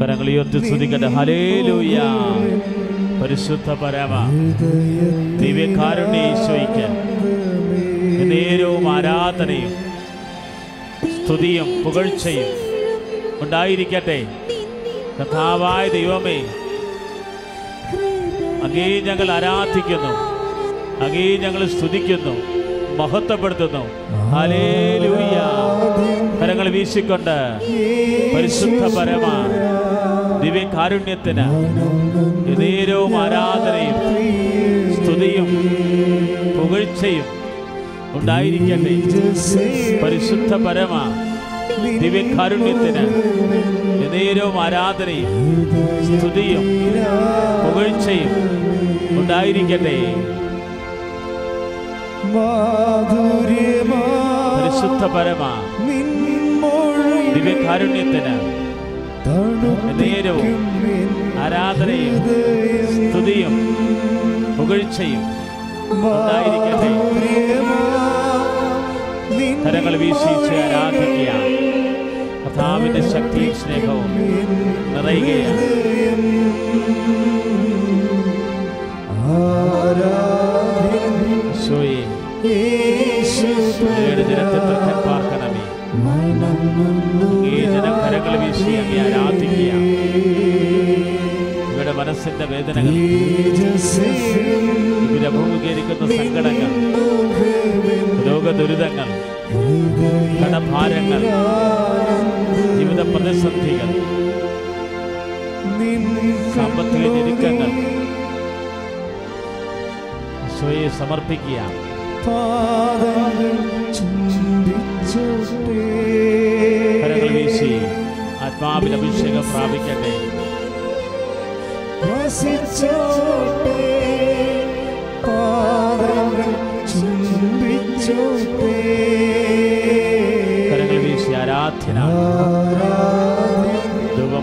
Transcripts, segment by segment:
കരങ്ങൾ ഉയർത്തി സ്തുതിക്കട്ടെ. ഹലേലൂയ പരിശുദ്ധ പരമ. ദിവ്യകാരുണ്യ നേരവും ആരാധനയും സ്തുതിയും പുകഴ്ചയും ഉണ്ടായിരിക്കട്ടെ. കഥാവായ ദൈവമേ അങ്ങേ ഞങ്ങൾ ആരാധിക്കുന്നു. അങ്ങേ ഞങ്ങൾ സ്തുതിക്കുന്നു. മഹത്വപ്പെടുത്തുന്നു. ഹല്ലേലൂയ. കരങ്ങൾ വീശിക്കൊണ്ട്. പരിശുദ്ധ പരമ. ദിവ്യകാരുണ്യത്തിന് നേരവും ആരാധനയും സ്തുതിയും പുകഴ്ചയും ഉണ്ടായിരിക്കട്ടെ. പരിശുദ്ധ പരമ ദിവ്യകാരുണ്യത്തിന് നേരവും ആരാധനയും സ്തുതിയും പുകഴ്ചയും ഉണ്ടായിരിക്കട്ടെ. പരിശുദ്ധ പരമ ദിവ്യകാരുണ്യത്തിന് നേരവും ആരാധനയും സ്തുതിയും പുകഴ്ചയും കരങ്ങൾ വീശിച്ച് ആരാധിക്കുക. കഥാവിന്റെ ശക്തിയും സ്നേഹവും നിറയുകയാണ്. തൃക്കൻ പാർക്കണമേ ഈ ജനം കരങ്ങൾ വീശി അങ്ങേ ആരാധിക്കുക മനസ്സിന്റെ വേദനകൾ. അഭിമുഖീകരിക്കുന്ന സങ്കടങ്ങൾ. രോഗ ദുരിതങ്ങൾ കടഭാരങ്ങൾ. ജീവിത പ്രതിസന്ധികൾ സാമ്പത്തിക ഞെരുക്കങ്ങൾ. സ്വയെ സമർപ്പിക്കുക. കരങ്ങൾ ആത്മാവിൽ അഭിഷേകം പ്രാപിക്കട്ടെ. കരങ്ങൾ വീശി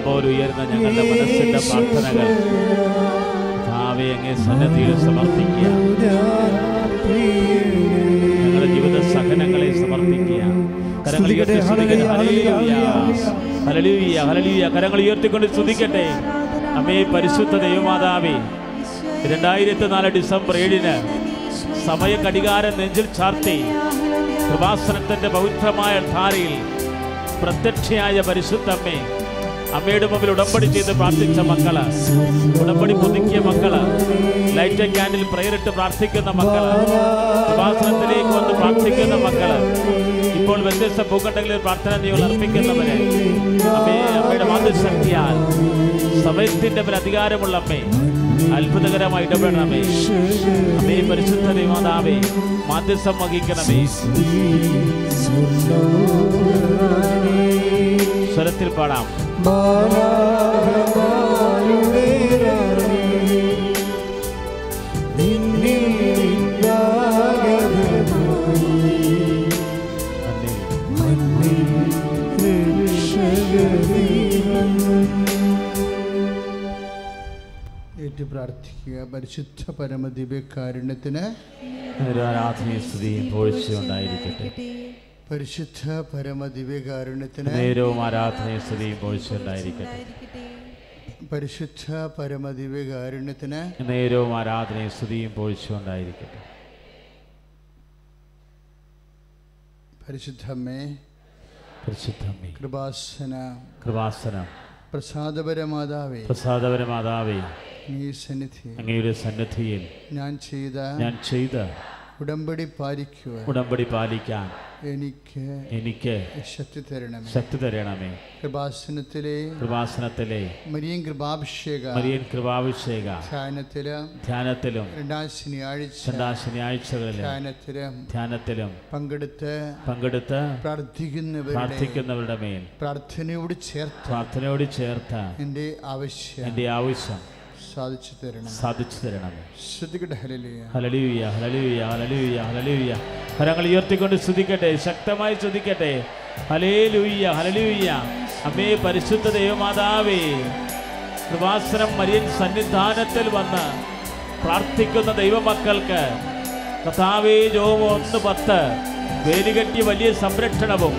പോലെ ഉയർന്ന ഞങ്ങളുടെ മനസ്സിന്റെ പ്രാർത്ഥനകൾ. ഭാവി അങ്ങേ സന്നദ്ധിയിൽ സമർപ്പിക്കുക. ഞങ്ങളുടെ ജീവിത സഹനങ്ങളെ സമർപ്പിക്കുക. ഉയർത്തി. കരങ്ങൾ ഉയർത്തിക്കൊണ്ട് സ്തുതിക്കട്ടെ. അമ്മേ പരിശുദ്ധ ദൈവമാതാവേ രണ്ടായിരത്തി നാല് ഡിസംബർ ഏഴിന് സമയ കടികാരം നെഞ്ചിൽ ചാർത്തി കൃപാസനത്തിന്റെ പവിത്രമായ ധാരയിൽ പ്രത്യക്ഷയായ പരിശുദ്ധമ്മേ അമ്മയുടെ മുമ്പിൽ ഉടമ്പടി ചെയ്ത് പ്രാർത്ഥിച്ച മക്കൾ ഉടമ്പടി പുതുക്കിയ മക്കൾ ലൈറ്റ് ക്യാൻഡിൽ പ്രയറിട്ട് പ്രാർത്ഥിക്കുന്ന മക്കൾ കൃപാസനത്തിലേക്ക് വന്ന് പ്രാർത്ഥിക്കുന്ന മക്കൾ ഇപ്പോൾ വ്യത്യസ്ത ഭൂഖണ്ഡങ്ങളിൽ പ്രാർത്ഥന നീ അർപ്പിക്കുന്നവര് അമ്മേ അമ്മയുടെ മാതൃശക്തിയാൽ സമയത്തിന്റെ അധികാരമുള്ള അമ്മേ അത്ഭുതകരമായി ഇടപെടണമേ. അമ്മേ പരിശുദ്ധ ദൈവമാതാവേ മാധ്യസ്ഥം വഹിക്കണമേ സ്വരത്തിൽ പാടാം. ഏറ്റു പ്രാർത്ഥിക്കുക. പരിശുദ്ധ പരമദിവ്യകാരുണ്യത്തിന് പരിശുദ്ധ പരമദിവ്യകാരുണ്യത്തിന് നേരവും ആരാധനയും സ്തുതിയും പോഴ്ചയും ഉണ്ടായിരിക്കട്ടെ. പരിശുദ്ധ പരമദിവ്യകാരുണ്യത്തിന് നേരവും ആരാധനയും സ്തുതിയും പോഴ്ചയും ഉണ്ടായിരിക്കട്ടെ. പരിശുദ്ധമ്മേ പരിശുദ്ധമ്മേ കൃപാസന കൃപാസനം പ്രസാദപരമാതാവേ പ്രസാദപരമാതാവേ ഈ സന്നിധി അങ്ങയുടെ സന്നിധിയിൽ ഞാൻ ചെയ്ത ഞാൻ ചെയ്ത ഉടമ്പടി പാലിക്കുക ഉടമ്പടി പാലിക്കാൻ എനിക്ക് എനിക്ക് ശക്തി തരണമേ. ശക്തി തരണമേ. കൃപാസനത്തിലെ കൃപാസനത്തിലെ മരിയൻ കൃപാഭിഷേക മരിയൻ കൃപാഭിഷേക ധ്യാനത്തിലും ധ്യാനത്തിലും രണ്ടാം ശനിയാഴ്ച രണ്ടാം ശനിയാഴ്ചകളിലും ധ്യാനത്തിലും ധ്യാനത്തിലും പങ്കെടുത്ത് പങ്കെടുത്ത് പ്രാർത്ഥിക്കുന്നവർ പ്രാർത്ഥിക്കുന്നവരുടെ മേൽ പ്രാർത്ഥനയോട് ചേർത്ത് പ്രാർത്ഥനയോട് ചേർത്ത് എന്റെ ആവശ്യം എന്റെ ആവശ്യം സാധിച്ചു തരണം സാധിച്ചു തരണം ഹലലിയ ഹലലിയ ഹലലിയ ഹലലിയ കരങ്ങൾ ഉയർത്തിക്കൊണ്ട് സ്തുതിക്കട്ടെ ശക്തമായി സ്തുതിക്കട്ടെ ഹലേലുയ്യ ഹലലിയ അമ്മേ പരിശുദ്ധ ദൈവമാതാവേ കൃപാസനം മരിയൻ സന്നിധാനത്തിൽ വന്ന് പ്രാർത്ഥിക്കുന്ന ദൈവമക്കൾക്ക് കഥാവേ ജോമ ഒന്ന് പത്ത് വേലുകെട്ടി വലിയ സംരക്ഷണവും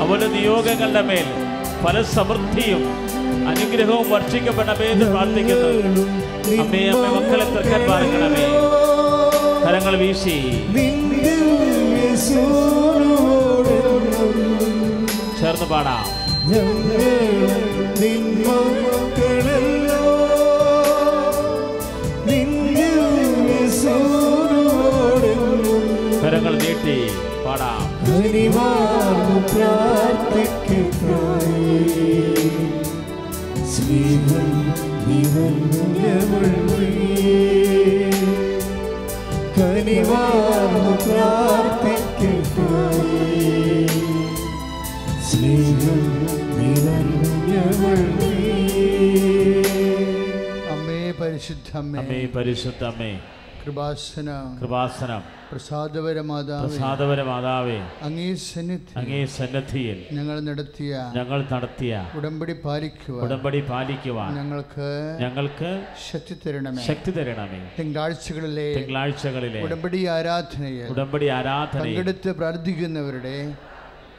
അവരുടെ നിയോഗങ്ങളുടെ മേൽ പല സമൃദ്ധിയും അനുഗ്രഹവും വർഷിക്കപ്പെടണമേ എന്ന് പ്രാർത്ഥിക്കുന്നു. അമ്മേ അമ്മ മക്കളെ തൃക്കാൻ പാർക്കണമേ കരങ്ങൾ വീശി. ചേർന്ന് പാടാം. കരങ്ങൾ നീട്ടി പാടാം. സ്നേഹം ധന്യമുൾമൊഴി കനിവാർന്നു പ്രാർത്ഥിക്കട്ടെ സ്നേഹം നിറഞ്ഞവൾ അമ്മേ പരിശുദ്ധമേ അമ്മേ പരിശുദ്ധമേ കൃപാസന. കൃപാസനം. പ്രസാദപരമാതാവേ പ്രസാദപര മാതാവേ അങ്ങേ സന്നിധി അങ്ങേ സന്നിധിയിൽ ഞങ്ങൾ നടത്തിയ ഞങ്ങൾ നടത്തിയ ഉടമ്പടി പാലിക്കുവാൻ ഉടമ്പടി പാലിക്കുവാൻ ഞങ്ങൾക്ക് ഞങ്ങൾക്ക് ശക്തി തരണമേ. ശക്തി തരണമേ. തിങ്കളാഴ്ചകളിലെ തിങ്കളാഴ്ചകളിലെ ഉടമ്പടി ആരാധനയെ ഉടമ്പടി ആരാധന പങ്കെടുത്ത് പ്രാർത്ഥിക്കുന്നവരുടെ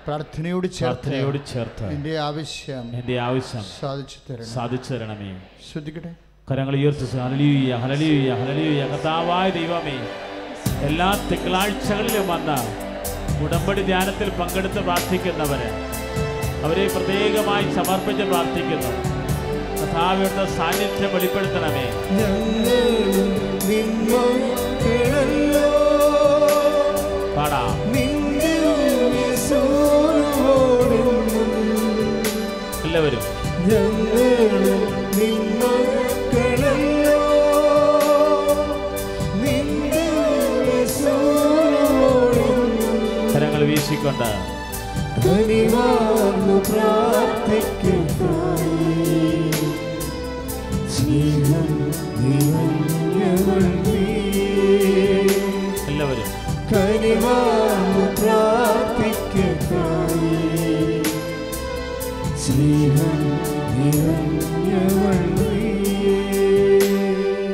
പ്രാർത്ഥനയോട് ചേർത്ത് ചേർത്ത് എന്റെ ആവശ്യം എന്റെ ആവശ്യം സാധിച്ചു തരണം സാധിച്ചു തരണമേ. ശ്രദ്ധിക്കട്ടെ? കരങ്ങൾ ഉയർത്തി ഹലലിയ ഹലലിയ ഹലലിയ കർത്താവായ ദൈവമേ എല്ലാ തിങ്കളാഴ്ചകളിലും വന്ന ഉടമ്പടി ധ്യാനത്തിൽ പങ്കെടുത്ത് പ്രാർത്ഥിക്കുന്നവര് അവരെ പ്രത്യേകമായി സമർപ്പിച്ച് പ്രാർത്ഥിക്കുന്നു. കഥാവിയുടെ സാന്നിധ്യം വെളിപ്പെടുത്തണമേ. പാടാം. എല്ലാവരും. പ്രാർത്ഥിക്കൊണ്ട് എല്ലാവരും.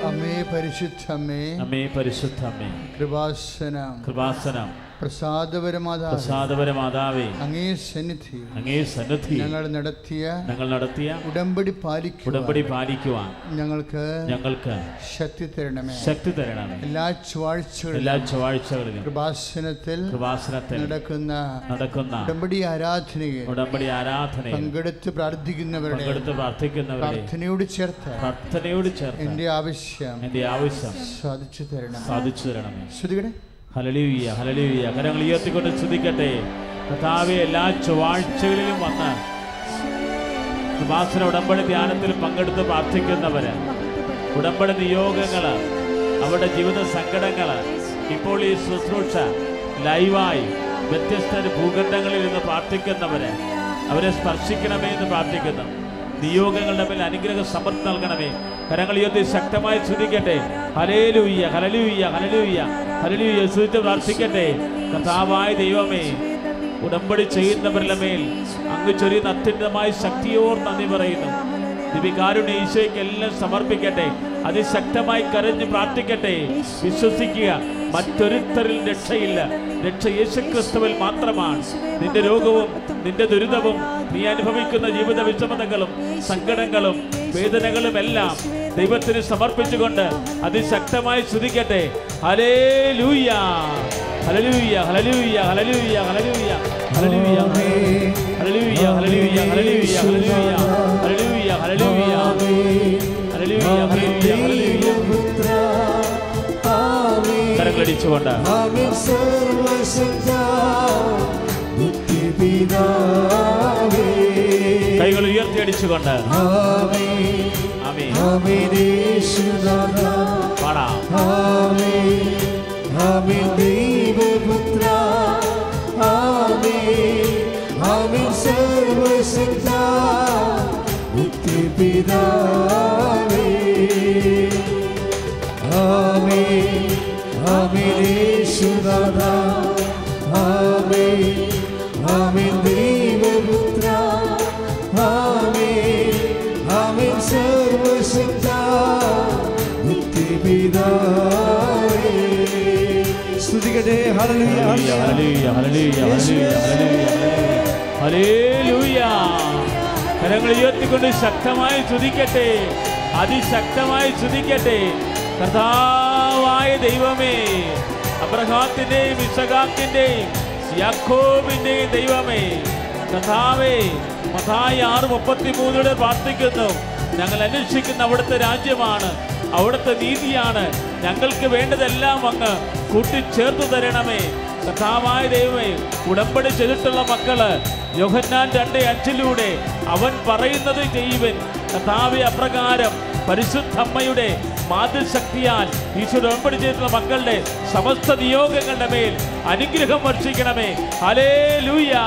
അമേ പരിശുദ്ധമേ അമ്മേ പരിശുദ്ധമേ കൃപാസനം. കൃപാസനം. പ്രസാദപരമാതാവേ. പ്രസാദപരമാതാവേ. അങ്ങേ സന്നിധി. അങ്ങേ സന്നിധി. ഞങ്ങൾ നടത്തിയ ഞങ്ങൾ നടത്തിയ ഉടമ്പടി പാലിക്കുക ഉടമ്പടി പാലിക്കുവാൻ ഞങ്ങൾക്ക് ഞങ്ങൾക്ക് ശക്തി തരണമേ. ശക്തി തരണമേ. എല്ലാ ചൊവ്വാഴ്ചകളിലും എല്ലാ ചൊവ്വാഴ്ചകളിലും കൃപാസനത്തിൽ കൃപാസനത്തിൽ നടക്കുന്ന നടക്കുന്ന ഉടമ്പടി ആരാധനയിൽ ഉടമ്പടി ആരാധന പങ്കെടുത്ത് പ്രാർത്ഥിക്കുന്നവരുടെ പങ്കെടുത്ത് പ്രാർത്ഥിക്കുന്നവരെ പ്രാർത്ഥനയോട് ചേർത്ത് പ്രാർത്ഥനയോട് ചേർത്ത് എന്റെ ആവശ്യം എന്റെ ആവശ്യം സാധിച്ചു തരണം സാധിച്ചു തരണം ശ്രുതികടെ ഹലലിയ ഹലലിയ കരങ്ങൾ ഉയർത്തിക്കൊണ്ട് സ്തുതിക്കട്ടെ. കഥാവെ എല്ലാ ചൊവ്വാഴ്ചകളിലും വന്ന് കൃപാസന ഉടമ്പടി ധ്യാനത്തിൽ പങ്കെടുത്ത് പ്രാർത്ഥിക്കുന്നവര് ഉടമ്പടി നിയോഗങ്ങൾ അവരുടെ ജീവിത സങ്കടങ്ങൾ ഇപ്പോൾ ഈ ശുശ്രൂഷ ലൈവായി വ്യത്യസ്ത ഭൂഖണ്ഡങ്ങളിൽ നിന്ന് പ്രാർത്ഥിക്കുന്നവര് അവരെ സ്പർശിക്കണമേ എന്ന് പ്രാർത്ഥിക്കുന്നു. നിയോഗങ്ങളുടെ മേൽ അനുഗ്രഹ സമർത്ഥ നൽകണമേ. കരങ്ങൾ ഉയർത്തി ശക്തമായി ചുരുക്കട്ടെ ഹലേലൂയ്യ ഹലലൂയ്യ ഹലലൂയ്യ ഹലലൂയ്യ സ്തുതിച്ച് പ്രാർത്ഥിക്കട്ടെ. കർത്താവായ ദൈവമേ ഉടമ്പടി ചെയ്യുന്നവരുടെ മേൽ അങ്ങ് ചൊരിയുന്ന അത്യന്തമായ ശക്തിയോർ നന്ദി പറയുന്നു. ദിവികാരുടെ ഈശോയ്ക്ക് എല്ലാം സമർപ്പിക്കട്ടെ. അതിശക്തമായി കരഞ്ഞ് പ്രാർത്ഥിക്കട്ടെ. വിശ്വസിക്കുക മറ്റൊരുത്തരിൽ രക്ഷയില്ല. രക്ഷ യേശുക്രിസ്തുവിൽ മാത്രമാണ്. നിന്റെ രോഗവും നിന്റെ ദുരിതവും നീ അനുഭവിക്കുന്ന ജീവിത വിഷമതകളും സങ്കടങ്ങളും വേദനകളും എല്ലാം ദൈവത്തിന് സമർപ്പിച്ചുകൊണ്ട് അതിശക്തമായി ശ്രദ്ധിക്കട്ടെ ഹലേ ലൂയ ഹലലൂയ ഹലലൂയ ഹലലൂയ ഹലലൂയ ഹലലൂയ ഹലലൂയ ഹലലൂയ ഹലലൂയ ഹലലൂയ ഹലലൂയ ഹലലൂയ ഹലലൂയ ഹലലൂയ കരങ്ങളടിച്ചുകൊണ്ട്. കൈകൾ ഉയർത്തിയടിച്ചുകൊണ്ട്. നിത്യപിതാവേ আমি আমি দেশদাতা পাড়া আমি আমি দেব পুত্র। আমি আমি সর্বশক্তা মুক্তি পিতা আমি আমি দেশদাতা আমি আমি দেব സ്തുതിക്കട്ടെ ഹല്ലേലൂയ. ഹല്ലേലൂയ ഹല്ലേലൂയ ഹല്ലേലൂയ ഹല്ലേലൂയ കരങ്ങൾ ഉയർത്തിക്കൊണ്ട് ശക്തമായി ചുതിക്കട്ടെ അതിശക്തമായി ചുതിക്കട്ടെ കർത്താവായ ദൈവമേ അബ്രഹാത്തിന്റെയും ഇസഹാക്കിന്റെയും യാക്കോബിന്റെയും ദൈവമേ കഥാവേ മതായി ആറ് മുപ്പത്തി മൂന്നിലൂടെ പ്രാർത്ഥിക്കുന്നു. ഞങ്ങൾ അന്വേഷിക്കുന്ന അവിടുത്തെ രാജ്യമാണ്. അവിടുത്തെ നീതിയാണ് ഞങ്ങൾക്ക് വേണ്ടതെല്ലാം അങ്ങ് കൂട്ടിച്ചേർത്തു തരണമേ. കഥാവായ ദൈവമേ ഉടമ്പടി ചെയ്തിട്ടുള്ള മക്കൾ യോഹന്നാൻ രണ്ട് അഞ്ചിലൂടെ അവൻ പറയുന്നത് ചെയ്യുവൻ. കഥാവെ അപ്രകാരം പരിശുദ്ധമ്മയുടെ മാതൃശക്തിയാൽ ഈശ്വര ഉടമ്പടി ചെയ്തിട്ടുള്ള മക്കളുടെ സമസ്ത നിയോഗങ്ങളുടെ മേൽ അനുഗ്രഹം വർഷിക്കണമേ. ഹലേ ലൂയാ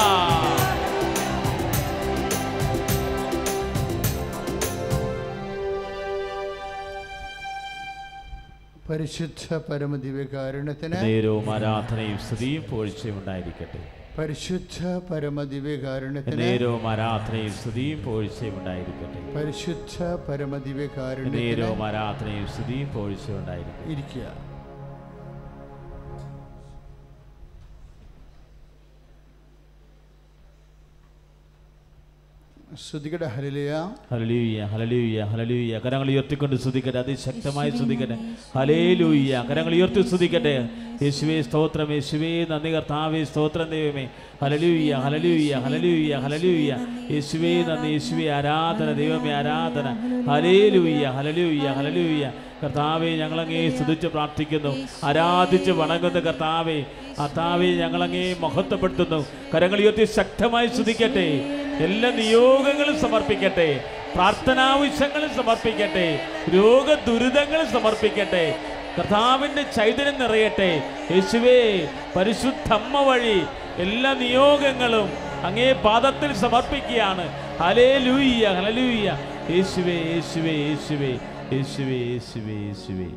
പരിശുദ്ധ പരമദിവ്യകാരുണ്യത്തിന് നേരവും ആരാധനയും സ്തുതിയും പോഴ്ചയും ഉണ്ടായിരിക്കട്ടെ. പരിശുദ്ധ പരമദിവ്യകാരുണ്യത്തിന് നേരവും ആരാധനയും സ്തുതിയും പോഴ്ചയും ഉണ്ടായിരിക്കട്ടെ. പരിശുദ്ധ പരമദിവ്യകാരുണ്യത്തിന് നേരവും ആരാധനയും സ്തുതിയും പോഴ്ചയും ഉണ്ടായിരിക്കും ഇരിക്കുക. ശ്രുതികട ഹലിലയ ഹലലൂയ ഹലലൂയ ഹലലൂയ കരങ്ങൾ ഉയർത്തിക്കൊണ്ട് ശ്രുതിക്കട്ടെ. അതിശക്തമായി ശ്രുതിക്കട്ടെ. ഹലേലൂയ കരങ്ങൾ ഉയർത്തി ശ്രുതിക്കട്ടെ. യേശുവേ സ്തോത്രം. യേശുവേ നന്ദി കർത്താവേ സ്തോത്രം ദൈവമേ. ഹലലൂയ ഹലലൂയ ഹലലൂയ ഹലലൂയ യേശുവേ നന്ദി യേശുവേ ആരാധന ദൈവമേ ആരാധന. ഹലേലൂയ ഹലലൂയ ഹലലൂയ കർത്താവെ ഞങ്ങളങ്ങേ സ്തുതിച്ച് പ്രാർത്ഥിക്കുന്നു. ആരാധിച്ച് വണങ്ങുന്ന കർത്താവെ. കർത്താവെ ഞങ്ങളങ്ങേ മഹത്വപ്പെടുത്തുന്നു. കരങ്ങൾ ഉയർത്തി ശക്തമായി സ്തുതിക്കട്ടെ എല്ലാ നിയോഗങ്ങളും സമർപ്പിക്കട്ടെ. പ്രാർത്ഥനാവശ്യങ്ങളും സമർപ്പിക്കട്ടെ. രോഗ ദുരിതങ്ങൾ സമർപ്പിക്കട്ടെ. കർത്താവിന്റെ ചൈതന്യം നിറയട്ടെ. യേശുവേ പരിശുദ്ധമ്മ വഴി എല്ലാ നിയോഗങ്ങളും അങ്ങേ പാദത്തിൽ സമർപ്പിക്കുകയാണ്. ഹലേ ലൂയ്യ ഹലലൂയ്യ യേശുവേ യേശുവേ യേശുവേ യേശുവേ യേശുവേ യേശുവേ.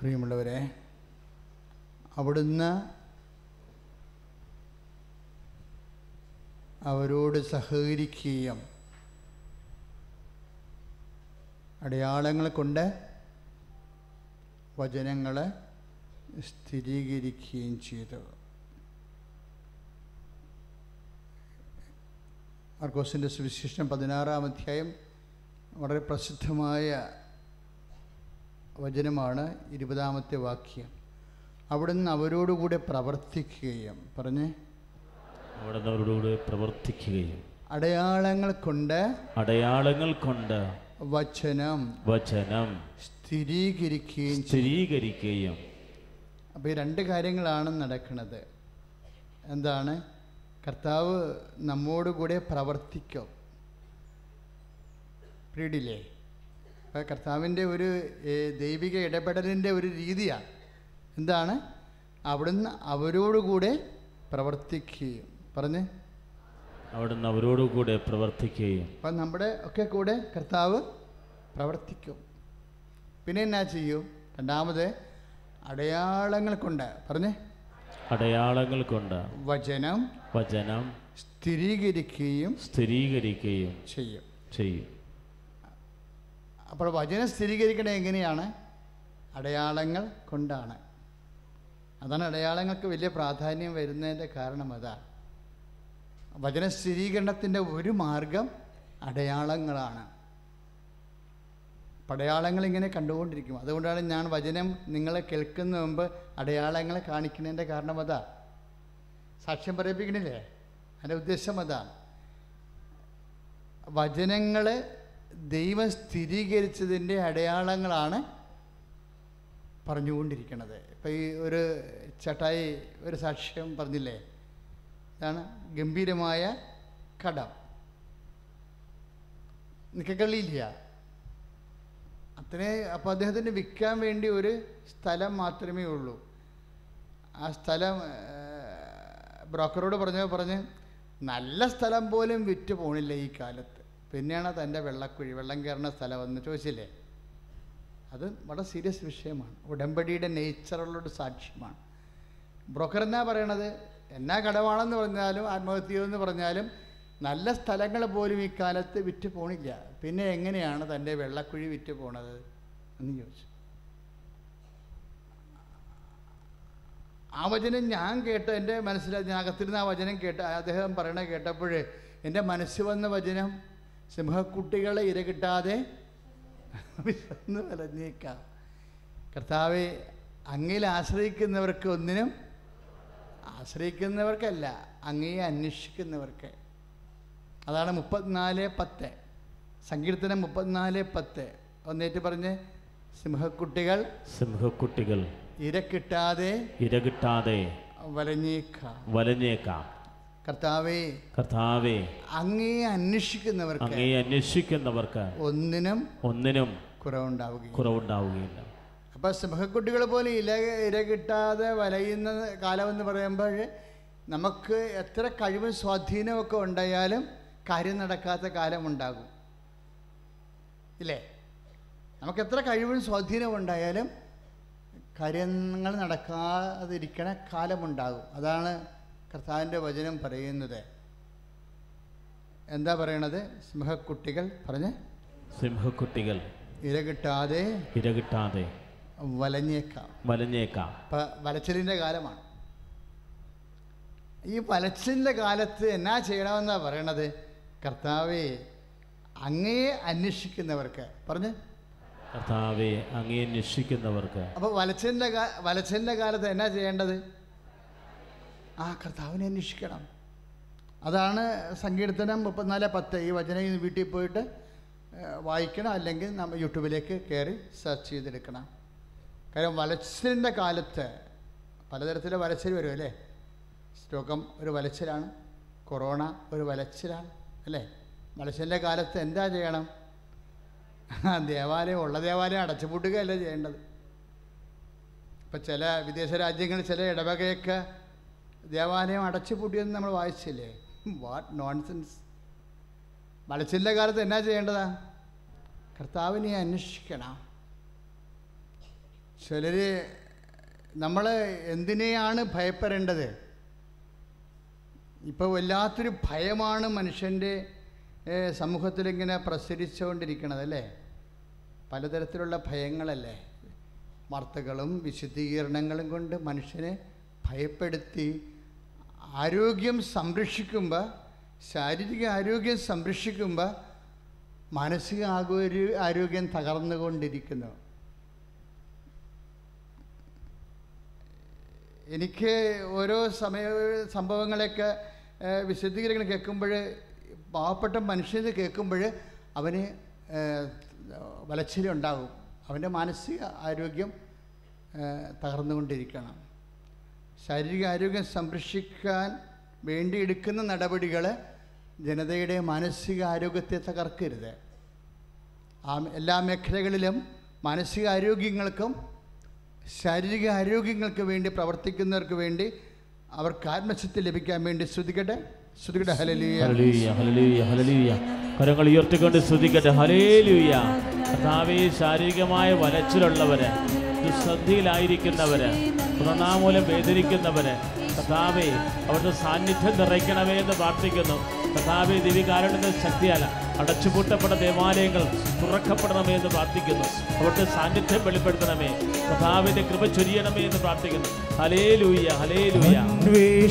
പ്രിയമുള്ളവരെ അവിടുന്ന് അവരോട് സഹകരിക്കുകയും അടയാളങ്ങൾ കൊണ്ട് വചനങ്ങളെ സ്ഥിരീകരിക്കുകയും ചെയ്തു. മാർക്കോസിന്റെ സുവിശേഷം പതിനാറാം അധ്യായം വളരെ പ്രസിദ്ധമായ വചനമാണ് ഇരുപതാമത്തെ വാക്യം. അവിടുന്ന് അവരോടുകൂടെ പ്രവർത്തിക്കുകയും പറഞ്ഞ് അവിടെ പ്രവർത്തിക്കുകയും അടയാളങ്ങൾ കൊണ്ട് അടയാളങ്ങൾ കൊണ്ട് വചനം വചനം സ്ഥിരീകരിക്കുകയും സ്ഥിരീകരിക്കുകയും. അപ്പോൾ ഈ രണ്ട് കാര്യങ്ങളാണ് നടക്കുന്നത്. എന്താണ്? കർത്താവ് നമ്മോടുകൂടെ പ്രവർത്തിക്കും. പ്രീഡിലേ അപ്പോൾ കർത്താവിന്റെ ഒരു ദൈവിക ഇടപെടലിന്റെ ഒരു രീതിയാണ്. എന്താണ്? അവിടുന്ന് അവരോടുകൂടെ പ്രവർത്തിക്കുകയും. പറഞ്ഞ്. അവിടുന്ന് അവരോട് കൂടെ പ്രവർത്തിക്കുകയും. അപ്പം നമ്മുടെ ഒക്കെ കൂടെ കർത്താവ് പ്രവർത്തിക്കും. പിന്നെ എന്നാ ചെയ്യും? രണ്ടാമത് അടയാളങ്ങൾ കൊണ്ട് പറഞ്ഞേ. അടയാളങ്ങൾ കൊണ്ട് വചനം വചനം സ്ഥിരീകരിക്കുകയും സ്ഥിരീകരിക്കുകയും ചെയ്യും. ചെയ്യും. അപ്പോൾ വചനം സ്ഥിരീകരിക്കണത് എങ്ങനെയാണ്? അടയാളങ്ങൾ കൊണ്ടാണ്. അതാണ് അടയാളങ്ങൾക്ക് വലിയ പ്രാധാന്യം വരുന്നതിന്റെ കാരണം അതാണ് വചന സ്ഥിരീകരണത്തിന്റെ ഒരു മാർഗം അടയാളങ്ങളാണ്. പടയാളങ്ങൾ ഇങ്ങനെ കണ്ടുകൊണ്ടിരിക്കും. അതുകൊണ്ടാണ് ഞാൻ വചനം നിങ്ങളെ കേൾക്കുന്ന മുമ്പ് അടയാളങ്ങളെ കാണിക്കുന്നതിന്റെ കാരണം അതാ. സാക്ഷ്യം പറയിപ്പിക്കണില്ലേ? അതിന്റെ ഉദ്ദേശം അതാണ് വചനങ്ങൾ ദൈവം സ്ഥിരീകരിച്ചതിന്റെ അടയാളങ്ങളാണ് പറഞ്ഞുകൊണ്ടിരിക്കുന്നത് ഇപ്പം ഈ ഒരു ചട്ടായി ഒരു സാക്ഷ്യം പറഞ്ഞില്ലേ? ഇതാണ് ഗംഭീരമായ കടം. നിക്കക്കള്ളിയില്ല. അത്രേ അപ്പോൾ അദ്ദേഹത്തിന് വിൽക്കാൻ വേണ്ടി ഒരു സ്ഥലം മാത്രമേ ഉള്ളൂ. ആ സ്ഥലം ബ്രോക്കറോട് പറഞ്ഞ പറഞ്ഞ് നല്ല സ്ഥലം പോലും വിറ്റ് പോണില്ല ഈ കാലത്ത്. പിന്നെയാണ് തന്റെ വെള്ളക്കുഴി വെള്ളം കയറുന്ന സ്ഥലം എന്ന് ചോദിച്ചില്ലേ? അത് വളരെ സീരിയസ് വിഷയമാണ്. ഉടമ്പടിയുടെ നേച്ചറുള്ളൊരു സാക്ഷ്യമാണ്. ബ്രോക്കർ എന്നാ പറയണത്? എന്നാ കടമാണെന്ന് പറഞ്ഞാലും ആത്മഹത്യ എന്ന് പറഞ്ഞാലും നല്ല സ്ഥലങ്ങൾ പോലും ഈ കാലത്ത് വിറ്റ് പോണില്ല. പിന്നെ എങ്ങനെയാണ് തന്റെ വെള്ളക്കുഴി വിറ്റ് പോണത് എന്ന് ചോദിച്ചു. ആ വചനം ഞാൻ കേട്ട് എന്റെ മനസ്സിൽ ഞാൻ അകത്തിരുന്ന ആ വചനം കേട്ട് അദ്ദേഹം പറയണ കേട്ടപ്പോൾ എന്റെ മനസ്സ് വന്ന വചനം സിംഹക്കുട്ടികളെ ഇര കിട്ടാതെ വിശന്ന് വലഞ്ഞേക്കാം. കർത്താവെ അങ്ങയിൽ ആശ്രയിക്കുന്നവർക്ക് ഒന്നിനും ആശ്രയിക്കുന്നവർക്കല്ല അങ്ങയെ അന്വേഷിക്കുന്നവർക്ക്. അതാണ് മുപ്പത്തിനാല് പത്ത്. സങ്കീർത്തനം മുപ്പത്തിനാല് പത്ത്. ഒന്നേറ്റ് പറഞ്ഞ് സിംഹക്കുട്ടികൾ സിംഹക്കുട്ടികൾ ഇര കിട്ടാതെ ഇരകിട്ടാതെ വലഞ്ഞേക്കാം. വലഞ്ഞേക്കാം. കർത്താവേ കർത്താവേ അങ്ങേ അന്വേഷിക്കുന്നവർക്ക് അങ്ങേ അന്വേഷിക്കുന്നവർക്ക് ഒന്നിനും ഒന്നിനും കുറവുണ്ടാവുകയും കുറവുണ്ടാവുകയില്ല. അപ്പം സിംഹക്കുട്ടികൾ പോലെ ഇല ഇര കിട്ടാതെ വലയുന്ന കാലമെന്ന് പറയുമ്പോൾ നമുക്ക് എത്ര കഴിവും സ്വാധീനമൊക്കെ ഉണ്ടായാലും കാര്യം നടക്കാത്ത കാലമുണ്ടാകും ഇല്ലേ? നമുക്ക് എത്ര കഴിവും സ്വാധീനവും ഉണ്ടായാലും കാര്യങ്ങൾ നടക്കാതിരിക്കണ കാലമുണ്ടാകും. അതാണ് കർത്താവിന്റെ വചനം പറയുന്നത്. എന്താ പറയണത്? സിംഹക്കുട്ടികൾ പറഞ്ഞ് സിംഹക്കുട്ടികൾ ഇര കിട്ടാതെ ഇരകിട്ടാതെ വലഞ്ഞേക്കാം. വലഞ്ഞേക്കാം. ഇപ്പം വലച്ചിലിന്റെ കാലമാണ്. ഈ വലച്ചിലിന്റെ കാലത്ത് എന്നാ ചെയ്യണമെന്നാണ് പറയണത്? കർത്താവെ അങ്ങയെ അന്വേഷിക്കുന്നവർക്ക്. പറഞ്ഞ്. കർത്താവെ അങ്ങയെ അന്വേഷിക്കുന്നവർക്ക്. അപ്പോൾ വലച്ചിലിന്റെ വലച്ചിലിന്റെ കാലത്ത് എന്നാ ചെയ്യേണ്ടത്? ആ കർത്താവിനെ അന്വേഷിക്കണം. അതാണ് സങ്കീർത്തനം മുപ്പത്തിനാല് പത്ത്. ഈ വചനം വീട്ടിൽ പോയിട്ട് വായിക്കണം അല്ലെങ്കിൽ നമ്മൾ യൂട്യൂബിലേക്ക് കയറി സെർച്ച് ചെയ്തെടുക്കണം. കാര്യം വലച്ചിലിന്റെ കാലത്ത് പലതരത്തിലെ വലച്ചിൽ വരും അല്ലേ? രോഗം ഒരു വലച്ചിലാണ് കൊറോണ ഒരു വലച്ചിലാണ് അല്ലേ? വലച്ചിലിന്റെ കാലത്ത് എന്താ ചെയ്യണം? ദേവാലയം ഉള്ള ദേവാലയം അടച്ചുപൂട്ടുകയല്ല ചെയ്യേണ്ടത്. ഇപ്പം ചില വിദേശ രാജ്യങ്ങളിൽ ചില ഇടവകയൊക്കെ ദേവാലയം അടച്ചുപൂട്ടിയെന്ന് നമ്മൾ വായിച്ചില്ലേ? വാട്ട് നോൺസെൻസ് വലച്ചിലിന്റെ കാലത്ത് എന്നാ ചെയ്യേണ്ടതാ? കർത്താവിനെ അന്വേഷിക്കണം. ചിലർ നമ്മൾ എന്തിനെയാണ് ഭയപ്പെടേണ്ടത്? ഇപ്പോൾ വല്ലാത്തൊരു ഭയമാണ് മനുഷ്യന്റെ സമൂഹത്തിലിങ്ങനെ പ്രസരിച്ചുകൊണ്ടിരിക്കണത് അല്ലേ പലതരത്തിലുള്ള ഭയങ്ങളല്ലേ? വാർത്തകളും വിശദീകരണങ്ങളും കൊണ്ട് മനുഷ്യനെ ഭയപ്പെടുത്തി ആരോഗ്യം സംരക്ഷിക്കുമ്പോൾ ശാരീരിക ആരോഗ്യം സംരക്ഷിക്കുമ്പോൾ മാനസിക ആരോഗ്യം തകർന്നുകൊണ്ടിരിക്കുന്നു. എനിക്ക് ഓരോ സമയ സംഭവങ്ങളൊക്കെ ഏഹ്, വിശദീകരണങ്ങൾ കേൾക്കുമ്പോൾ പാവപ്പെട്ട മനുഷ്യന് കേൾക്കുമ്പോൾ അവന് ഏഹ്, വലച്ചിലുണ്ടാകും അവന്റെ മാനസിക ആരോഗ്യം തകർന്നുകൊണ്ടിരിക്കണം. ശാരീരിക ആരോഗ്യം സംരക്ഷിക്കാൻ വേണ്ടി എടുക്കുന്ന നടപടികൾ ജനതയുടെ മാനസിക ആരോഗ്യത്തെ തകർക്കരുത്. ആ എല്ലാ മേഖലകളിലും മാനസിക ആരോഗ്യങ്ങൾക്കും ശാരീരിക ആരോഗ്യങ്ങൾക്ക് വേണ്ടി പ്രവർത്തിക്കുന്നവർക്ക് വേണ്ടി അവർക്ക് ആത്മശക്തി ലഭിക്കാൻ വേണ്ടി ശ്രുതിക്കട്ടെ ശ്രുതികട്ടെ ഹല്ലേലൂയ. കരങ്ങൾ ഉയർത്തിക്കൊണ്ട് സ്തുതിക്കട്ടെ. ഹലേലൂയ കർത്താവേ ശാരീരികമായ വലച്ചിലുള്ളവര് ദുശ്രദ്ധയിലായിരിക്കുന്നവര് പ്രണാമൂലം വേദനിക്കുന്നവര് കർത്താവേ അവരുടെ സാന്നിധ്യം നിറയ്ക്കണമേ എന്ന് പ്രാർത്ഥിക്കുന്നു. കർത്താവെ ദിവികാരണന്റെ ശക്തിയല്ല അടച്ചുപൂട്ടപ്പെട്ട ദേവാലയങ്ങൾ തുറക്കപ്പെടണമേ എന്ന് പ്രാർത്ഥിക്കുന്നു. അവിടുത്തെ സാന്നിധ്യം വെളിപ്പെടുത്തണമേ. കർത്താവിന്റെ കൃപ ചൊരിയണമേ എന്ന് പ്രാർത്ഥിക്കുന്നു. ഹലേലൂയ ഹലേലൂയ ഹലേ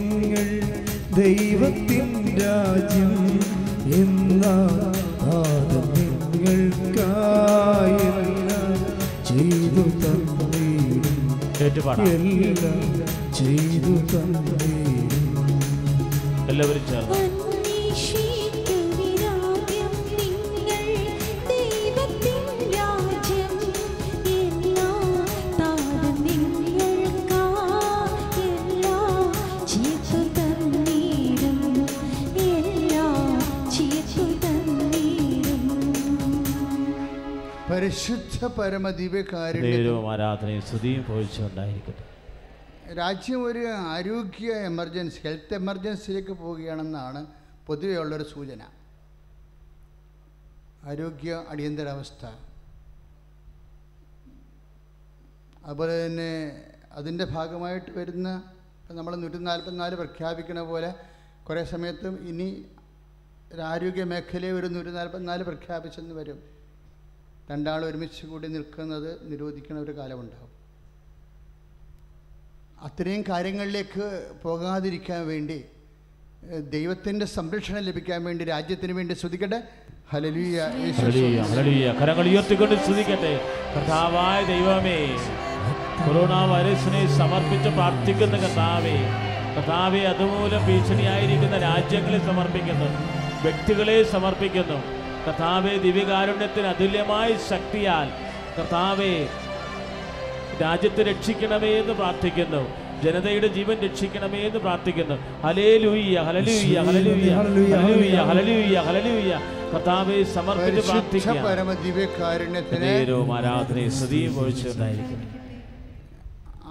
നിങ്ങൾ ദൈവത്തിൻ രാജ്യം ചെയ്തു തന്നീടും. ഏറ്റുപാടാം. ചെയ്തു തന്നീടും. എല്ലാവരും ചേർന്ന്. പരിശുദ്ധ പരമദിവ്യകാരുണ്യ ദൈവവും ആരാധനയും സ്തുതിയും പോയിച്ചുണ്ടായിരിക്കട്ടെ രാജ്യം ഒരു ആരോഗ്യ എമർജൻസി ഹെൽത്ത് എമർജൻസിയിലേക്ക് പോവുകയാണെന്നാണ് പൊതുവെയുള്ളൊരു സൂചന. ആരോഗ്യ അടിയന്തരാവസ്ഥ. അതുപോലെ തന്നെ അതിന്റെ ഭാഗമായിട്ട് വരുന്ന നമ്മൾ നൂറ്റി നാൽപ്പത്തിനാല് പ്രഖ്യാപിക്കുന്ന പോലെ കുറേ സമയത്തും ഇനി ആരോഗ്യ മേഖലയെ ഒരു നൂറ്റി നാൽപ്പത്തിനാല് പ്രഖ്യാപിച്ചെന്ന് വരും. രണ്ടാൾ ഒരുമിച്ച് കൂടി നിൽക്കുന്നത് നിരോധിക്കുന്ന ഒരു കാലമുണ്ടാകും അത്രയും കാര്യങ്ങളിലേക്ക് പോകാതിരിക്കാൻ വേണ്ടി ദൈവത്തിന്റെ സംരക്ഷണം ലഭിക്കാൻ വേണ്ടി രാജ്യത്തിന് വേണ്ടി ഹലലുയ ഹല്ലേലൂയ. കരങ്ങൾ ഉയർത്തിക്കൊണ്ട് ശ്രദ്ധിക്കട്ടെ. കർത്താവായ ദൈവമേ കൊറോണ വൈറസിനെ സമർപ്പിച്ച് പ്രാർത്ഥിക്കുന്ന കർത്താവേ കർത്താവെ അതുമൂലം ഭീഷണിയായിരിക്കുന്ന രാജ്യങ്ങളെ സമർപ്പിക്കുന്നു. വ്യക്തികളെ സമർപ്പിക്കുന്നു. കർത്താവെ ദിവ്യകാരുണ്യത്തിന് അതുല്യമായ ശക്തിയാൽ കർത്താവെ രാജ്യത്തെ രക്ഷിക്കണമേ എന്ന് പ്രാർത്ഥിക്കുന്നു. ജനതയുടെ ജീവൻ രക്ഷിക്കണമേ എന്ന് പ്രാർത്ഥിക്കുന്നു. ഹലേലൂയ്യ hallelujah hallelujah hallelujah hallelujah hallelujah കർത്താവെ സമർപ്പിച്ച് നേരവും ആരാധനയും സ്തുതിയും ഒഴിച്ചുണ്ടായിരിക്കും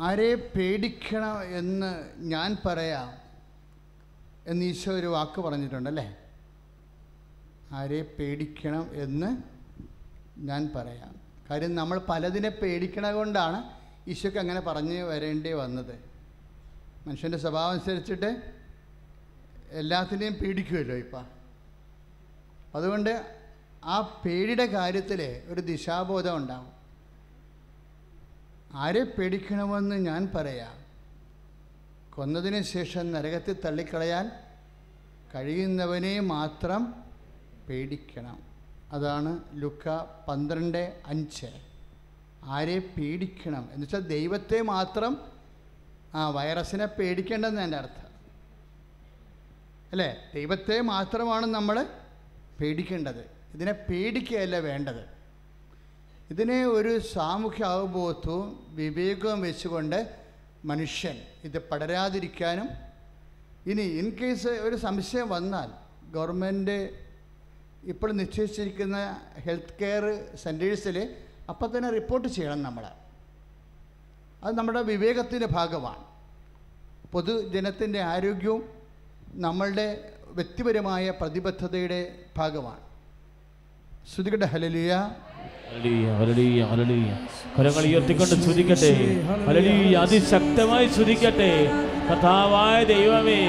ആരെ പേടിക്കണം എന്ന് ഞാൻ പറയാം എന്ന് ഈശോ ഒരു വാക്ക് പറഞ്ഞിട്ടുണ്ടല്ലേ ആരെ പേടിക്കണം എന്ന് ഞാൻ പറയാം. കാര്യം നമ്മൾ പലതിനെ പേടിക്കണ കൊണ്ടാണ് ഈശോക്ക് അങ്ങനെ പറഞ്ഞ് വരേണ്ടി വന്നത്. മനുഷ്യന്റെ സ്വഭാവം അനുസരിച്ചിട്ട് എല്ലാത്തിനെയും പേടിക്കുമല്ലോ ഇപ്പം. അതുകൊണ്ട് ആ പേടിയുടെ കാര്യത്തിൽ ഒരു ദിശാബോധം ഉണ്ടാവും. ആരെ പേടിക്കണമെന്ന് ഞാൻ പറയാം. കൊന്നതിന് ശേഷം നരകത്തിൽ തള്ളിക്കളയാൻ കഴിയുന്നവനെ മാത്രം പേടിക്കണം. അതാണ് ലുക്ക പന്ത്രണ്ട് അഞ്ച്. ആരെ പേടിക്കണം? എന്ന് വെച്ചാൽ ദൈവത്തെ മാത്രം ആ വൈറസിനെ പേടിക്കേണ്ടെന്ന് എന്റെ അർത്ഥം. അല്ലേ? ദൈവത്തെ മാത്രമാണ് നമ്മൾ പേടിക്കേണ്ടത്. ഇതിനെ പേടിക്കുകയല്ല വേണ്ടത്. ഇതിനെ ഒരു സാമൂഹ്യ അവബോധവും വിവേകവും വെച്ചുകൊണ്ട് മനുഷ്യൻ ഇത് പടരാതിരിക്കാനും ഇനി ഇൻ കേസ് ഒരു സംശയം വന്നാൽ ഗവൺമെന്റ് ഇപ്പോൾ നിശ്ചയിച്ചിരിക്കുന്ന ഹെൽത്ത് കെയർ സെന്റേഴ്സിൽ അപ്പം തന്നെ റിപ്പോർട്ട് ചെയ്യണം നമ്മൾ അത് നമ്മുടെ വിവേകത്തിന്റെ ഭാഗമാണ്. പൊതുജനത്തിന്റെ ആരോഗ്യവും നമ്മളുടെ വ്യക്തിപരമായ പ്രതിബദ്ധതയുടെ ഭാഗമാണ്. ശ്രുതികട്ടെ ഹലലിയ. കരങ്ങൾ ഉയർത്തിക്കൊണ്ട് ശ്രുതിക്കട്ടെ. ഹല്ലേലൂയ, അതിശക്തമായി ശ്രുതിക്കട്ടെ. കഥാവായ ദൈവമേ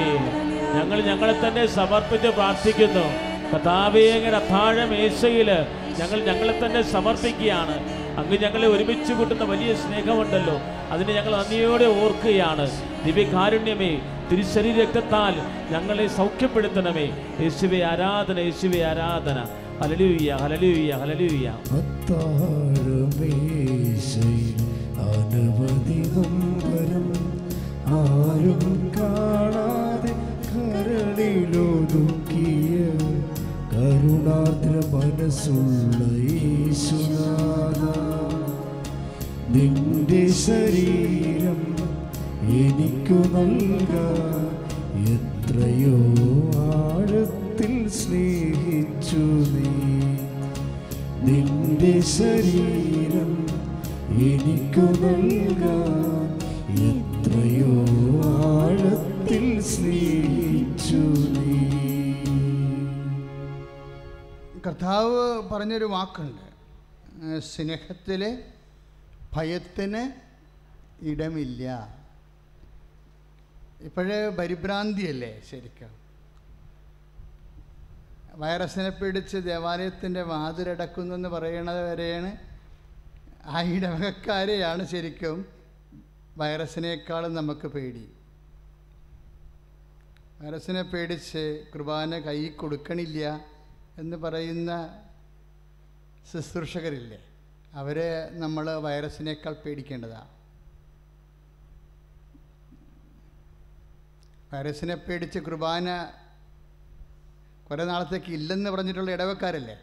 ഞങ്ങൾ ഞങ്ങളെ തന്നെ സമർപ്പിച്ച് പ്രാർത്ഥിക്കുന്നു. കഥാവേ അങ്ങനെ അത്താഴ മേശയിൽ ഞങ്ങൾ ഞങ്ങളെ തന്നെ സമർപ്പിക്കുകയാണ്. അങ്ങ് ഞങ്ങളെ ഒരുമിച്ച് കൂട്ടുന്ന വലിയ സ്നേഹമുണ്ടല്ലോ. അതിനെ ഞങ്ങൾ നന്ദിയോടെ ഓർക്കുകയാണ്. ദിവ്യകാരുണ്യമേ തിരിശരീരക്തത്താൽ ഞങ്ങളെ സൗഖ്യപ്പെടുത്തണമേ. യേശുവെ ആരാധന യേശുവെ ആരാധന. ഹലലൂയ ഹലലൂയ ഹലലൂയ അത്താഴമേശയിൽ അനവധി നൊമ്പരം ആരും കാണാതെ കരളിലൊതുക്കിയ കരുണാദ്ര മനസ്സുള്ള നിന്റെ ശരീരം എനിക്കു നൽക. എത്രയോ ആഴത്തിൽ സ്നേഹിച്ചു നീ. നിന്റെ ശരീരം എനിക്കു നൽക. എത്രയോ ആഴത്തിൽ സ്നേഹിച്ചു നീ. കർത്താവ് പറഞ്ഞൊരു വാക്കുണ്ട്. സ്നേഹത്തിൽ ഭയത്തിന് ഇടമില്ല. ഇപ്പോഴേ പരിഭ്രാന്തിയല്ലേ ശരിക്കും? വൈറസിനെ പിടിച്ച് ദേവാലയത്തിന്റെ വാതിലടക്കുന്നു എന്ന് പറയണത് വരെയാണ് ആ ഇടവകക്കാരെയാണ് ശരിക്കും വൈറസിനേക്കാളും നമുക്ക് പേടി. വൈറസിനെ പേടിച്ച് കുർബാന കൈ കൊടുക്കണില്ല. എന്ന് പറയുന്ന ശുശ്രൂഷകരില്ലേ? അവരെ നമ്മൾ വൈറസിനേക്കാൾ പേടിക്കേണ്ടതാണ് വൈറസിനെ പേടിച്ച് കുർബാന കുറേ നാളത്തേക്ക് ഇല്ലെന്ന് പറഞ്ഞിട്ടുള്ള ഇടവക്കാരല്ലേ?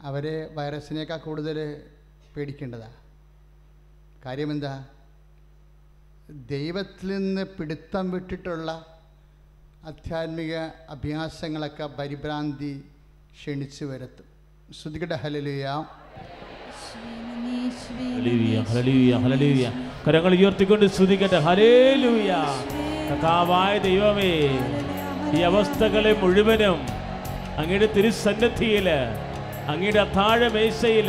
അവരെ വൈറസിനേക്കാൾ കൂടുതൽ പേടിക്കേണ്ടതാണ് കാര്യമെന്താ? ദൈവത്തിൽ നിന്ന് പിടുത്തം വിട്ടിട്ടുള്ള ആധ്യാത്മിക അഭ്യാസങ്ങളൊക്കെ പരിഭ്രാന്തി ക്ഷണിച്ചു വരുത്തും. ശ്രുതികട ഹലലുയ. കരങ്ങൾ ഉയർത്തിക്കൊണ്ട് ശ്രുതിക്കട്ടെ ഹലേലൂയ കഥാവായ ദൈവമേ ഈ അവസ്ഥകളെ മുഴുവനും അങ്ങയുടെ തിരുസന്നദ്ധിയിൽ അങ്ങയുടെ അത്താഴ മേശയിൽ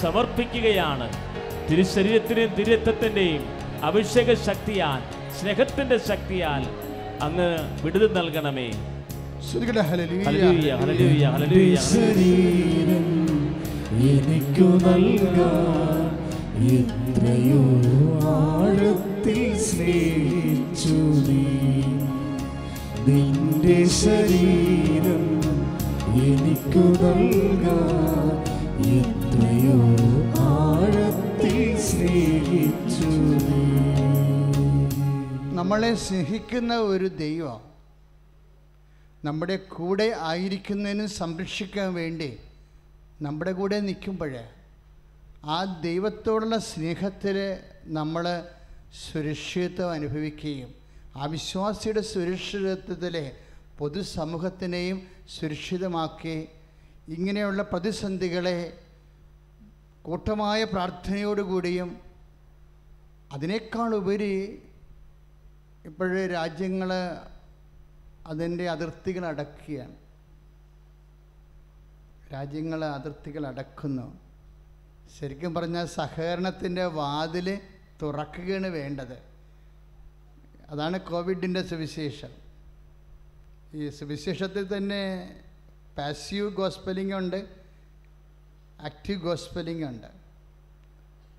സമർപ്പിക്കുകയാണ്. തിരുശരീരത്തിന്റെയും തിരുരത്വത്തിന്റെയും അഭിഷേക ശക്തിയാൽ സ്നേഹത്തിന്റെ ശക്തിയാൽ അങ്ങ് വിടുതൽ നൽകണമേ. ശ്രുതികട ഹല്ലേലൂയ. ഹല്ലേലൂയ ഹല്ലേലൂയ ശരീരം എനിക്കു നൽകാൻ എത്രയോ ആഴത്തിൽ സ്നേഹിച്ചു നീ. നിന്റെ ശരീരം എനിക്കു നൽകാൻ എത്രയോ ആഴത്തിൽ സ്നേഹിച്ചു നീ. നമ്മളെ സ്നേഹിക്കുന്ന ഒരു ദൈവം നമ്മുടെ കൂടെ ആയിരിക്കുന്നതിന് സംരക്ഷിക്കാൻ വേണ്ടി നമ്മുടെ കൂടെ നിൽക്കുമ്പോഴേ ആ ദൈവത്തോടുള്ള സ്നേഹത്തിൽ നമ്മൾ സുരക്ഷിതത്വം അനുഭവിക്കുകയും ആ വിശ്വാസിയുടെ സുരക്ഷിതത്വത്തിലെ പൊതുസമൂഹത്തിനെയും സുരക്ഷിതമാക്കി ഇങ്ങനെയുള്ള പ്രതിസന്ധികളെ കൂട്ടമായ പ്രാർത്ഥനയോടുകൂടിയും അതിനേക്കാൾ ഉപരി ഇപ്പോഴേ രാജ്യങ്ങൾ അതിന്റെ അതിർത്തികൾ അടക്കുകയാണ്. രാജ്യങ്ങൾ അതിർത്തികൾ അടക്കുന്നു. ശരിക്കും പറഞ്ഞാൽ സഹകരണത്തിന്റെ വാതിൽ തുറക്കുകയാണ് വേണ്ടത്. അതാണ് കോവിഡിന്റെ സുവിശേഷം. ഈ സുവിശേഷത്തിൽ തന്നെ പാസീവ് ഗോസ്പെലിംഗ് ഉണ്ട് ആക്റ്റീവ് ഗോസ്പെലിംഗ് ഉണ്ട്.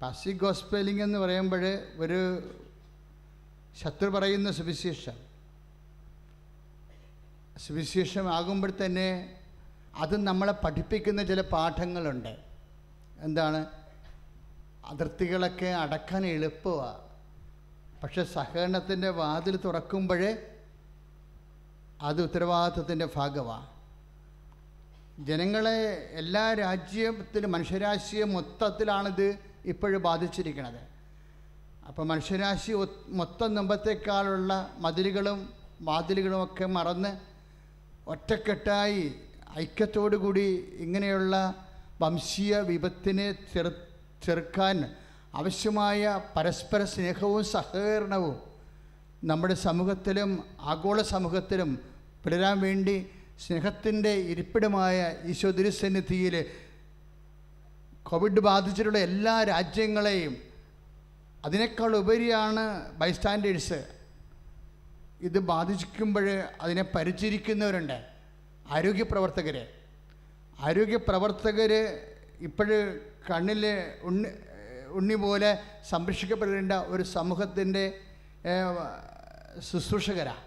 പാസീവ് ഗോസ്പെലിംഗ് എന്ന് പറയുമ്പോൾ ഒരു ശത്രു പറയുന്ന സുവിശേഷം. സുവിശേഷമാകുമ്പോൾ തന്നെ അത് നമ്മളെ പഠിപ്പിക്കുന്ന ചില പാഠങ്ങളുണ്ട്. എന്താണ്? അതിർത്തികളൊക്കെ അടക്കാൻ എളുപ്പമാണ് പക്ഷെ സഹകരണത്തിന്റെ വാതിൽ തുറക്കുമ്പോഴേ അത് ഉത്തരവാദിത്വത്തിന്റെ ഭാഗമാണ് ജനങ്ങളെ എല്ലാ രാജ്യത്തിലും മനുഷ്യരാശിയെ മൊത്തത്തിലാണിത് ഇപ്പോഴും ബാധിച്ചിരിക്കുന്നത് അപ്പോൾ മനുഷ്യരാശി മൊത്തം മുമ്പത്തേക്കാളുള്ള മതിലുകളും വാതിലുകളും ഒക്കെ മറന്ന് ഒറ്റക്കെട്ടായി ഐക്യത്തോടുകൂടി ഇങ്ങനെയുള്ള വംശീയ വിപത്തിനെ ചെറു ചെറുക്കാൻ ആവശ്യമായ പരസ്പര സ്നേഹവും സഹകരണവും നമ്മുടെ സമൂഹത്തിലും ആഗോള സമൂഹത്തിലും പിടരാൻ വേണ്ടി സ്നേഹത്തിന്റെ ഇരിപ്പിടമായ ഈശോ കോവിഡ് ബാധിച്ചിട്ടുള്ള എല്ലാ രാജ്യങ്ങളെയും അതിനേക്കാൾ ഉപരിയാണ് ബൈസ്റ്റാൻഡേഴ്സ് ഇത് ബാധിക്കുമ്പോൾ അതിനെ പരിചരിക്കുന്നവരുണ്ട്. ആരോഗ്യ പ്രവർത്തകർ ആരോഗ്യ പ്രവർത്തകർ ഇപ്പോൾ കണ്ണിൽ ഉണ്ണി ഉണ്ണി പോലെ സംരക്ഷിക്കപ്പെടേണ്ട ഒരു സമൂഹത്തിന്റെ ശുശ്രൂഷകരാണ്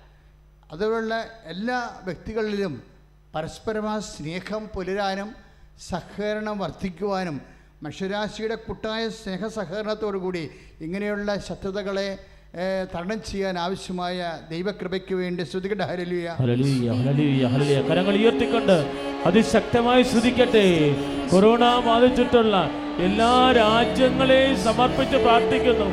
അതുപോലുള്ള എല്ലാ വ്യക്തികളിലും പരസ്പരമായ സ്നേഹം പുലരാനും സഹകരണം വർദ്ധിക്കുവാനും മനുഷ്യരാശിയുടെ കൂട്ടായ സ്നേഹ സഹകരണത്തോടുകൂടി ഇങ്ങനെയുള്ള ശത്രുതകളെ തരണം ചെയ്യാൻ ആവശ്യമായ ദൈവകൃപയ്ക്ക് വേണ്ടി ശ്രുതികട ഹരലിയ ഹല്ലേലൂയ. കരങ്ങൾ ഉയർത്തിക്കൊണ്ട് അതിശക്തമായി ശ്രുതിക്കട്ടെ. കൊറോണ ബാധിച്ചിട്ടുള്ള എല്ലാ രാജ്യങ്ങളെയും സമർപ്പിച്ച് പ്രാർത്ഥിക്കുന്നു.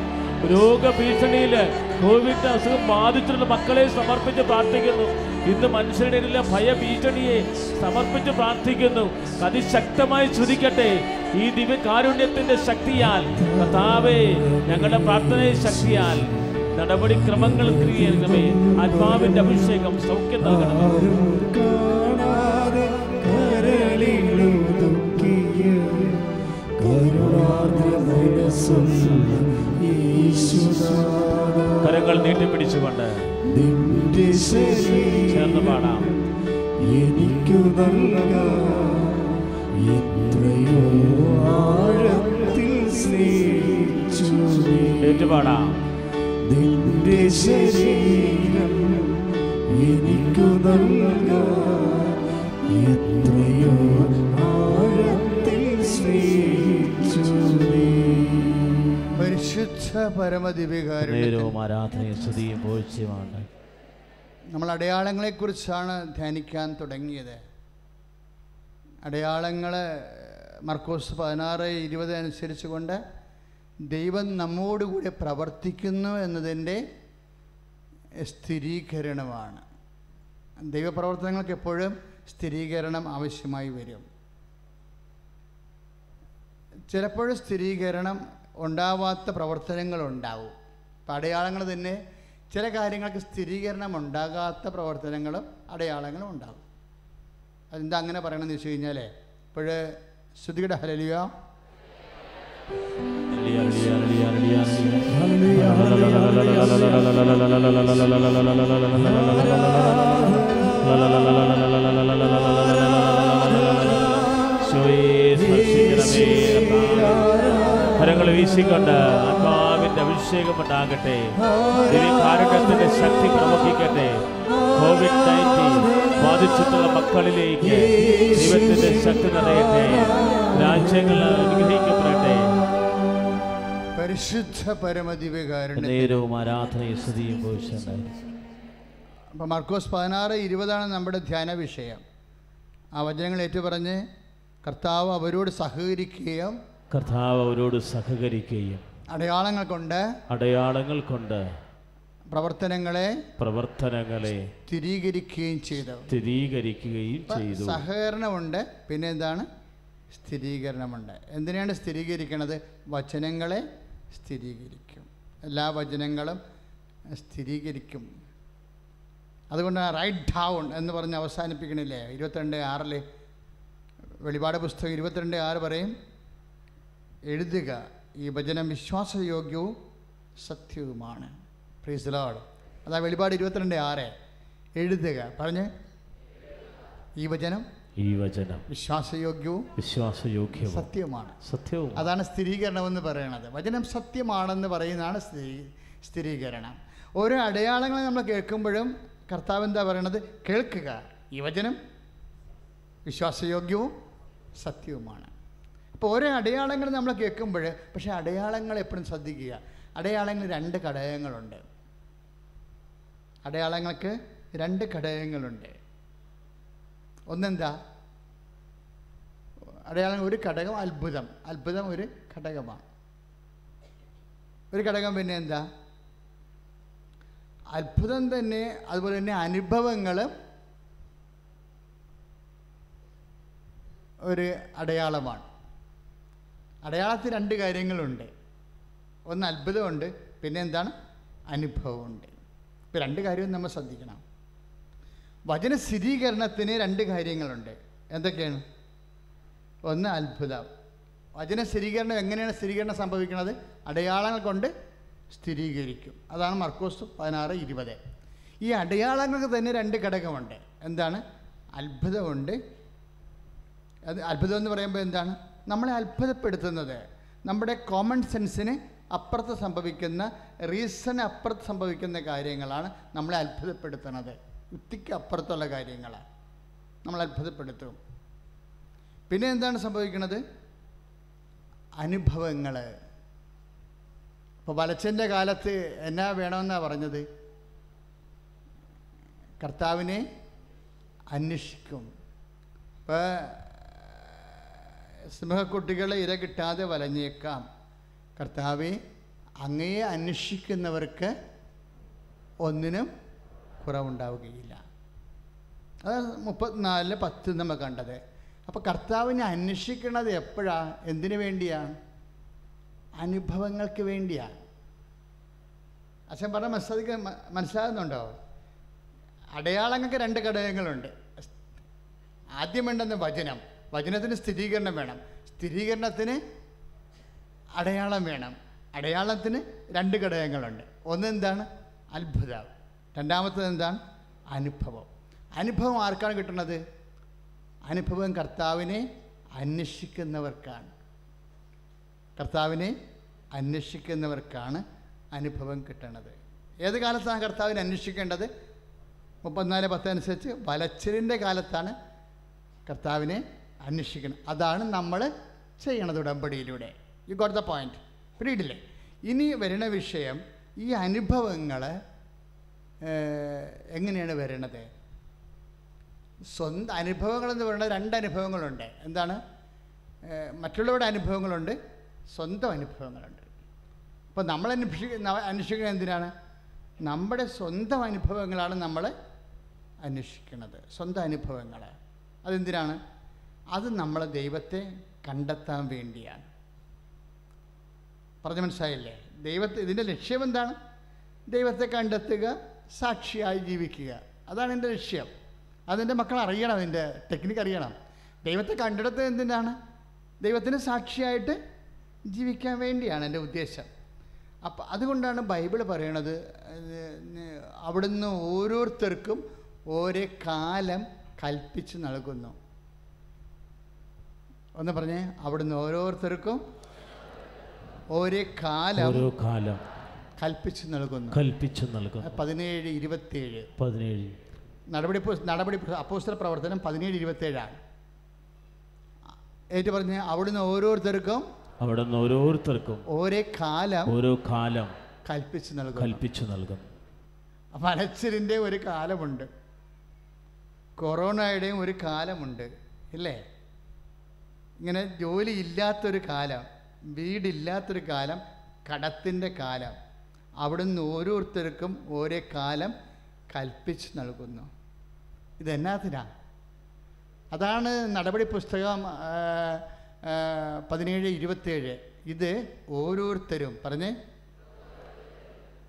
രോഗഭീഷണിയിൽ കോവിഡ് അസുഖം ബാധിച്ചിട്ടുള്ള മക്കളെ സമർപ്പിച്ച് പ്രാർത്ഥിക്കുന്നു. ഇന്ന് മനുഷ്യരുടെ ഇടയിലെ ഭയഭീഷണിയെ സമർപ്പിച്ച് പ്രാർത്ഥിക്കുന്നു. അതിശക്തമായി ചുരിക്കട്ടെ. ഈ ദിവ്യ കാരുണ്യത്തിന്റെ ശക്തിയാൽ കർത്താവേ ഞങ്ങളുടെ പ്രാർത്ഥനയെ ശക്തിയാൽ നടപടിക്രമങ്ങൾ ക്രിയണമേ ആത്മാവിന്റെ അഭിഷേകം സൗഖ്യം നൽകണമേ. കരങ്ങൾ നീട്ടിപ്പിടിച്ചുകൊണ്ട് നിന്റെ ചേർന്ന് പാടാം. എനിക്കു നൽകാം. എത്രയോ ആഴത്തിൽ സ്നേഹിച്ചു. ഏറ്റുപാടാം. നിന്റെ ശരീരം എനിക്കു നൽകാം. എത്രയോ ആഴത്തിൽ പോഴ്ചയുമാണ് നമ്മൾ അടയാളങ്ങളെക്കുറിച്ചാണ് ധ്യാനിക്കാൻ തുടങ്ങിയത്. അടയാളങ്ങൾ മർക്കോസ് പതിനാറ് ഇരുപത് അനുസരിച്ച് കൊണ്ട് ദൈവം നമ്മോടുകൂടി പ്രവർത്തിക്കുന്നു എന്നതിന്റെ സ്ഥിരീകരണമാണ്. ദൈവപ്രവർത്തനങ്ങൾക്ക് എപ്പോഴും സ്ഥിരീകരണം ആവശ്യമായി വരും. ചിലപ്പോൾ സ്ഥിരീകരണം ഉണ്ടാവാത്ത പ്രവർത്തനങ്ങളുണ്ടാവും അപ്പം അടയാളങ്ങൾ തന്നെ ചില കാര്യങ്ങൾക്ക് സ്ഥിരീകരണം ഉണ്ടാകാത്ത പ്രവർത്തനങ്ങളും അടയാളങ്ങളും ഉണ്ടാകും അതെന്താ അങ്ങനെ പറയണമെന്ന് വെച്ച് കഴിഞ്ഞാൽ ഇപ്പോൾ ശ്രുതിയുടെ ഹലലിയ കരങ്ങൾ വീശിക്കൊണ്ട് ആത്മാവിന്റെ അഭിഷേകം ഉണ്ടാകട്ടെ. ദിവ്യകാരുണ്യത്തിന്റെ ശക്തി പ്രവർത്തിക്കട്ടെ കോവിഡ് നയന്റീൻ ബാധിച്ചിട്ടുള്ള മക്കളിലേക്ക് ദൈവത്തിന്റെ ശക്തി നിറയട്ടെ. രാജ്യങ്ങൾ അനുഗ്രഹിക്കപ്പെടട്ടെ. പരിശുദ്ധ പരമദിവ്യകാരുണ്യ നേരവും ആരാധനയും സ്തുതിയും മർക്കോസ് പതിനാറ് ഇരുപതാണ് നമ്മുടെ ധ്യാന വിഷയം. ആ വചനങ്ങൾ ഏറ്റുപറഞ്ഞ് കർത്താവ് അവരോട് സഹകരിക്കുകയും കർത്താവ് അവരോട് സഹകരിക്കുകയും അടയാളങ്ങൾ കൊണ്ട് അടയാളങ്ങൾ കൊണ്ട് പ്രവർത്തനങ്ങളെ പ്രവർത്തനങ്ങളെ സ്ഥിരീകരിക്കുകയും ചെയ്തു. സ്ഥിരീകരിക്കുകയും ചെയ്തു. സഹകരണമുണ്ട് പിന്നെ എന്താണ്? സ്ഥിരീകരണമുണ്ട്. എന്തിനാണ് സ്ഥിരീകരിക്കുന്നത് വചനങ്ങളെ സ്ഥിരീകരിക്കും. എല്ലാ വചനങ്ങളും സ്ഥിരീകരിക്കും. അതുകൊണ്ട് റൈറ്റ് ഡൗൺ എന്ന് പറഞ്ഞ് അവസാനിപ്പിക്കണില്ലേ? ഇരുപത്തിരണ്ട് ആറിൽ വെളിപാട് പുസ്തകം ഇരുപത്തിരണ്ട് ആറ് പറയും എഴുതുക. ഈ വചനം വിശ്വാസയോഗ്യവും സത്യവുമാണ്. പ്രീസ് ലോഡ് അതാ വെളിപാട് ഇരുപത്തിരണ്ട് ആറ്. എഴുതുക. പറഞ്ഞ്. ഈ വചനം ഈ വചനം വിശ്വാസയോഗ്യവും വിശ്വാസയോഗ്യവും സത്യവുമാണ്. സത്യവും. അതാണ് സ്ഥിരീകരണം എന്ന് പറയുന്നത് വചനം സത്യമാണെന്ന് പറയുന്നതാണ് സ്ഥിരീ സ്ഥിരീകരണം. ഓരോ അടയാളങ്ങൾ നമ്മൾ കേൾക്കുമ്പോഴും കർത്താവ് എന്താ പറയണത്? കേൾക്കുക. ഈ വചനം വിശ്വാസയോഗ്യവും സത്യവുമാണ്. അപ്പോൾ ഓരോ അടയാളങ്ങൾ നമ്മൾ കേൾക്കുമ്പോൾ പക്ഷേ അടയാളങ്ങൾ എപ്പോഴും ശ്രദ്ധിക്കുക. അടയാളങ്ങൾ രണ്ട് ഘടകങ്ങളുണ്ട്. അടയാളങ്ങൾക്ക് രണ്ട് ഘടകങ്ങളുണ്ട്. ഒന്നെന്താ? അടയാളം ഒരു ഘടകം അത്ഭുതം. അത്ഭുതം ഒരു ഘടകമാണ്. ഒരു ഘടകം പിന്നെ എന്താ? അത്ഭുതം തന്നെ അതുപോലെ തന്നെ അനുഭവങ്ങളും ഒരു അടയാളമാണ്. അടയാളത്തിൽ രണ്ട് കാര്യങ്ങളുണ്ട്. ഒന്ന് അത്ഭുതമുണ്ട് പിന്നെ എന്താണ്? അനുഭവമുണ്ട്. ഇപ്പം രണ്ട് കാര്യവും നമ്മൾ ശ്രദ്ധിക്കണം. വചന സ്ഥിരീകരണത്തിന് രണ്ട് കാര്യങ്ങളുണ്ട്. എന്തൊക്കെയാണ്? ഒന്ന് അത്ഭുതം. വചന സ്ഥിരീകരണം എങ്ങനെയാണ് സ്ഥിരീകരണം സംഭവിക്കുന്നത്? അടയാളങ്ങൾ കൊണ്ട് സ്ഥിരീകരിക്കും. അതാണ് മർക്കോസ് പതിനാറ് ഇരുപത്. ഈ അടയാളങ്ങൾക്ക് തന്നെ രണ്ട് ഘടകമുണ്ട്. എന്താണ്? അത്ഭുതമുണ്ട്. അത് അത്ഭുതം എന്ന് പറയുമ്പോൾ എന്താണ്? നമ്മളെ അത്ഭുതപ്പെടുത്തുന്നത്. നമ്മുടെ കോമൺ സെൻസിന് അപ്പുറത്ത് സംഭവിക്കുന്ന റീസൺ അപ്പുറത്ത് സംഭവിക്കുന്ന കാര്യങ്ങളാണ് നമ്മളെ അത്ഭുതപ്പെടുത്തുന്നത്. യുക്തിക്ക് അപ്പുറത്തുള്ള കാര്യങ്ങളാണ് നമ്മൾ അത്ഭുതപ്പെടുത്തും. പിന്നെ എന്താണ് സംഭവിക്കുന്നത്? അനുഭവങ്ങൾ ഇപ്പോൾ വലച്ചന്റെ കാലത്ത് എന്നാ വേണമെന്നാണ് പറഞ്ഞത്? കർത്താവിനെ അന്വേഷിക്കും. ഇപ്പോൾ സിംഹക്കുട്ടികളെ ഇര കിട്ടാതെ വലഞ്ഞേക്കാം. കർത്താവെ അങ്ങയെ അന്വേഷിക്കുന്നവർക്ക് ഒന്നിനും കുറവുണ്ടാവുകയില്ല. അത് മുപ്പത്തിനാലിൽ പത്ത് നമ്മൾ കണ്ടത്. അപ്പോൾ കർത്താവിനെ അന്വേഷിക്കുന്നത് എപ്പോഴാണ് എന്തിനു വേണ്ടിയാണ് അനുഭവങ്ങൾക്ക് വേണ്ടിയാണ് അച്ഛൻ പറഞ്ഞ മനസ്സിലാക്കി മനസ്സിലാകുന്നുണ്ടോ? അടയാളങ്ങൾക്ക് രണ്ട് ഘടകങ്ങളുണ്ട്. ആദ്യമുണ്ടെന്ന് വചനം. വചനത്തിന് സ്ഥിരീകരണം വേണം. സ്ഥിരീകരണത്തിന് അടയാളം വേണം. അടയാളത്തിന് രണ്ട് ഘടകങ്ങളുണ്ട്. ഒന്ന് എന്താണ്? അത്ഭുതം. രണ്ടാമത്തത് എന്താണ്? അനുഭവം. അനുഭവം ആർക്കാണ് കിട്ടുന്നത്? അനുഭവം കർത്താവിനെ അന്വേഷിക്കുന്നവർക്കാണ്. കർത്താവിനെ അന്വേഷിക്കുന്നവർക്കാണ് അനുഭവം കിട്ടണത്. ഏത് കാലത്താണ് കർത്താവിനെ അന്വേഷിക്കേണ്ടത്? മുപ്പത്തിനാല് പത്ത് അനുസരിച്ച് വലച്ചിലിന്റെ കാലത്താണ് കർത്താവിനെ അന്വേഷിക്കണം. അതാണ് നമ്മൾ ചെയ്യണത് ഉടമ്പടിയിലൂടെ. യു ഗോട്ട് ദ പോയിന്റ് പിടിയിട്ടില്ലേ ഇനി വരുന്ന വിഷയം ഈ അനുഭവങ്ങൾ എങ്ങനെയാണ് വരണത്? സ്വന്തം അനുഭവങ്ങൾ എന്ന് പറയുന്നത് രണ്ട് അനുഭവങ്ങളുണ്ട്. എന്താണ്? മറ്റുള്ളവരുടെ അനുഭവങ്ങളുണ്ട് സ്വന്തം അനുഭവങ്ങളുണ്ട്. അപ്പോൾ നമ്മൾ അന്വേഷിക്കുന്ന അന്വേഷിക്കുന്നത് എന്തിനാണ്? നമ്മുടെ സ്വന്തം അനുഭവങ്ങളാണ് നമ്മൾ അന്വേഷിക്കുന്നത് സ്വന്തം അനുഭവങ്ങൾ അതെന്തിനാണ്? അത് നമ്മളെ ദൈവത്തെ കണ്ടെത്താൻ വേണ്ടിയാണ്. പറഞ്ഞു മനസ്സിലായില്ലേ? ദൈവത്തെ ഇതിന്റെ ലക്ഷ്യം എന്താണ്? ദൈവത്തെ കണ്ടെത്തുക സാക്ഷിയായി ജീവിക്കുക. അതാണ് എന്റെ ലക്ഷ്യം. അതെന്റെ മക്കൾ അറിയണം അതിന്റെ ടെക്നിക്ക് അറിയണം. ദൈവത്തെ കണ്ടെടുത്തത് എന്തിനാണ്? ദൈവത്തിന് സാക്ഷിയായിട്ട് ജീവിക്കാൻ വേണ്ടിയാണ് എന്റെ ഉദ്ദേശം. അപ്പം അതുകൊണ്ടാണ് ബൈബിൾ പറയണത് അവിടുന്ന് ഓരോരുത്തർക്കും ഓരോ കാലം കൽപ്പിച്ച് നൽകുന്നു. ഒന്ന് പറഞ്ഞേ അവിടുന്ന് ഓരോരുത്തർക്കും ഓരോ കാലം ഓരോ കാലം കൽപ്പിച്ചു നൽകുന്നു. കൽപ്പിച്ചു നൽകുന്നു. പതിനേഴ് ഇരുപത്തിയേഴ് പതിനേഴ്. നടപടി നടപടി അപ്പോസ്റ്റർ അപ്പോസ്തല പ്രവർത്തനം പതിനേഴ് ഇരുപത്തിയേഴാണ് ഏറ്റു പറഞ്ഞ് അവിടുന്ന് ഓരോരുത്തർക്കും അവിടുന്ന് ഓരോരുത്തർക്കും ഓരോ കാലം ഓരോ കാലം കൽപ്പിച്ചു നൽകും കൽപ്പിച്ചു നൽകും മലച്ചിലിന്റെ ഒരു കാലമുണ്ട്. കൊറോണയുടെയും ഒരു കാലമുണ്ട്. ഇല്ലേ? ഇങ്ങനെ ജോലി ഇല്ലാത്തൊരു കാലം വീടില്ലാത്തൊരു കാലം കടത്തിന്റെ കാലം അവിടുന്ന് ഓരോരുത്തർക്കും ഓരോ കാലം കൽപ്പിച്ച് നൽകുന്നു. ഇതെന്നാത്തിനാണ് അതാണ് നടപടി പുസ്തകം പതിനേഴ് ഇരുപത്തേഴ്. ഇത് ഓരോരുത്തരും പറഞ്ഞ്?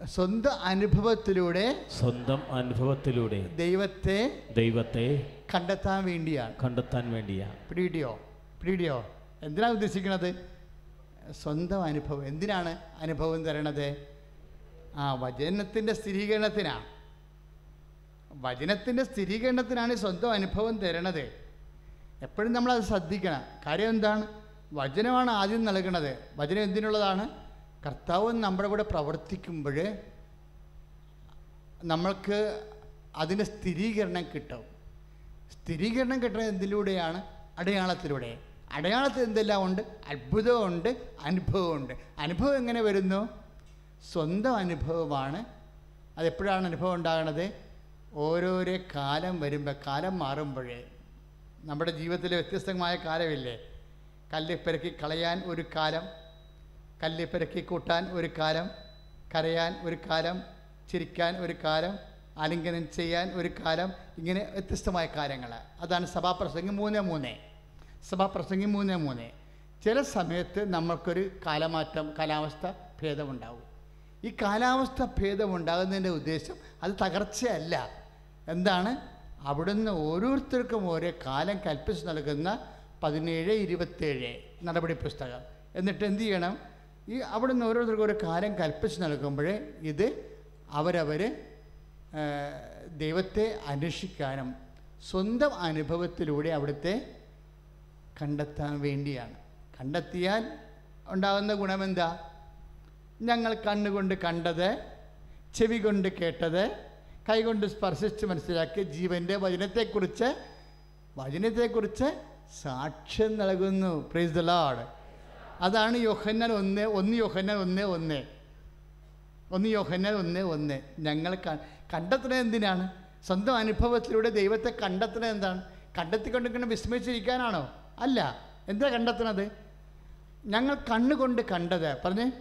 സ്വന്തം അനുഭവത്തിലൂടെ സ്വന്തം അനുഭവത്തിലൂടെ ദൈവത്തെ ദൈവത്തെ കണ്ടെത്താൻ വേണ്ടിയാണ്. കണ്ടെത്താൻ വേണ്ടിയാണ്. പിടികിട്ടിയോ? പിടികിട്ടിയോ എന്തിനാണ് ഉദ്ദേശിക്കുന്നത്? സ്വന്തം അനുഭവം. എന്തിനാണ് അനുഭവം തരണത്? ആ വചനത്തിന്റെ സ്ഥിരീകരണത്തിനാണ്. വചനത്തിന്റെ സ്ഥിരീകരണത്തിനാണ് സ്വന്തം അനുഭവം തരണത്. എപ്പോഴും നമ്മളത് ശ്രദ്ധിക്കണം. കാര്യം എന്താണ്? വചനമാണ് ആദ്യം നൽകണത്. വചനം എന്തിനുള്ളതാണ്? കർത്താവ് നമ്മുടെ കൂടെ പ്രവർത്തിക്കുമ്പോൾ നമ്മൾക്ക് അതിന്റെ സ്ഥിരീകരണം കിട്ടും. സ്ഥിരീകരണം കിട്ടുന്നത് എന്തിലൂടെയാണ്? അടയാളത്തിലൂടെ. അടയാളത്തിൽ എന്തെല്ലാം ഉണ്ട്? അത്ഭുതമുണ്ട് അനുഭവമുണ്ട്. അനുഭവം എങ്ങനെ വരുന്നു? സ്വന്തം അനുഭവമാണ്. അതെപ്പോഴാണ് അനുഭവം ഉണ്ടാകുന്നത്? ഓരോരോ കാലം വരുമ്പോൾ കാലം മാറുമ്പോഴേ. നമ്മുടെ ജീവിതത്തിലെ വ്യത്യസ്തമായ കാലമില്ലേ? കല്ലിപ്പിറക്കി കളയാൻ ഒരു കാലം കല്ലിപ്പിറക്കി കൂട്ടാൻ ഒരു കാലം കരയാൻ ഒരു കാലം ചിരിക്കാൻ ഒരു കാലം ആലിംഗനം ചെയ്യാൻ ഒരു കാലം ഇങ്ങനെ വ്യത്യസ്തമായ കാര്യങ്ങൾ അതാണ് സഭാപ്രസംഗം മൂന്ന് മൂന്ന്. സഭാപ്രസംഗം മൂന്ന് മൂന്ന്. ചില സമയത്ത് നമ്മൾക്കൊരു കാലമാറ്റം കാലാവസ്ഥ ഭേദമുണ്ടാവും. ഈ കാലാവസ്ഥ ഭേദമുണ്ടാകുന്നതിന്റെ ഉദ്ദേശം അത് തകർച്ചയല്ല. എന്താണ്? അവിടുന്ന് ഓരോരുത്തർക്കും ഓരോ കാലം കൽപ്പിച്ച് നൽകുന്ന പതിനേഴ് ഇരുപത്തേഴ് നടപടി പുസ്തകം. എന്നിട്ട് എന്ത് ചെയ്യണം? ഈ അവിടുന്ന് ഓരോരുത്തർക്കും ഓരോ കാലം കൽപ്പിച്ച് നൽകുമ്പോൾ ഇത് അവരവർ ദൈവത്തെ അന്വേഷിക്കാനും സ്വന്തം അനുഭവത്തിലൂടെ അവിടുത്തെ കണ്ടെത്താൻ വേണ്ടിയാണ്. കണ്ടെത്തിയാൽ ഉണ്ടാകുന്ന ഗുണമെന്താ? ഞങ്ങൾ കണ്ണുകൊണ്ട് കണ്ടത് ചെവി കൊണ്ട് കേട്ടത് കൈകൊണ്ട് സ്പർശിച്ച് മനസ്സിലാക്കി ജീവന്റെ വചനത്തെക്കുറിച്ച് വചനത്തെക്കുറിച്ച് സാക്ഷ്യം നൽകുന്നു. പ്രൈസ് ദ ലോഡ് അതാണ് യോഹന്നൽ ഒന്ന് ഒന്ന് യോഹന്നൽ ഒന്ന് ഒന്ന്. ഒന്ന് യോഹന്നൽ ഒന്ന് ഒന്ന്. ഞങ്ങൾ കണ്ടെത്തണത് എന്തിനാണ്? സ്വന്തം അനുഭവത്തിലൂടെ ദൈവത്തെ കണ്ടെത്തണത് എന്താണ്? കണ്ടെത്തിക്കൊണ്ടിരിക്കുന്ന വിസ്മയിച്ചിരിക്കാനാണോ? അല്ല എന്താ കണ്ടെത്തുന്നത്? ഞങ്ങൾ കണ്ണുകൊണ്ട് കണ്ടത് പറഞ്ഞേ.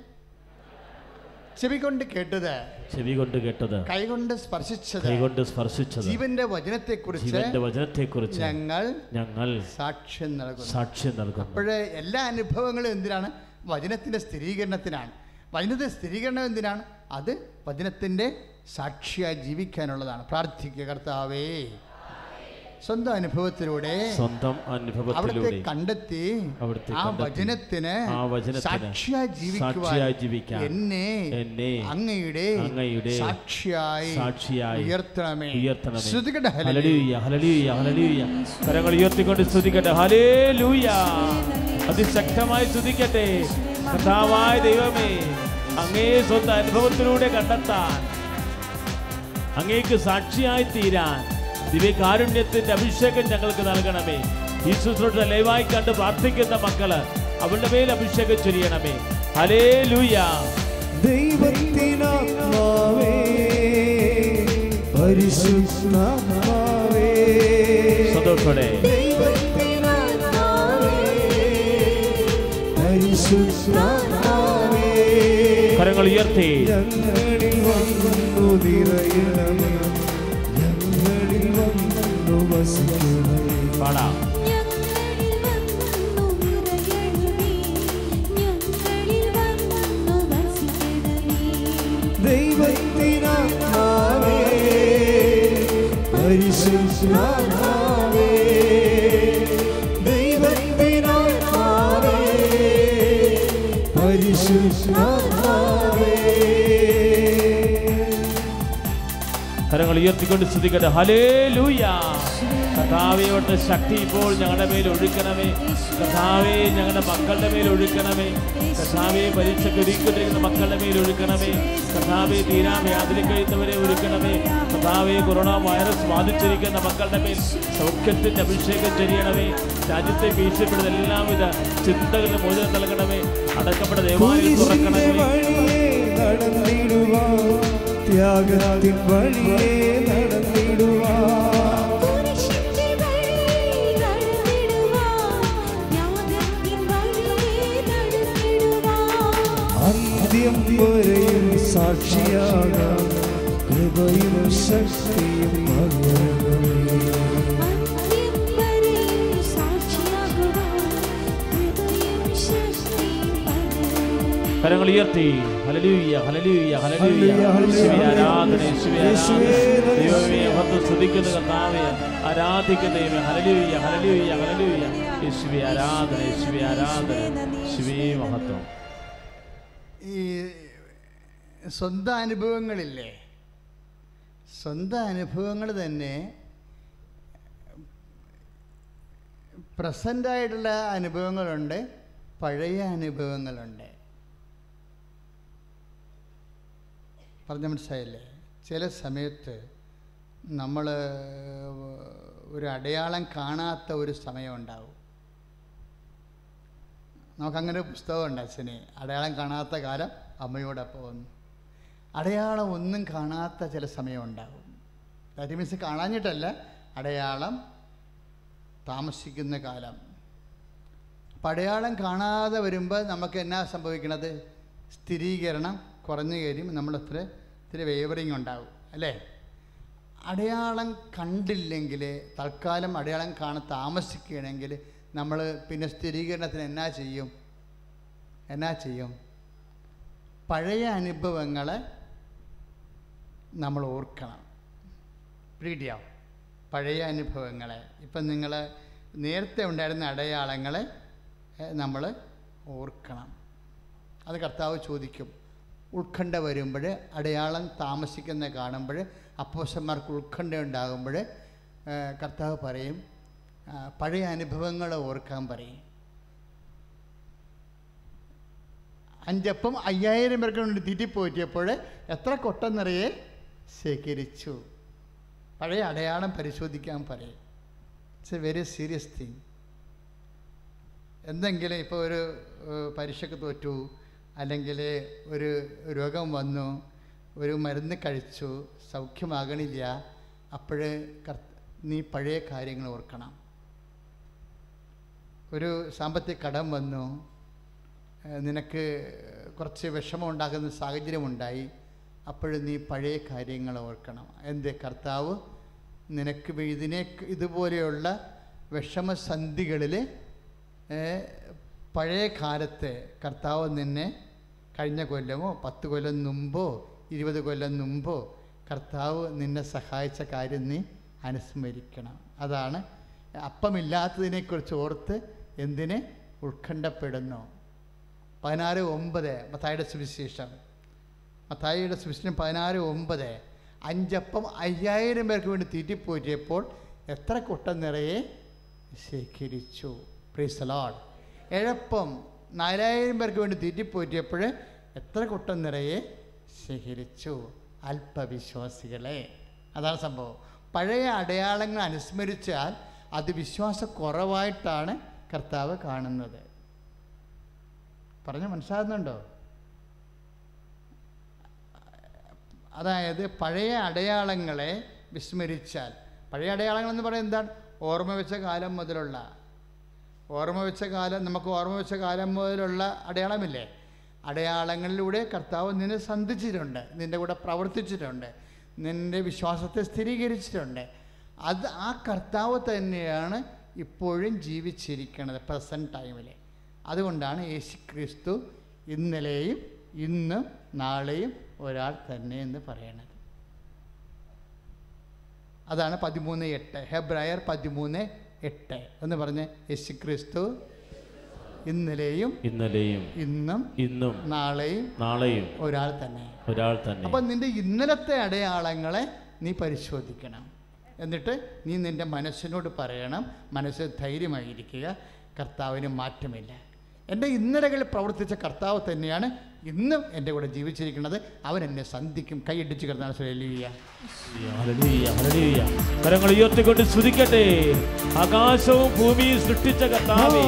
ചെവി കൊണ്ട് കേട്ടത്. ചെവി കൊണ്ട് കേട്ടത്. കൈകൊണ്ട് സ്പർശിച്ചത്. കൈകൊണ്ട് സ്പർശിച്ചത്. ജീവന്റെ വചനത്തെക്കുറിച്ച് ജീവന്റെ വചനത്തെക്കുറിച്ച് ഞങ്ങൾ ഞങ്ങൾ സാക്ഷ്യം നൽകുന്നു. സാക്ഷ്യം നൽകുന്നു. അപ്പോഴേ എല്ലാ അനുഭവങ്ങളും എന്തിനാണ്? വചനത്തിന്റെ സ്ഥിരീകരണത്തിനാണ്. വചനത്തിന്റെ സ്ഥിരീകരണം എന്തിനാണ്? അത് വചനത്തിന്റെ സാക്ഷിയായി ജീവിക്കാനുള്ളതാണ്. പ്രാർത്ഥിക്കുക കർത്താവേ. സ്വന്തം അനുഭവത്തിലൂടെ സ്വന്തം അനുഭവത്തിലൂടെ കണ്ടെത്തി ആ വചനത്തിന് ആ വചനത്തിന് സാക്ഷിയായി ജീവിക്കാൻ എന്നെ എന്നെ അങ്ങയുടെ അങ്ങയുടെ സാക്ഷിയായി സാക്ഷിയായി ഉയർത്തണമേ. ഉയർത്തണമേ. ഹല്ലേലൂയ. ഹല്ലേലൂയ ഹല്ലേലൂയ ഹല്ലേലൂയ. കരങ്ങൾ ഉയർത്തിക്കൊണ്ട് സ്തുതിക്കട്ടെ. ഹല്ലേലൂയ. അതിശക്തമായി സ്തുതിക്കട്ടെ. കഥാവായ ദൈവമേ അങ്ങേ സ്വന്തം അനുഭവത്തിലൂടെ കണ്ടെത്താൻ അങ്ങേക്ക് സാക്ഷിയായി തീരാൻ ദിവ്യകാരുണ്യത്തിന്റെ അഭിഷേകം ഞങ്ങൾക്ക് നൽകണമേ. ഈ ശുശ്രൂഷ ലൈവായി കണ്ട് പ്രാർത്ഥിക്കുന്ന മക്കൾ അവരുടെ മേൽ അഭിഷേകം ചൊരിയണമേ. ഹലേ ലൂയ ദൈവത്തിനാത്മാവേ പരിശുദ്ധാത്മാവേ സന്തോഷോടെ കരങ്ങൾ ഉയർത്തി. ഞങ്ങളിൽ വന്നു നിറയണമേ. പാടാം. ദൈവത്തിനാത്മാവേ പരിശുദ്ധാത്മാവേ ദൈവത്തിനാത്മാവേ പരിശുദ്ധാത്മാവേ കരങ്ങൾ ഉയർത്തിക്കൊണ്ട് സ്തുതിക്കട്ടെ. ഹലേ ലൂയ കർത്താവെ ശക്തി ഇപ്പോൾ ഞങ്ങളുടെ മേൽ ഒഴുക്കണമേ. കർത്താവെ ഞങ്ങളുടെ മക്കളുടെ മേൽ ഒഴുക്കണമേ. കർത്താവെ പരീക്ഷയ്ക്ക് ഒരുക്കിക്കൊണ്ടിരിക്കുന്ന മക്കളുടെ മേൽ ഒഴുക്കണമേ. കർത്താവെ തീരാ വ്യാധിയിൽ കഴിയുന്നവരെ ഒരുക്കണമേ. കർത്താവെ കൊറോണ വൈറസ് ബാധിച്ചിരിക്കുന്ന മക്കളുടെ മേൽ സൗഖ്യത്തിന്റെ അഭിഷേകം ചെയ്യണമേ രാജ്യത്തെ ഭീഷണിപ്പെടുന്ന എല്ലാവിധ ചിന്തകളും മോചനം നൽകണമേ. അടക്കപ്പെട്ട ദേവാലയം തുറക്കണമേ. ത്യാഗത്തിൻ വഴിയേ നടന്നിടുവാൻ. അന്ത്യം വരെയും സാക്ഷിയാകാം. കൃപയും ശക്തിയും പകരണമേ. കരങ്ങൾ ഉയർത്തി. ഹലലൂയ ഹലലൂയ ഹലലൂയ ആരാധന. ദൈവമേ ഭക്ത സ്തുതിക്കുന്ന കർത്താവേ ആരാധിക്കുന്ന ദൈവമേ. ഹലലൂയ ഹലലൂയ ഹലലൂയ യേശുവേ ആരാധന യേശുവേ ആരാധന. ശിവേ മഹത്വം. സ്വന്തം അനുഭവങ്ങളില്ലേ സ്വന്തം അനുഭവങ്ങൾ തന്നെ പ്രസന്റായിട്ടുള്ള അനുഭവങ്ങളുണ്ട് പഴയ അനുഭവങ്ങളുണ്ട്. പറഞ്ഞ മനസ്സിലായില്ലേ? ചില സമയത്ത് നമ്മൾ ഒരു അടയാളം കാണാത്ത ഒരു സമയം ഉണ്ടാവും. നമുക്കങ്ങനെ പുസ്തകമുണ്ട് അച്ഛന് അടയാളം കാണാത്ത കാലം അമ്മയോടൊപ്പം വന്നു. അടയാളം ഒന്നും കാണാത്ത ചില സമയം ഉണ്ടാകും ദാറ്റ് മീൻസ് കാണാഞ്ഞിട്ടല്ല അടയാളം താമസിക്കുന്ന കാലം. അപ്പം അടയാളം കാണാതെ വരുമ്പോൾ നമുക്ക് എന്നാ സംഭവിക്കണത്? സ്ഥിരീകരണം കുറഞ്ഞു കഴിയും നമ്മളത്ര ഇത്തിരി വേവറിങ് ഉണ്ടാവും അല്ലേ? അടയാളം കണ്ടില്ലെങ്കിൽ തൽക്കാലം അടയാളം കാണാൻ താമസിക്കുകയാണെങ്കിൽ നമ്മൾ പിന്നെ സ്ഥിരീകരണത്തിന് എന്നാ ചെയ്യും? എന്നാ ചെയ്യും? പഴയ അനുഭവങ്ങളെ നമ്മൾ ഓർക്കണം. പ്രീതിയാവും. പഴയ അനുഭവങ്ങളെ. ഇപ്പം നിങ്ങൾ നേരത്തെ ഉണ്ടായിരുന്ന അടയാളങ്ങളെ നമ്മൾ ഓർക്കണം. അത് കർത്താവ് ചോദിക്കും. ഉത്കണ്ഠ വരുമ്പോൾ അടയാളം താമസിക്കുന്ന കാണുമ്പോൾ അപ്പോസന്മാർക്ക് ഉത്കണ്ഠ ഉണ്ടാകുമ്പോൾ കർത്താവ് പറയും പഴയ അനുഭവങ്ങൾ ഓർക്കാൻ പറയും. അഞ്ചപ്പം അയ്യായിരം പേർക്ക് വേണ്ടി തീറ്റിപ്പോറ്റിയപ്പോൾ എത്ര കൊട്ടം നിറയെ ശേഖരിച്ചു. പഴയ അടയാളം പരിശോധിക്കാൻ പറയും. It's a very serious thing എന്തെങ്കിലും ഇപ്പോൾ ഒരു പരീക്ഷക്ക് തോറ്റു അല്ലെങ്കിൽ ഒരു രോഗം വന്നു ഒരു മരുന്ന് കഴിച്ചു സൗഖ്യമാകണില്ല അപ്പോൾ നീ പഴയ കാര്യങ്ങൾ ഓർക്കണം. ഒരു സാമ്പത്തിക കടം വന്നു നിനക്ക് കുറച്ച് വിഷമം ഉണ്ടാകുന്ന സാഹചര്യമുണ്ടായി അപ്പോഴും നീ പഴയ കാര്യങ്ങൾ ഓർക്കണം. എന്റെ കർത്താവ്? നിനക്ക് ഇതിനെ ഇതുപോലെയുള്ള വിഷമസന്ധികളിൽ പഴയ കാലത്തെ കർത്താവ് നിന്നെ കഴിഞ്ഞ കൊല്ലമോ പത്ത് കൊല്ലം മുമ്പോ ഇരുപത് കൊല്ലം മുമ്പോ കർത്താവ് നിന്നെ സഹായിച്ച കാര്യം നീ അനുസ്മരിക്കണം. അതാണ് അപ്പമില്ലാത്തതിനെക്കുറിച്ച് ഓർത്ത് എന്തിനെ ഉത്കണ്ഠപ്പെടുന്നു. പതിനാറ് ഒമ്പത് മത്തായിയുടെ സുവിശേഷം. മത്തായിയുടെ സുവിശേഷം പതിനാറ് ഒമ്പത്. അഞ്ചപ്പം അയ്യായിരം പേർക്ക് വേണ്ടി തീറ്റിപ്പോറ്റിയപ്പോൾ എത്ര കുട്ടൻ നിറയെ ശേഖരിച്ചു. പ്രീസലോഡ് എഴപ്പം നാലായിരം പേർക്ക് വേണ്ടി തീറ്റിപ്പോറ്റിയപ്പോൾ എത്ര കുട്ടൻ നിറയെ ശേഖരിച്ചു. അല്പവിശ്വാസികളെ. അതാണ് സംഭവം. പഴയ അടയാളങ്ങൾ അനുസ്മരിച്ചാൽ അത് വിശ്വാസക്കുറവായിട്ടാണ് കർത്താവ് കാണുന്നത്. പറഞ്ഞ് മനസ്സിലാകുന്നുണ്ടോ? അതായത് പഴയ അടയാളങ്ങളെ വിസ്മരിച്ചാൽ. പഴയ അടയാളങ്ങൾ എന്ന് പറയുന്നത് എന്താണ്? ഓർമ്മ വെച്ച കാലം മുതലുള്ള. ഓർമ്മ വെച്ച കാലം നമുക്ക് ഓർമ്മ വെച്ച കാലം മുതലുള്ള അടയാളമില്ലേ? അടയാളങ്ങളിലൂടെ കർത്താവ് നിന്നെ സന്ധിച്ചിട്ടുണ്ട് നിന്റെ കൂടെ പ്രവർത്തിച്ചിട്ടുണ്ട് നിന്റെ വിശ്വാസത്തെ സ്ഥിരീകരിച്ചിട്ടുണ്ട്. അത് ആ കർത്താവ് തന്നെയാണ് ഇപ്പോഴും ജീവിച്ചിരിക്കുന്നത് പ്രസന്റ് ടൈമിൽ അതുകൊണ്ടാണ് യേശു ക്രിസ്തു ഇന്നലെയും ഇന്നും നാളെയും ഒരാൾ തന്നെ എന്ന് പറയണത്. അതാണ് പതിമൂന്ന് എട്ട്. ഹെബ്രായർ പതിമൂന്ന് എട്ട്. എന്ന് പറഞ്ഞ് യേശു ക്രിസ്തു ഇന്നലെയും ഇന്നലെയും ഇന്നും ഇന്നും നാളെയും നാളെയും ഒരാൾ തന്നെ. ഒരാൾ തന്നെ. അപ്പം നിന്റെ ഇന്നലത്തെ അടയാളങ്ങളെ നീ പരിശോധിക്കണം. എന്നിട്ട് നീ നിന്റെ മനസ്സിനോട് പറയണം. മനസ്സ് ധൈര്യമായിരിക്കുക. കർത്താവിന് മാറ്റമില്ല. എന്റെ ഇന്നലകളിൽ പ്രവർത്തിച്ച കർത്താവ് തന്നെയാണ് ഇന്നും എന്റെ കൂടെ ജീവിച്ചിരിക്കുന്നത് അവൻ എന്നെ സന്ധിക്കും. കൈയടിച്ച് ഹല്ലേലൂയ. കരങ്ങൾ ഉയർത്തിക്കൊണ്ട് സ്തുതിക്കട്ടെ. ആകാശവും ഭൂമിയും സൃഷ്ടിച്ച കർത്താവേ.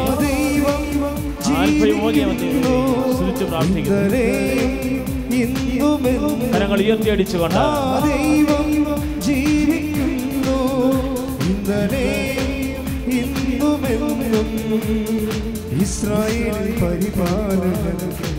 സ്തുതിച്ച് പ്രാർത്ഥിക്കുന്നു. കരങ്ങൾ ഉയർത്തി അടിച്ചുകൊണ്ട് ആ ദൈവം ജീവിക്കുന്നു. ഇന്നലെയും ഇന്നുമെന്നും ഇസ്രായേൽ പരിപാലകൻ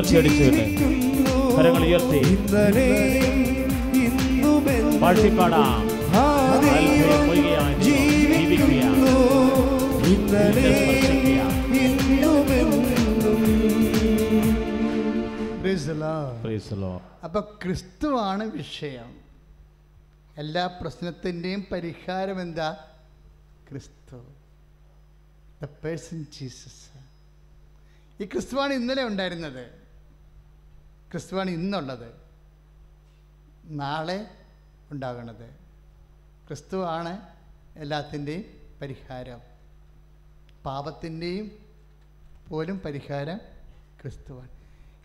ഇന്നലെയും അടിച്ചിട്ട് കരങ്ങൾ ഉയർത്തി. Lord. അപ്പോൾ ക്രിസ്തുവാണ് വിഷയം. എല്ലാ പ്രശ്നത്തിന്റെയും പരിഹാരം എന്താ? ക്രിസ്തു. ദ പേഴ്സൺ ജീസസ് ഈ ക്രിസ്തുവാണ് ഇന്നലെ ഉണ്ടായിരുന്നത്. ക്രിസ്തുവാണ് ഇന്നുള്ളത്. നാളെ ഉണ്ടാകുന്നത് ക്രിസ്തുവാണ് എല്ലാത്തിന്റെയും പരിഹാരം. പാപത്തിന്റെയും പോലും പരിഹാരം ക്രിസ്തുവാണ്.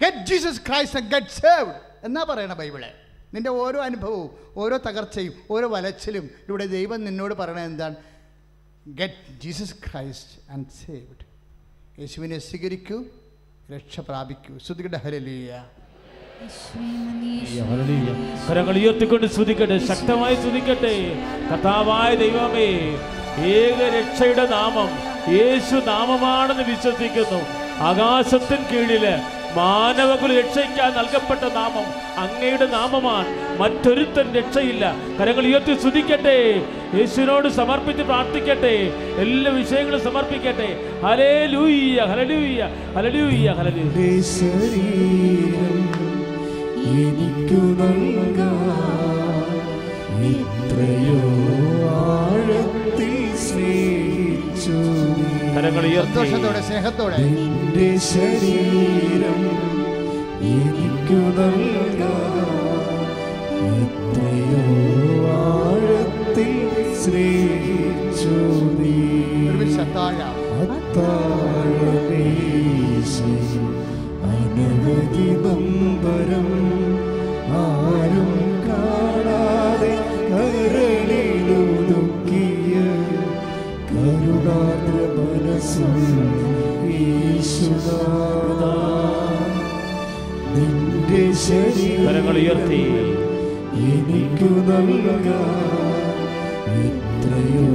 Get Jesus Christ get saved എന്നാ പറയണ ബൈബിളെ? നിന്റെ ഓരോ അനുഭവവും ഓരോ തകർച്ചയും ഓരോ വലച്ചിലും ഇവിടെ ദൈവം നിന്നോട് പറയണത് എന്താണ്? Get Jesus Christ and saved യേശുവിനെ സ്വീകരിക്കൂ രക്ഷ പ്രാപിക്കൂ. ശ്രുതികട ഹരലിയ. കരങ്ങൾ ഉയർത്തിക്കൊണ്ട് സ്തുതിക്കട്ടെ ശക്തമായി സ്തുതിക്കട്ടെ. കഥാവായ ദൈവമേ ഏക രക്ഷയുടെ നാമം യേശു നാമമാണെന്ന് വിശ്വസിക്കുന്നു. ആകാശത്തിന് കീഴിൽ മാനവകുല രക്ഷയ്ക്കാൻ നൽകപ്പെട്ട നാമം അങ്ങയുടെ നാമമാണ്. മറ്റൊരുത്തൻ രക്ഷയില്ല. കരങ്ങൾ ഉയർത്തി സ്തുതിക്കട്ടെ. യേശുവിനോട് സമർപ്പിച്ച് പ്രാർത്ഥിക്കട്ടെ. എല്ലാ വിഷയങ്ങളും സമർപ്പിക്കട്ടെ. ഹലേ ലൂയ്യ ഹലലൂയ്യ ഹലലൂയ്യ ഹലലൂയ്യ എനിക്കു നൽകാൻ എത്രയോ ആഴത്തിൽ സ്നേഹിച്ചു നീ. സന്തോഷത്തോടെ സ്നേഹത്തോടെ എന്റെ ശരീരം എനിക്കു നൽകാൻ എത്രയോ ആഴത്തിൽ സ്നേഹിച്ചു നീ അനവധി നമ്പരം കരങ്ങൾ ഉയർത്തി എനിക്ക് നൽകാൻ എത്രയോ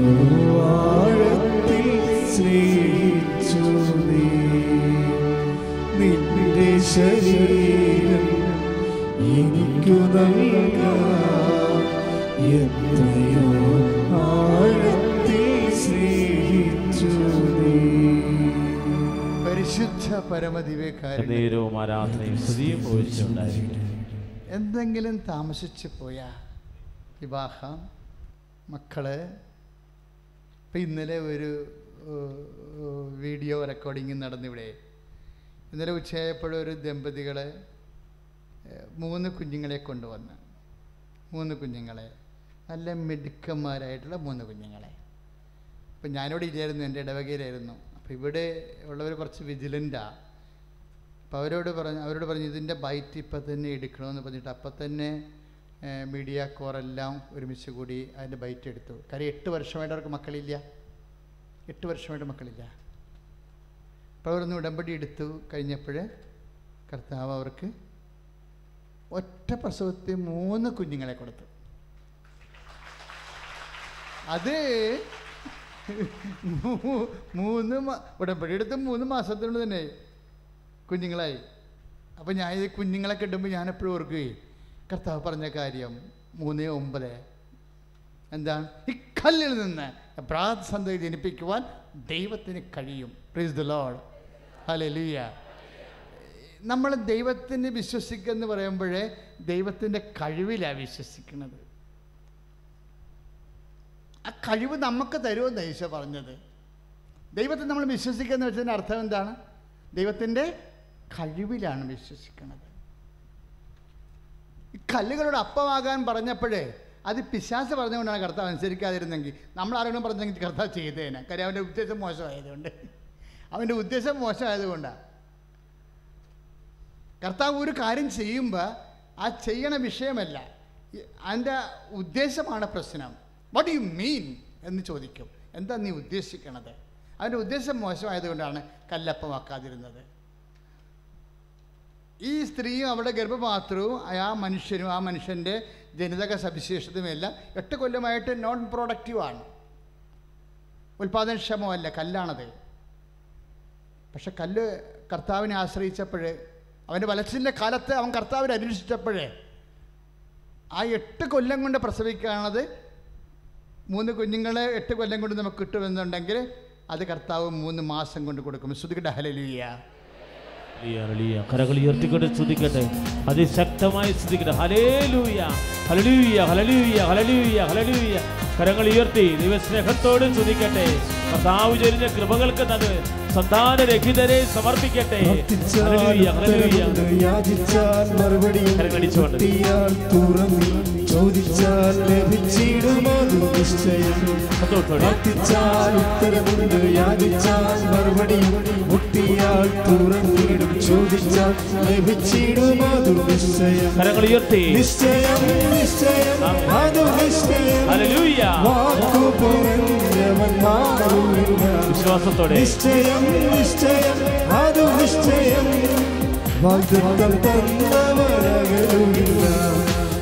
ആഴത്തിൽ സ്നേഹിച്ചു നീ. നിന്റെ ശരീരം എനിക്കു നൽകാൻ എത്രയോ ആരാധനയും സ്തുതിയും എന്തെങ്കിലും താമസിച്ചു പോയാ? വിവാഹം മക്കൾ. ഇപ്പം ഇന്നലെ ഒരു വീഡിയോ റെക്കോർഡിങ് നടന്നിവിടെ. ഇന്നലെ ഉച്ചയായപ്പോഴൊരു ദമ്പതികൾ മൂന്ന് കുഞ്ഞുങ്ങളെ കൊണ്ടുവന്ന്. മൂന്ന് കുഞ്ഞുങ്ങളെ. നല്ല മിടുക്കന്മാരായിട്ടുള്ള മൂന്ന് കുഞ്ഞുങ്ങളെ. അപ്പം ഞാനിവിടെ ഇല്ലായിരുന്നു എന്റെ ഇടവകയിലായിരുന്നു. അപ്പോൾ ഇവിടെ ഉള്ളവർ കുറച്ച് വിജിലന്റാണ് അപ്പോൾ അവരോട് പറഞ്ഞു അവരോട് പറഞ്ഞു ഇതിന്റെ ബൈറ്റ് ഇപ്പം തന്നെ എടുക്കണമെന്ന് പറഞ്ഞിട്ട് അപ്പം തന്നെ മീഡിയ കോറെല്ലാം ഒരുമിച്ച് കൂടി അതിന്റെ ബൈറ്റ് എടുത്തു. കാര്യം എട്ട് വർഷമായിട്ട് അവർക്ക് മക്കളില്ല. എട്ട് വർഷമായിട്ട് മക്കളില്ല. അപ്പോൾ അവരൊന്ന് ഉടമ്പടി എടുത്തു കഴിഞ്ഞപ്പോൾ കർത്താവ് അവർക്ക് ഒറ്റ പ്രസവത്തിൽ മൂന്ന് കുഞ്ഞുങ്ങളെ കൊടുത്തു. അത് മൂന്ന് മാ- ഉടമ്പടി എടുത്ത് മൂന്ന് മാസത്തിനുള്ളിൽ തന്നെ കുഞ്ഞുങ്ങളായി. അപ്പോൾ ഞാൻ ഈ കുഞ്ഞുങ്ങളെ കിട്ടുമ്പോൾ ഞാൻ എപ്പോഴും ഓർക്കുകയും കർത്താവ് പറഞ്ഞ കാര്യം മൂന്ന് ഒമ്പത്. എന്താണ് ഈ കല്ലിൽ നിന്ന് പ്രാസന്ധ ജനിപ്പിക്കുവാൻ ദൈവത്തിന് കഴിയും. പ്രീസ് ദ ലോഡ് ഹല്ലേലൂയ നമ്മൾ ദൈവത്തിന് വിശ്വസിക്കുക എന്ന് പറയുമ്പോഴേ ദൈവത്തിന്റെ കഴിവിലാണ് വിശ്വസിക്കുന്നത്. ആ കഴിവ് നമുക്ക് തരുമെന്ന് ഈശോ പറഞ്ഞത്. ദൈവത്തെ നമ്മൾ വിശ്വസിക്കുന്ന വെച്ചതിന്റെ അർത്ഥം എന്താണ്? ദൈവത്തിന്റെ കഴിവിലാണ് വിശ്വസിക്കുന്നത്. കല്ലുകളോട് അപ്പമാകാൻ പറഞ്ഞപ്പോഴേ അത് പിശാസ് പറഞ്ഞുകൊണ്ടാണ് കർത്താവ് അനുസരിക്കാതിരുന്നെങ്കിൽ നമ്മൾ ആരോടും പറഞ്ഞെങ്കിൽ കർത്താവ് ചെയ്തേനെ. കാര്യം അവന്റെ ഉദ്ദേശം മോശമായതുകൊണ്ട്. അവന്റെ ഉദ്ദേശം മോശമായതുകൊണ്ടാണ് കർത്താവ് ഒരു കാര്യം ചെയ്യുമ്പോൾ ആ ചെയ്യണ വിഷയമല്ല. അതിന്റെ ഉദ്ദേശമാണ് പ്രശ്നം. വാട്ട് യു മീൻ എന്ന് ചോദിക്കും. എന്താ നീ ഉദ്ദേശിക്കണത്? അവന്റെ ഉദ്ദേശം മോശമായതുകൊണ്ടാണ് കല്ലപ്പമാക്കാതിരുന്നത് ഈ സ്ത്രീയും അവിടെ ഗർഭപാത്രവും ആ മനുഷ്യനും ആ മനുഷ്യന്റെ ജനിതക സവിശേഷതയും എല്ലാം എട്ട് കൊല്ലമായിട്ട് നോൺ പ്രൊഡക്റ്റീവാണ് ഉൽപാദനക്ഷമമല്ല കല്ലാണത്. പക്ഷെ കല്ല് കർത്താവിനെ ആശ്രയിച്ചപ്പോൾ അവന്റെ വലച്ചിന്റെ കാലത്ത് അവൻ കർത്താവിനെ അന്വേഷിച്ചപ്പോഴേ ആ എട്ട് കൊല്ലം കൊണ്ട് പ്രസവിക്കുകയാണത് മൂന്ന് കുഞ്ഞുങ്ങളെ എട്ട് കൊല്ലം കൊണ്ട് നമുക്ക് കിട്ടുമെന്നുണ്ടെങ്കിൽ അത് കർത്താവ് മൂന്ന് മാസം കൊണ്ട് കൊടുക്കും. ശ്രുതിക്കട്ടെ ഹലലിയ കരകൾ ഉയർത്തിക്കൊണ്ട് ശ്രദ്ധിക്കട്ടെ അതിശക്തമായി ശ്രദ്ധിക്കട്ടെ ഹലേലൂയ ഹലലൂയ ഹലലൂയ ഹലലൂയ ഹലലൂയ കരങ്ങൾ ഉയർത്തി ദൈവസ്നേഹത്തോട് സ്തുതിക്കട്ടെ കർത്താവ് ചൊരിഞ്ഞ കൃപകൾക്ക് നത് സന്താനരഹിതരെ സമർപ്പിക്കട്ടെ. ഹല്ലേലൂയ ഹല്ലേലൂയ. യാചിച്ചാൽ മറുപടി ചോദിച്ചാൽ ലഭിച്ചിടുമതു നിശ്ചയം സന്തോഷത്തോടെ പ്രാർത്ഥിച്ചാൽ ഉത്തരമുണ്ട് യാചിച്ചാൽ മറുപടി മുട്ടിയാൽ തുറന്നിടും. ചോദിച്ചാൽ ലഭിച്ചിടുമതു നിശ്ചയം കരങ്ങൾ ഉയർത്തി നിശ്ചയം നിശ്ചയം അതു നിശ്ചയം വിശ്വാസത്തോടെ. നിശ്ചയം നിശ്ചയം അതു നിശ്ചയം. വാഗ്ദത്തം തന്നവരകരുമില്ല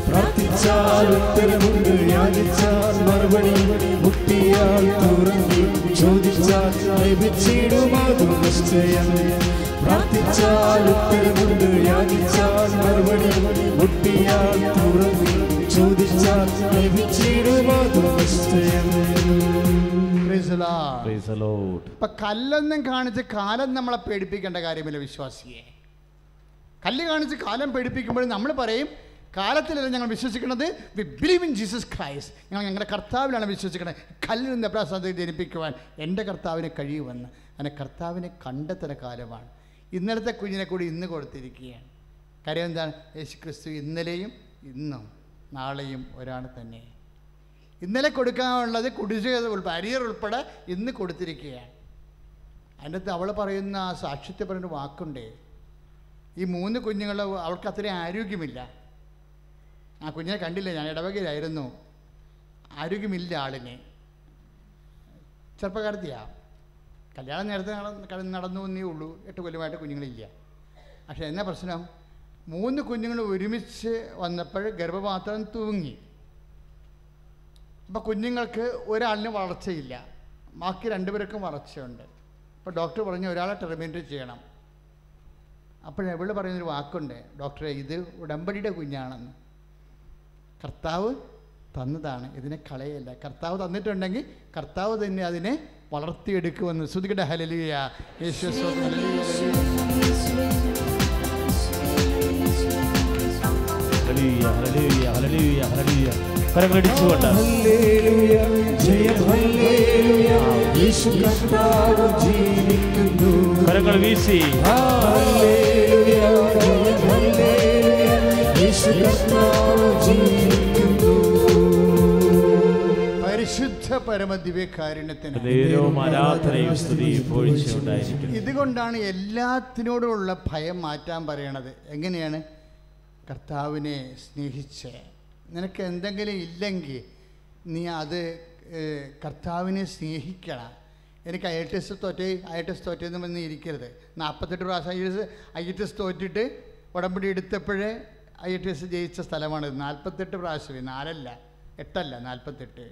പ്രാർത്ഥിച്ചാൽ ഉത്തരമുണ്ട് യാചിച്ചാൽ മറുപടി. മുട്ടിയാൽ തുറന്നു ചോദിച്ചാൽ ലഭിച്ചിടും അതു നിശ്ചയം. പ്രാർത്ഥിച്ചാൽ ഉത്തരമുണ്ട് യാചിച്ചാൽ മറുപടി. മുട്ടിയാൽ തുറന്നു നിശ്ചയം. ഇപ്പൊ കല്ലെന്നും കാണിച്ച് കാലം നമ്മളെ പേടിപ്പിക്കേണ്ട കാര്യമില്ല വിശ്വാസിയെ. കല്ല് കാണിച്ച് കാലം പേടിപ്പിക്കുമ്പോൾ നമ്മൾ പറയും കാലത്തിലല്ല ഞങ്ങൾ വിശ്വസിക്കുന്നത് we believe in Jesus Christ ഞങ്ങൾ ഞങ്ങളുടെ കർത്താവിലാണ് വിശ്വസിക്കുന്നത്. കല്ലിൽ നിന്ന് എപ്പോഴാണ് ജനിപ്പിക്കുവാൻ? എന്റെ കർത്താവിനെ കഴിയുമെന്ന്. അങ്ങനെ കർത്താവിനെ കണ്ടെത്തുന്ന കാലമാണ്. ഇന്നലത്തെ കുഞ്ഞിനെ കൂടി ഇന്ന് കൊടുത്തിരിക്കുകയാണ്. കാര്യം എന്താണ്? യേശു ക്രിസ്തു ഇന്നലെയും ഇന്നും നാളെയും ഒരാൾ തന്നെ. ഇന്നലെ കൊടുക്കാനുള്ളത് കുടിശ്ശിക അരിയർ ഉൾപ്പെടെ ഇന്ന് കൊടുത്തിരിക്കുകയാണ്. അതിന്റെ അകത്ത് അവൾ പറയുന്ന ആ സാക്ഷിത്യ പറഞ്ഞ വാക്കുണ്ടേ. ഈ മൂന്ന് കുഞ്ഞുങ്ങൾ അവൾക്ക് അത്രയും ആരോഗ്യമില്ല. ആ കുഞ്ഞിനെ കണ്ടില്ല? ഞാൻ ഇടവകയിലായിരുന്നു. ആരോഗ്യമില്ല ആളിന്. ചെറുപ്പക്കാരത്തിയാ കല്യാണം നേരത്തെ നടന്നു നടന്നു എന്നേ ഉള്ളൂ. എട്ട് കൊല്ലമായിട്ട് കുഞ്ഞുങ്ങളില്ല. പക്ഷേ എന്നാ പ്രശ്നം? മൂന്ന് കുഞ്ഞുങ്ങൾ ഒരുമിച്ച് വന്നപ്പോൾ ഗർഭപാത്രം തൂങ്ങി. അപ്പോൾ കുഞ്ഞുങ്ങൾക്ക് ഒരാളിന് വളർച്ചയില്ല. ബാക്കി രണ്ടുപേർക്കും വളർച്ചയുണ്ട്. അപ്പോൾ ഡോക്ടർ പറഞ്ഞു ഒരാളെ ടെർമിനേറ്റ് ചെയ്യണം. അപ്പോൾ എവിടെ പറയുന്നൊരു വാക്കുണ്ട് ഡോക്ടറെ ഇത് ഉടമ്പടിയുടെ കുഞ്ഞാണെന്ന്. കർത്താവ് തന്നതാണ് ഇതിനെ കളയല്ല. കർത്താവ് തന്നിട്ടുണ്ടെങ്കിൽ കർത്താവ് തന്നെ അതിനെ വളർത്തിയെടുക്കുമെന്ന്. ശ്രുതികട ഹലലിയ യേശു സ്തോത്രം, കരങ്ങളടിച്ചുകൊണ്ട് കരങ്ങൾ വീശി. പരിശുദ്ധ പരമദിവ്യകാരുണ്യത്തിന് ഇതുകൊണ്ടാണ് എല്ലാത്തിനോടുമുള്ള ഭയം മാറ്റാൻ പറയണത്. എങ്ങനെയാണ്? കർത്താവിനെ സ്നേഹിച്ച്. നിനക്ക് എന്തെങ്കിലും ഇല്ലെങ്കിൽ നീ അത് കർത്താവിനെ സ്നേഹിക്കണം. എനിക്ക് ഐ ടി എസ് തോറ്റേ ഐ ടി എസ് തോറ്റെന്ന് പറഞ്ഞ് ഇരിക്കരുത്. നാൽപ്പത്തെട്ട് പ്രാവശ്യം I S I T S തോറ്റിട്ട് ഉടമ്പടി എടുത്തപ്പോഴേ ഐ ടി എസ് ജയിച്ച സ്ഥലമാണ് നാൽപ്പത്തെട്ട് പ്രാവശ്യമേ നാലല്ല എട്ടല്ല നാൽപ്പത്തെട്ട്.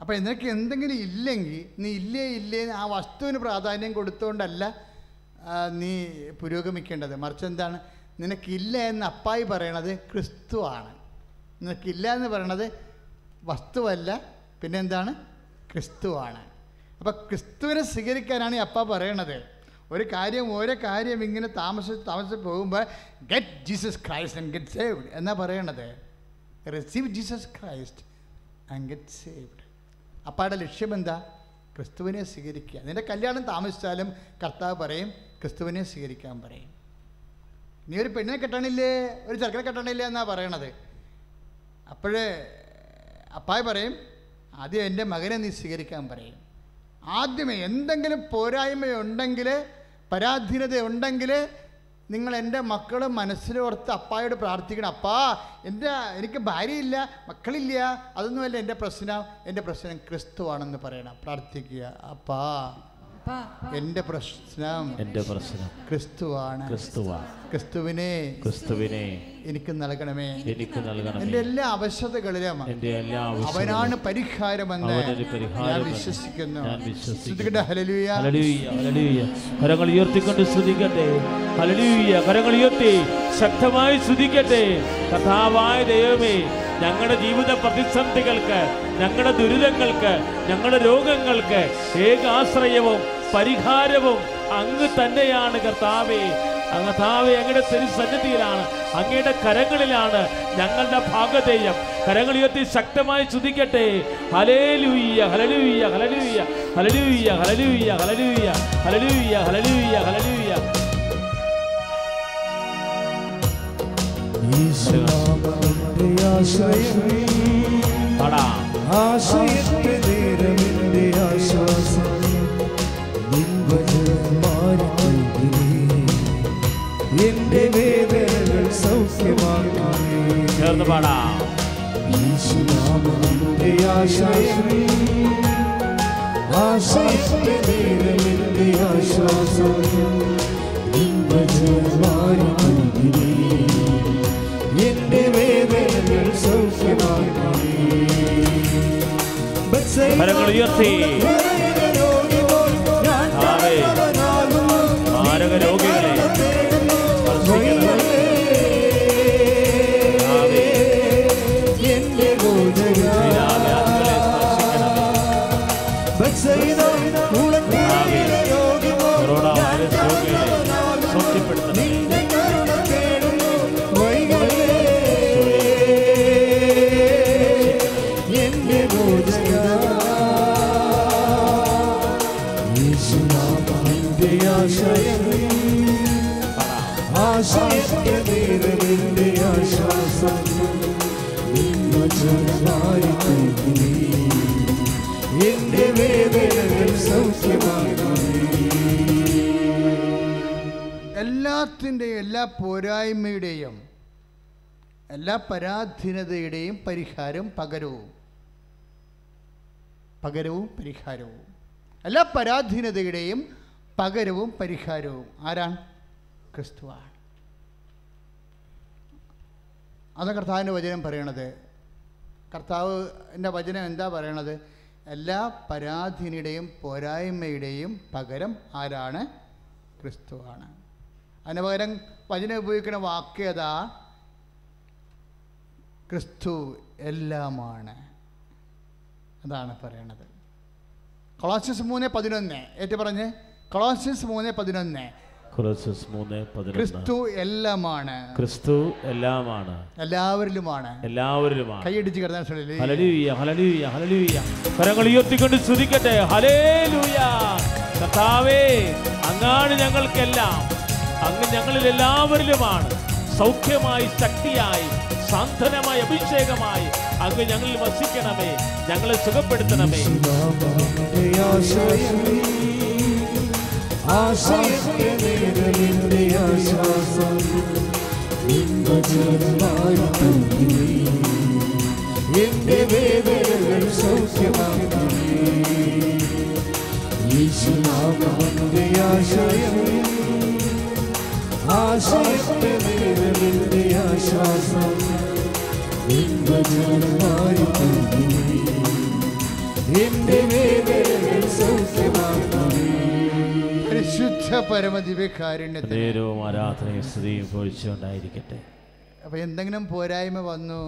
അപ്പോൾ നിനക്ക് എന്തെങ്കിലും ഇല്ലെങ്കിൽ നീ ഇല്ലേ ഇല്ലേ ആ വസ്തുവിന് പ്രാധാന്യം കൊടുത്തുകൊണ്ടല്ല നീ പുരോഗമിക്കേണ്ടത്. മറിച്ച് എന്താണ്? നിനക്കില്ല എന്ന് അപ്പായി പറയണത് ക്രിസ്തുവാണ്. നിനക്കില്ല എന്ന് പറയണത് വസ്തുവല്ല പിന്നെന്താണ് ക്രിസ്തുവാണ്. അപ്പോൾ ക്രിസ്തുവിനെ സ്വീകരിക്കാനാണ് ഈ അപ്പ പറയണത്. ഒരു കാര്യം ഓരോ കാര്യം ഇങ്ങനെ താമസിച്ച് താമസിച്ച് പോകുമ്പോൾ get Jesus Christ and get saved എന്നാ പറയണത്. Receive Jesus Christ and get saved അപ്പാടെ ലക്ഷ്യം എന്താ? ക്രിസ്തുവിനെ സ്വീകരിക്കുക. നിന്റെ കല്യാണം താമസിച്ചാലും കർത്താവ് പറയും ക്രിസ്തുവിനെ സ്വീകരിക്കാൻ പറയും. നീ ഒരു പെണ്ണിനെ കെട്ടണില്ലേ ഒരു ചെറുക്കനെ കെട്ടണില്ലേ എന്നാ പറയണത്? അപ്പോഴേ അപ്പായ പറയും ആദ്യം എന്റെ മകനെ നീ സ്വീകരിക്കാൻ പറയും. ആദ്യമേ എന്തെങ്കിലും പോരായ്മയുണ്ടെങ്കിൽ പരാധീനത ഉണ്ടെങ്കിൽ നിങ്ങൾ എന്റെ മക്കൾ മനസ്സിലോർത്ത് അപ്പായോട് പ്രാർത്ഥിക്കണം. അപ്പാ എന്റെ എനിക്ക് ഭാര്യയില്ല മക്കളില്ല അതൊന്നുമല്ല എന്റെ പ്രശ്നം. എന്റെ പ്രശ്നം ക്രിസ്തുവാണെന്ന് പറയണം. പ്രാർത്ഥിക്കുക. അപ്പാ. എന്റെ പ്രശ്നം എന്റെ പ്രശ്നം ക്രിസ്തുവാണ്. ക്രിസ്തുവാണ് ക്രിസ്തുവിനെ ക്രിസ്തുവിനെ എനിക്ക് നൽകണമേ. എനിക്ക് നൽകണമേ. എന്റെ എല്ലാ അവശതകളിലും എന്റെ എല്ലാ അവനാണ് പരിഹാരമെന്ന് ഞാൻ വിശ്വസിക്കുന്നു. ശ്രദ്ധിക്കട്ടെ. കരങ്ങൾ ഉയർത്തിക്കൊണ്ട് സ്തുതിക്കട്ടെ ഹല്ലേലൂയ കരങ്ങൾ ഉയർത്തി ശക്തമായി സ്തുതിക്കട്ടെ കഥാവായ ദൈവമേ ഞങ്ങളുടെ ജീവിത പ്രതിസന്ധികൾക്ക് ഞങ്ങളുടെ ദുരിതങ്ങൾക്ക് ഞങ്ങളുടെ രോഗങ്ങൾക്ക് ഏകാശ്രയവും പരിഹാരവും അങ്ങ് തന്നെയാണ് കർത്താവേ. കർത്താവെ അങ്ങയുടെ തിരുസന്നിധിയിലാണ് അങ്ങയുടെ കരങ്ങളിലാണ് ഞങ്ങളുടെ ഭാഗധേയം. കരങ്ങൾ ഉയർത്തി ശക്തമായി ചുതിക്കട്ടെ. Hallelujah hallelujah hallelujah hallelujah hallelujah hallelujah hallelujah hallelujah ഹലലൂയ്യ ആശ്രയത്തെ നേരമിന്റെ ആശ്വാസം. എന്റെ വേദനകൾ സൗഖ്യമാക്കണേ ചേർന്ന് പാടാം. ഈശുനാമയുടെ ആശ്വാസമേ. ആശ്വാസത്തെ ദൈവമെന്റെ ആശ്വാസം. എന്റെ വേദനകൾ സൗഖ്യമാക്കണേ ഉയർത്തി. എല്ലാത്തിന്റെയും എല്ലാ പോരായ്മയുടെയും എല്ലാ പരാധീനതയുടെയും പരിഹാരം പകരവും. പകരവും പരിഹാരവും. എല്ലാ പരാധീനതയുടെയും പകരവും പരിഹാരവും ആരാണ്? ക്രിസ്തുവാണ്. അതാണ് കർത്താവിന്റെ വചനം പറയണത്. കർത്താവിന്റെ വചനം എന്താ പറയണത്? എല്ലാ പരാധീനയുടെയും പോരായ്മയുടെയും പകരം ആരാണ്? ക്രിസ്തുവാണ്. അതിന് പകരം വചനം ഉപയോഗിക്കുന്ന വാക്യത ക്രിസ്തു എല്ലാമാണ്. അതാണ് പറയണത്. കൊളോസിസ് മൂന്ന് പതിനൊന്ന്. ഏറ്റു പറഞ്ഞ്. കൊളോസിസ് മൂന്ന് പതിനൊന്ന്. കൊലോസ്യസ് മൂന്ന് ക്രിസ്തു എല്ലാമാണ്. ക്രിസ്തു എല്ലാമാണ്. എല്ലാവരിലുമാണ്. എല്ലാവരിലുമാണ്. കൈയടിച്ച് കിടന്നാൽ ഹലലൂയ ഹലലൂയ ഹലലൂയ കരങ്ങൾ ഉയർത്തിക്കൊണ്ട് സ്തുതിക്കട്ടെ. ഹലേലൂയ കർത്താവേ അങ്ങാണ് ഞങ്ങൾക്കെല്ലാം. അങ്ങ് ഞങ്ങളിൽ എല്ലാവരിലുമാണ് സൗഖ്യമായി ശക്തിയായി സാന്ത്വനമായി അഭിഷേകമായി അങ്ങ് ഞങ്ങളിൽ വസിക്കണമേ. ഞങ്ങളെ സുഖപ്പെടുത്തണമേ. എന്റെ വേദനകൾ സൗഖ്യമാകുന്നേ ഈശ്വരാമന്റെ ആശയമേ ആശ്വാസം. എന്റെ വേദനകൾ സൗഖ്യമാക്കണേ പരിശുദ്ധ പരമദിവ്യകാരുണ്യത്തിന് നേരവും ആരാധനയും സ്തുതിയും പൊഴിച്ചുകൊണ്ടായിരിക്കട്ടെ. അപ്പോൾ എന്തെങ്കിലും പോരായ്മ വന്നു?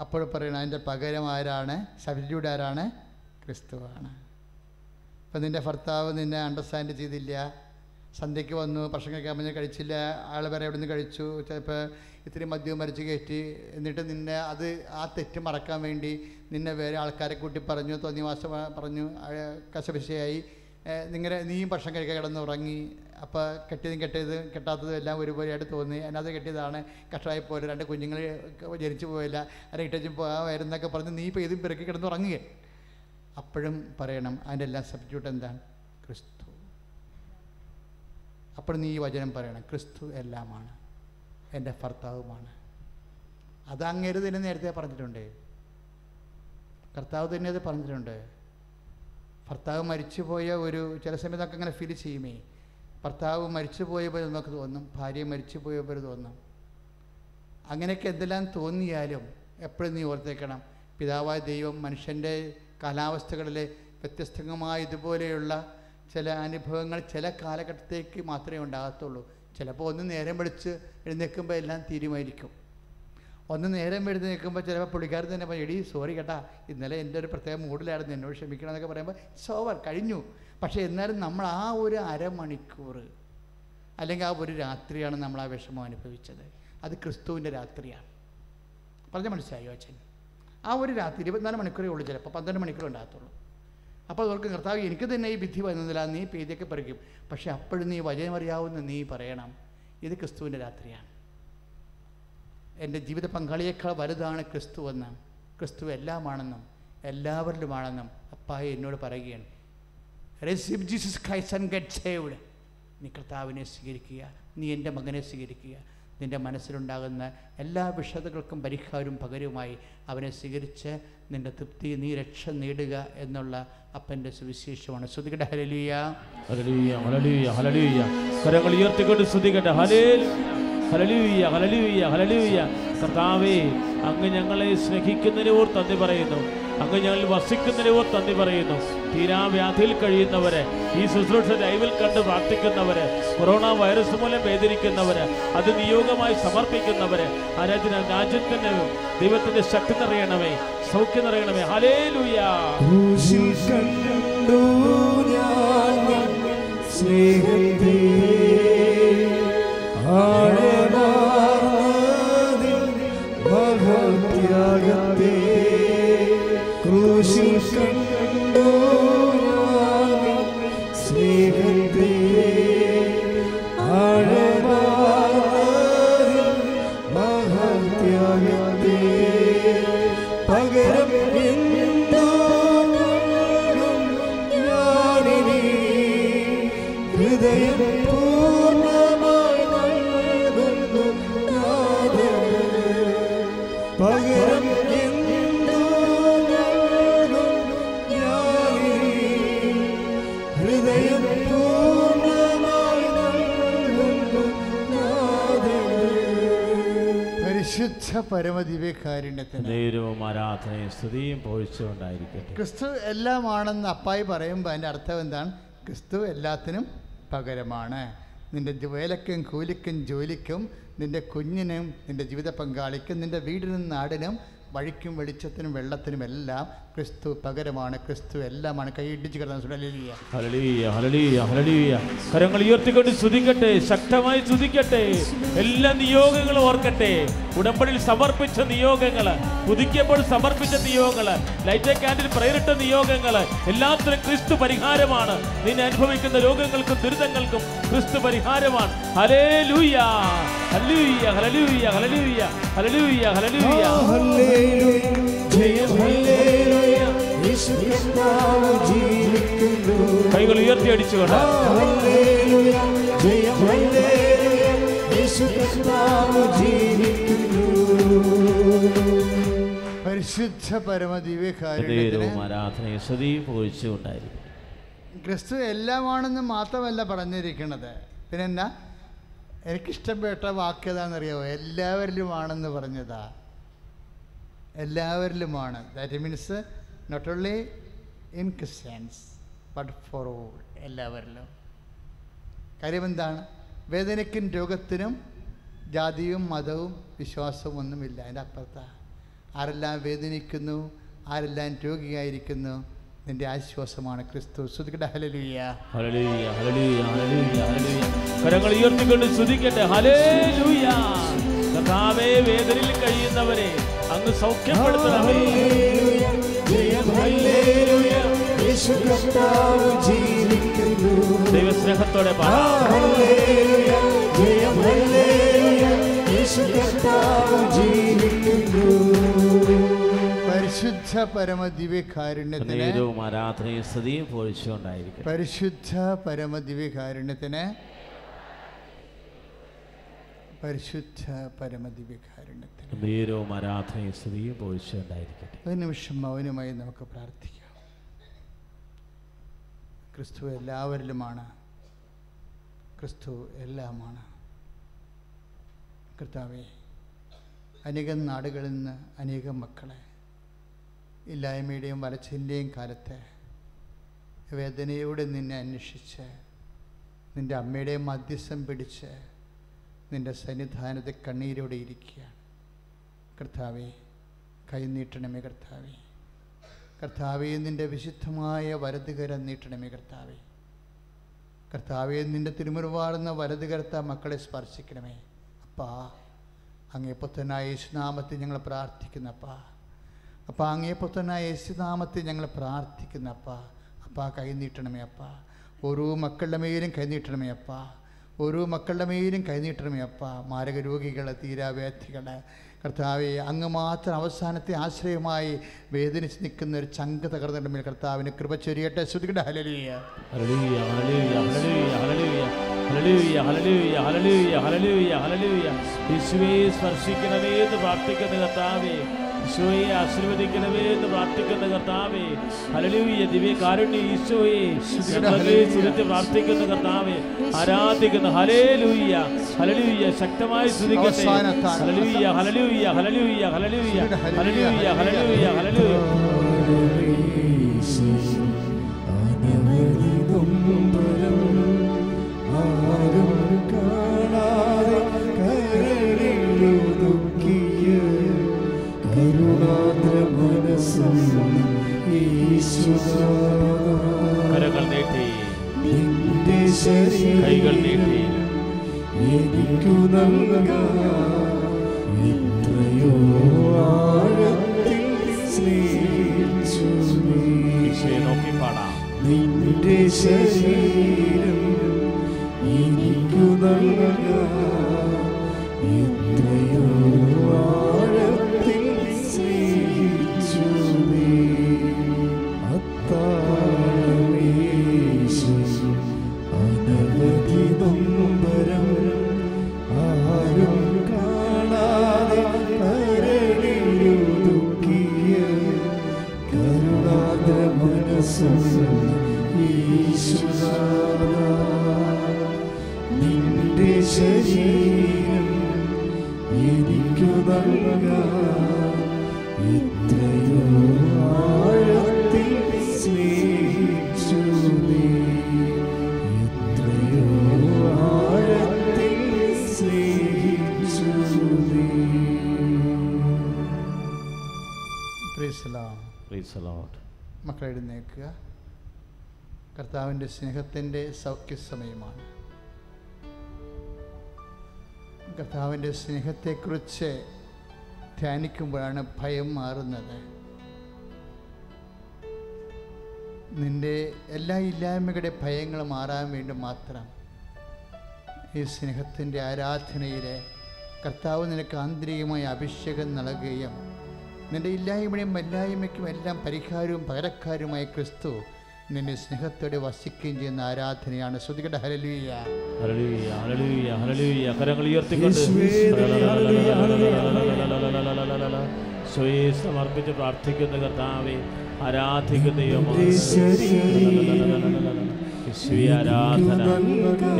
അപ്പോൾ പറയണം അതിന്റെ പകരം ആരാണ്? സബ്സ്റ്റിറ്റ്യൂട്ട് ആരാണ്? ക്രിസ്തുവാണ്. അപ്പം നിന്റെ ഭർത്താവ് നിന്നെ അണ്ടർസ്റ്റാൻഡ് ചെയ്തില്ല. സന്ധ്യയ്ക്ക് വന്നു ഭക്ഷണം കഴിക്കാൻ പറഞ്ഞ് കഴിച്ചില്ല. ആൾ വരെ എവിടെ നിന്ന് കഴിച്ചു? ചിലപ്പോൾ ഇത്തിരി മദ്യവും മരിച്ച് കയറ്റി. എന്നിട്ട് നിന്നെ അത് ആ തെറ്റ് മറക്കാൻ വേണ്ടി നിന്നെ വേറെ ആൾക്കാരെ കൂട്ടി പറഞ്ഞു തോന്നിവാസം പറഞ്ഞു. കശപിശയായി. നിങ്ങനെ നീയും ഭക്ഷണം കഴിക്കാൻ കിടന്ന് ഉറങ്ങി അപ്പോൾ കെട്ടിയതും കെട്ടിയതും കെട്ടാത്തതും എല്ലാം ഒരുപോലെയായിട്ട് തോന്നി. അതിനകത്ത് കെട്ടിയതാണ് കഷ്ടമായി പോലെ രണ്ട് കുഞ്ഞുങ്ങൾ ജനിച്ചു പോയില്ല. അര ഇട്ടും പോകാമായിരുന്നൊക്കെ പറഞ്ഞ് നീ ഇപ്പോൾ ഇതും പിറക്കി കിടന്ന് ഉറങ്ങുക അപ്പോഴും പറയണം അതിന്റെ എല്ലാം സബ്സ്റ്റിറ്റ്യൂട്ട് എന്താണ്? അപ്പോൾ നീ ഈ വചനം പറയണം ക്രിസ്തു എല്ലാമാണ് എന്റെ ഭർത്താവുമാണ്. അത് അങ്ങരുതെന്ന് തന്നെ നേരത്തെ പറഞ്ഞിട്ടുണ്ട്. കർത്താവ് തന്നെ അത് പറഞ്ഞിട്ടുണ്ട്. ഭർത്താവ് മരിച്ചുപോയ ഒരു ചില സമയത്ത് സമയത്തൊക്കെ അങ്ങനെ ഫീൽ ചെയ്യുമേ. ഭർത്താവ് മരിച്ചു പോയ പോലെ നമുക്ക് തോന്നും ഭാര്യ മരിച്ചു പോയ പോലെ തോന്നും. അങ്ങനെയൊക്കെ എന്തെല്ലാം തോന്നിയാലും എപ്പോഴും നീ ഓർത്തേക്കണം. പിതാവായ ദൈവം മനുഷ്യന്റെ കാലാവസ്ഥകളിലെ വ്യത്യസ്തമായ ഇതുപോലെയുള്ള ചില അനുഭവങ്ങൾ ചില കാലഘട്ടത്തേക്ക് മാത്രമേ ഉണ്ടാകത്തുള്ളൂ. ചിലപ്പോൾ ഒന്ന് നേരം വെളിച്ച് എഴുന്നേൽക്കുമ്പോൾ എല്ലാം തീരുമാനിക്കും ഒന്ന് നേരം എഴുന്നേൽക്കുമ്പോൾ ചിലപ്പോൾ പുള്ളിക്കാരൻ തന്നെ പറയും എടീ സോറി കേട്ടാ ഇന്നലെ എന്റെ ഒരു പ്രത്യേക മൂഡിലായിരുന്നു എന്നോട് ക്ഷമിക്കണം എന്നൊക്കെ പറയുമ്പോൾ സോവർ കഴിഞ്ഞു. പക്ഷേ എന്നാലും നമ്മൾ ആ ഒരു അരമണിക്കൂർ അല്ലെങ്കിൽ ആ ഒരു രാത്രിയാണ് നമ്മൾ ആ വിഷമം അനുഭവിച്ചത്. അത് ക്രിസ്തുവിന്റെ രാത്രിയാണ്. പറഞ്ഞ മനസ്സിലായോ അച്ഛൻ? ആ ഒരു രാത്രി ഇരുപത്തിനാല് മണിക്കൂറേ ഉള്ളൂ ചിലപ്പോൾ പന്ത്രണ്ട് മണിക്കൂർ ഉണ്ടാകത്തുള്ളൂ. അപ്പോൾ അവർക്ക് കർത്താവ് എനിക്ക് തന്നെ ഈ വിധി വന്നതില്ല നീ പേതിയൊക്കെ പറിക്കും. പക്ഷെ അപ്പോഴും നീ വചനമറിയാവുന്ന നീ പറയണം. ഇത് ക്രിസ്തുവിന്റെ രാത്രിയാണ്. എന്റെ ജീവിത പങ്കാളിയേക്കാൾ വലുതാണ് ക്രിസ്തു എന്ന്. ക്രിസ്തു എല്ലാമാണെന്നും എല്ലാവരിലുമാണെന്നും അപ്പായി എന്നോട് പറയുകയാണ്. Receive Jesus Christ and get saved നീ കർത്താവിനെ സ്വീകരിക്കുക. നീ എന്റെ മകനെ സ്വീകരിക്കുക. നിന്റെ മനസ്സിലുണ്ടാകുന്ന എല്ലാ വിഷതകൾക്കും പരിഹാരവും പകരവുമായി അവനെ സ്വീകരിച്ച് നിന്റെ തൃപ്തി നീ രക്ഷ നേടുക എന്നുള്ള അപ്പന്റെ സുവിശേഷമാണ്. ശ്രുതികട ഹലലിയ കർത്താവേ അങ്ങ് ഞങ്ങളെ സ്നേഹിക്കുന്നതിന് ഓർ തന്ദി പറയുന്നു. അങ്ങ് ഞങ്ങളിൽ വസിക്കുന്ന രൂപം തന്നി പറയുന്നു. തീരാവ്യാധിയിൽ കഴിയുന്നവരെ ഈ ശുശ്രൂഷ ലൈവിൽ കണ്ട് പ്രാർത്ഥിക്കുന്നവരെ കൊറോണ വൈറസ് മൂലം വേദനിക്കുന്നവര് അത് നിയോഗമായി സമർപ്പിക്കുന്നവരെ ആ രാജ്യ രാജ്യത്തിന് ദൈവത്തിന്റെ ശക്തി നിറയണമേ സൗഖ്യം നിറയണമേ. ഹലേ ലുയാ കണ്ടു ആരാധനയും സ്തുതിയും ക്രിസ്തു എല്ലാമാണെന്ന് അപ്പായി പറയുമ്പോൾ അതിന്റെ അർത്ഥം എന്താണ്? ക്രിസ്തു എല്ലാത്തിനും പകരമാണ്. നിന്റെ വേലക്കും കൂലിക്കും ജോലിക്കും നിന്റെ കുഞ്ഞിനും നിന്റെ ജീവിത പങ്കാളിക്കും നിന്റെ വീടിനും നാടിനും വഴിക്കും വെളിച്ചത്തിനും വെള്ളത്തിനും എല്ലാം ക്രിസ്തു പകരമാണ് ക്രിസ്തു എല്ലാമാണ്. കൈ ഇടിച്ച് കിടന്ന സുടലിയ ഹല്ലേലൂയ. ഹല്ലേലൂയ ഹല്ലേലൂയ കരങ്ങൾ ഉയർത്തിക്കൊണ്ട് സ്തുതിക്കട്ടെ ശക്തമായി സ്തുതിക്കട്ടെ. എല്ലാ നിയോഗങ്ങളും ഓർക്കട്ടെ. ഉടമ്പടിയിൽ സമർപ്പിച്ച നിയോഗങ്ങൾ പുതുക്കിയപ്പോൾ സമർപ്പിച്ച നിയോഗങ്ങൾ ലൈറ്റ് ക്യാൻഡിൽ പ്രയറിട്ട നിയോഗങ്ങൾ എല്ലാത്തിനും ക്രിസ്തു പരിഹാരമാണ്. നിന്നെ അനുഭവിക്കുന്ന രോഗങ്ങൾക്കും ദുരിതങ്ങൾക്കും ക്രിസ്തു പരിഹാരമാണ്. ഹലേ ഹല്ലേലൂയ ഹല്ലേലൂയ ഹല്ലേലൂയ ഹല്ലേലൂയ ഹല്ലേലൂയ. ഹല്ലേലൂയ. കൈകൾ ഉയർത്തി അടിച്ചുകൊണ്ട് പരിശുദ്ധ ക്രിസ്തു എല്ലാമാണെന്ന് മാത്രമല്ല പറഞ്ഞിരിക്കുന്നത് പിന്നെന്നാ എനിക്കിഷ്ടപ്പെട്ട വാക്യതാന്നറിയാവോ എല്ലാവരിലും ആണെന്ന് പറഞ്ഞതാ. എല്ലാവരിലുമാണ്. That means not only in Christians but for all എല്ലാവരിലും. കാര്യം എന്താണ്? വേദനയ്ക്കും രോഗത്തിനും ജാതിയും മതവും വിശ്വാസവും ഒന്നുമില്ല. അതിന്റെ അപ്പുറത്താണ് ആരെല്ലാം വേദനിക്കുന്നു ആരെല്ലാം രോഗിയായിരിക്കുന്നു നിന്റെ ആശ്വാസമാണ് ക്രിസ്തു. ശ്രുതിക്കട്ടെ ഹലലുയ്യ. കരങ്ങൾ ഉയർത്തിക്കൊണ്ട് വേദനയിൽ കഴിയുന്നവരെ വന്ന് സൗഖ്യപ്പെടുത്തണമേ ദൈവസ്നേഹത്തോടെ പരിശുദ്ധ പരമദിവ്യകാരുണ്യത്തിന് പരിശുദ്ധ പരമദിവ്യകാരുണ്യത്തിന് പരിശുദ്ധ പരമദിവ്യകാരുണ്യത്തിന്. നേരവും ആരാധനയും സ്തുതിയും പോയിച്ചുണ്ടായിരിക്കട്ടെ ഒരു നിമിഷം മൗനമായി നമുക്ക് പ്രാർത്ഥിക്കാം. ക്രിസ്തു എല്ലാവരിലുമാണ്. ക്രിസ്തു എല്ലാമാണ്. കർത്താവെ അനേകം നാടുകളിൽ നിന്ന് അനേകം മക്കളെ ഇല്ലായ്മയുടെയും വരച്ചിന്റെയും കാലത്ത് വേദനയോടെ നിന്നെ അന്വേഷിച്ച് നിന്റെ അമ്മയുടെ മധ്യസ്ഥം പിടിച്ച് നിന്റെ സന്നിധാനത്തെ കണ്ണീരോടെ ഇരിക്കുകയാണ്. കർത്താവെ കൈനീട്ടണമേ കർത്താവേ. കർത്താവെ നിന്റെ വിശുദ്ധമായ വലതുകരം നീട്ടണമേ കർത്താവേ. കർത്താവെ നിന്റെ തിരുമുറുവാടുന്ന വലതുകരത്ത മക്കളെ സ്പർശിക്കണമേ. അപ്പാ അങ്ങേ പുത്തനായ യേശുനാമത്തിൽ ഞങ്ങൾ പ്രാർത്ഥിക്കുന്നപ്പാ അപ്പാ. അങ്ങേ പുത്തനായ യേശുനാമത്തിൽ ഞങ്ങൾ പ്രാർത്ഥിക്കുന്നപ്പാ അപ്പാ. കൈനീട്ടണമേ അപ്പാ. ഓരോ മക്കളുടെ മേലും കൈനീട്ടണമേ അപ്പാ. ഓരോ മക്കളുടെ മേലും കൈനീട്ടണമേ അപ്പാ. മാരക രോഗികളെ തീരാവേദികളെ കർത്താവെ അങ്ങ് മാത്രം അവസാനത്തെ ആശ്രയമായി വേദനിച്ച് നിൽക്കുന്ന ഒരു ചങ്ക തകർന്നിട്ട് കർത്താവിന് കൃപ ചൊരിയട്ടെ. ശ്രുതികളുടെ ഈശോയെ ആശീർവദിക്കണമേ എന്ന് പ്രാർത്ഥിക്കുന്ന കർത്താവേ. ഹലലൂയ ദിവ്യ കാരുണ്യ ഈശോയെ സുരത്ത് പ്രാർത്ഥിക്കുന്ന കർത്താവേ. ആരാധിക്കുന്ന. ഹലേലൂയ ഹലലൂയ ശക്തമായി സ്തുതിക്കട്ടെ. ഹലലൂയ ഹലലൂയ ഹലലൂയ ഹലലൂയ ഹലലൂയ ഹലലൂയ ഹലലൂയ കരകൾ നീട്ടി. കൈകൾ നീട്ടി. എനിക്കു നൽകയോ ആഴത്തിൽ സ്നേഹിച്ചു നോക്കി പാടാം. നിന്റെ ശരീരം എനിക്കു നൽകുക സ്നേഹത്തിന്റെ സൗഖ്യ സമയമാണ് കർത്താവിന്റെ സ്നേഹത്തെക്കുറിച്ച് ധ്യാനിക്കുമ്പോഴാണ് ഭയം മാറുന്നത്. നിന്റെ എല്ലാ ഇല്ലായ്മകളുടെ ഭയങ്ങൾ മാറാൻ വേണ്ടി മാത്രം ഈ സ്നേഹത്തിന്റെ ആരാധനയിൽ കർത്താവ് നിനക്ക് ആന്തരികമായ അഭിഷേകം നൽകുകയും നിന്റെ ഇല്ലായ്മയും വല്ലായ്മയ്ക്കും എല്ലാം പരിഹാരവും പകരക്കാരുമായ ക്രിസ്തു നിന്നെ സ്നേഹത്തോടെ വസിക്കുകയും ചെയ്യുന്ന ആരാധനയാണ്. ശ്രുതികട ഹരലിയ. കരങ്ങൾ ഉയർത്തിക്കൊണ്ട്. സ്വയെ സമർപ്പിച്ച് പ്രാർത്ഥിക്കുന്ന കർത്താവെ ആരാധിക്കുന്ന. യേശുവേ ആരാധന.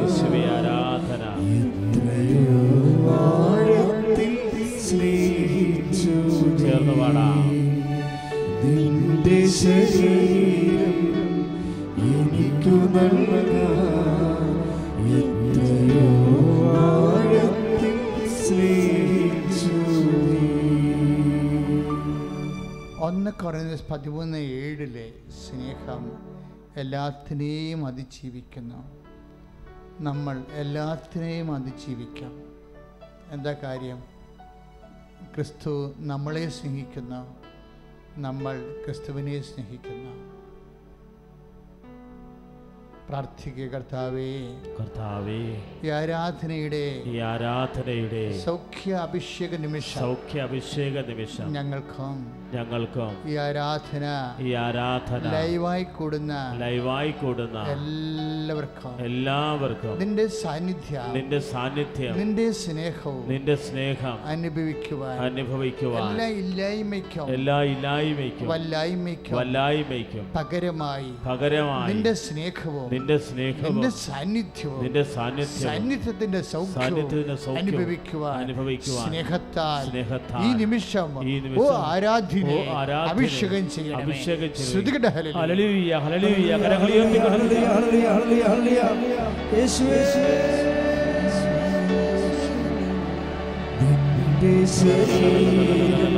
യേശുവേ ആരാധന. ചേർന്ന് പാടാം. ശരീരം. ഒന്ന് പതിമൂന്ന് ഏഴിലെ സ്നേഹം എല്ലാത്തിനെയും അതിജീവിക്കുന്നു. നമ്മൾ എല്ലാത്തിനെയും അതിജീവിക്കാം. എന്താ കാര്യം? ക്രിസ്തു നമ്മളെ സ്നേഹിക്കുന്നു. നമ്മൾ ക്രിസ്തുവിനെ സ്നേഹിക്കുന്നു. പ്രാർത്ഥിക്കുക കർത്താവേ. കർത്താവേ ഈ ആരാധനയുടെ ഈ ആരാധനയുടെ സൗഖ്യ അഭിഷേക നിമിഷം സൗഖ്യ അഭിഷേക നിമിഷം ഞങ്ങൾക്കും ഞങ്ങൾക്കും ഈ ആരാധന ഈ ആരാധന ലൈവായി കൂടുന്ന ലൈവായി കൂടുന്ന എല്ലാവർക്കും. എല്ലാവർക്കും നിന്റെ സാന്നിധ്യം നിന്റെ സാന്നിധ്യം നിന്റെ സ്നേഹവും നിന്റെ സ്നേഹം അനുഭവിക്കുവാൻ. അനുഭവിക്കുവാൻ. എല്ലാ ഇല്ലായ്മയ്ക്കും എല്ലാ ഇല്ലായ്മയ്ക്കും വല്ലായ്മയ്ക്കും വല്ലായ്മയ്ക്കും പകരമായി പകരമായി നിന്റെ സ്നേഹവും നിന്റെ സ്നേഹവും നിന്റെ സാന്നിധ്യവും നിന്റെ സാന്നിധ്യം സാന്നിധ്യത്തിന്റെ സൗഖ്യം അനുഭവിക്കുവാൻ അനുഭവിക്കുവാൻ സ്നേഹത്താൽ. സ്നേഹത്താൽ. ഈ നിമിഷം ഈ ഓ നിമിഷം ആരാധ്യനെ അഭിഷേകം ചെയ്യണം അഭിഷേകം ശ്രുതികട ഹല്ലേലൂയ. ഹല്ലേലൂയ ഹല്ലേലൂയ കരങ്ങൾ ഉയർത്തിക്കൊണ്ട് ഹല്ലേലൂയ, ഹല്ലേലൂയ, ഹല്ലേലൂയ, ഹല്ലേലൂയ. യേശുവേ. നിന്റെ ശരീരം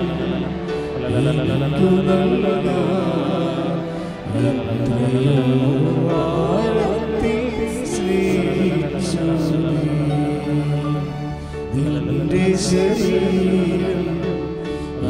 നിന്റെ ശരീരം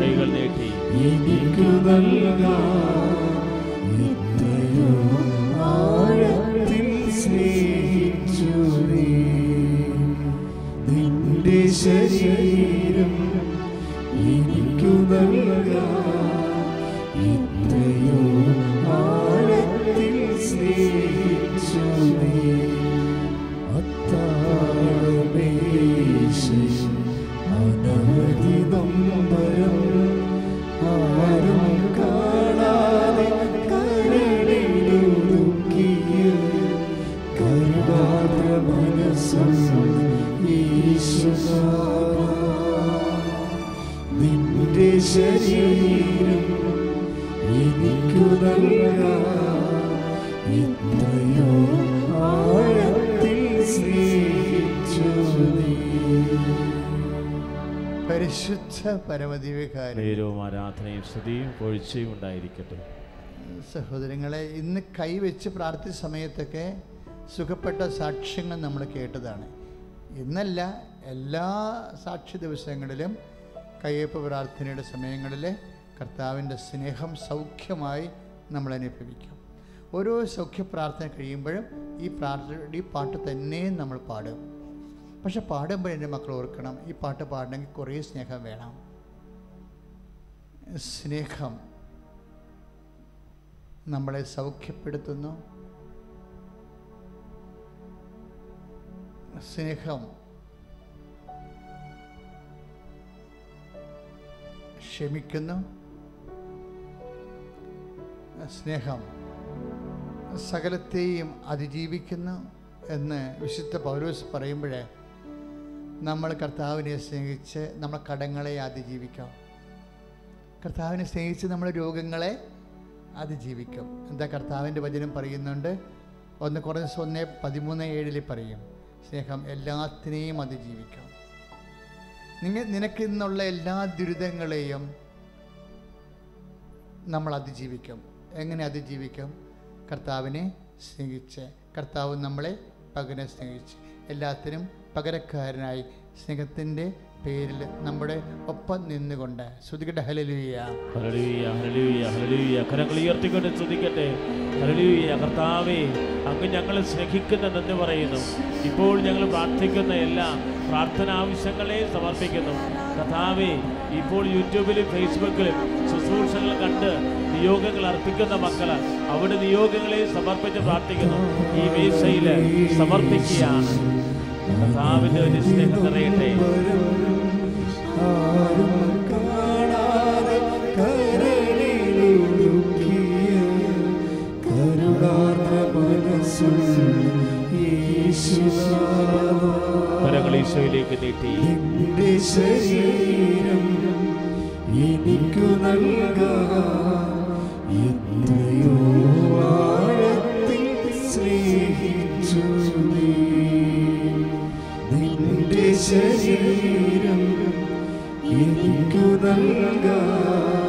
കൈകൾ നീട്ടി. എനിക്കു നൽകാൻ ശരീരം എനിക്കു നൽകാൻ എത്രയോ ആഴത്തിൽ സ്നേഹിച്ചു നീ. പരിശുദ്ധ ആരാധനയും സ്തുതിയും പൊഴിച്ചയും ഉണ്ടായിരിക്കട്ടെ. സഹോദരങ്ങളെ ഇന്ന് കൈവച്ച് പ്രാർത്ഥിച്ച സമയത്തൊക്കെ സുഖപ്പെട്ട സാക്ഷ്യങ്ങൾ നമ്മൾ കേട്ടതാണ്. ഇന്നല്ല എല്ലാ സാക്ഷി ദിവസങ്ങളിലും കയ്യപ്പ് പ്രാർത്ഥനയുടെ സമയങ്ങളിൽ കർത്താവിന്റെ സ്നേഹം സൗഖ്യമായി നമ്മൾ അനുഭവിക്കും. ഓരോ സൗഖ്യ പ്രാർത്ഥന കഴിയുമ്പോഴും ഈ പ്രാർത്ഥന ഈ പാട്ട് തന്നെ നമ്മൾ പാടും. പക്ഷെ പാടുമ്പോൾ എന്റെ മക്കൾ ഓർക്കണം ഈ പാട്ട് പാടണമെങ്കിൽ കുറേ സ്നേഹം വേണം. സ്നേഹം നമ്മളെ സൗഖ്യപ്പെടുത്തുന്നു. സ്നേഹം ക്ഷമിക്കുന്നു. സ്നേഹം സകലത്തെയും അതിജീവിക്കുന്നു എന്ന് വിശുദ്ധ പൗലോസ് പറയുമ്പോഴേ നമ്മൾ കർത്താവിനെ സ്നേഹിച്ച് നമ്മൾ കടങ്ങളെ അതിജീവിക്കാം. കർത്താവിനെ സ്നേഹിച്ച് നമ്മൾ രോഗങ്ങളെ അതിജീവിക്കും. എന്താ കർത്താവിന്റെ വചനം പറയുന്നുണ്ട്? ഒന്ന് കുറഞ്ഞ ഒന്ന് പതിമൂന്ന് ഏഴിൽ പറയും സ്നേഹം എല്ലാത്തിനെയും അതിജീവിക്കാം. നിങ്ങ നിനക്ക് ഇന്നുള്ള എല്ലാ ദുരിതങ്ങളെയും നമ്മൾ അതിജീവിക്കും. എങ്ങനെ അതിജീവിക്കും? കർത്താവിനെ സ്നേഹിച്ച് കർത്താവ് നമ്മളെ പകരം സ്നേഹിച്ച്. എല്ലാത്തിനും പകരക്കാരനായി സ്നേഹത്തിന്റെ പേരിൽ നമ്മുടെ ഒപ്പം നിന്നുകൊണ്ട് ശ്രുതിക്കട്ടെ ഹലലുയ ഹല്ലേലൂയ കർത്താവേ അങ്ങ് ഞങ്ങളെ സ്നേഹിക്കുന്നെന്ന് പറയുന്നു. ഇപ്പോൾ ഞങ്ങൾ പ്രാർത്ഥിക്കുന്ന എല്ലാ പ്രാർത്ഥന ആവശ്യങ്ങളെ സമർപ്പിക്കുന്നു. കഥാവി ഇപ്പോൾ യൂട്യൂബിലും ഫേസ്ബുക്കിലും ശുശ്രൂഷകൾ കണ്ട് നിയോഗങ്ങൾ അർപ്പിക്കുന്ന മക്കൾ അവിടെ നിയോഗങ്ങളെ സമർപ്പിച്ച് പ്രാർത്ഥിക്കുന്നു. ഈ വീഴ്ചയിൽ സമർപ്പിക്കുകയാണ്. കഥാവിന്റെ ഒരു സ്നേഹം നിറയട്ടെ. Jesus. മനസ്സുള്ള യേശുവാ ഈശോയിലേക്ക് നീട്ടി. എനിക്ക് ശരീരം എനിക്കു നൽകാൻ എത്രയോ ആഴത്തിൽ സ്നേഹിച്ചു നീ. നിന്റെ ശരീരം എനിക്കു നൽകാൻ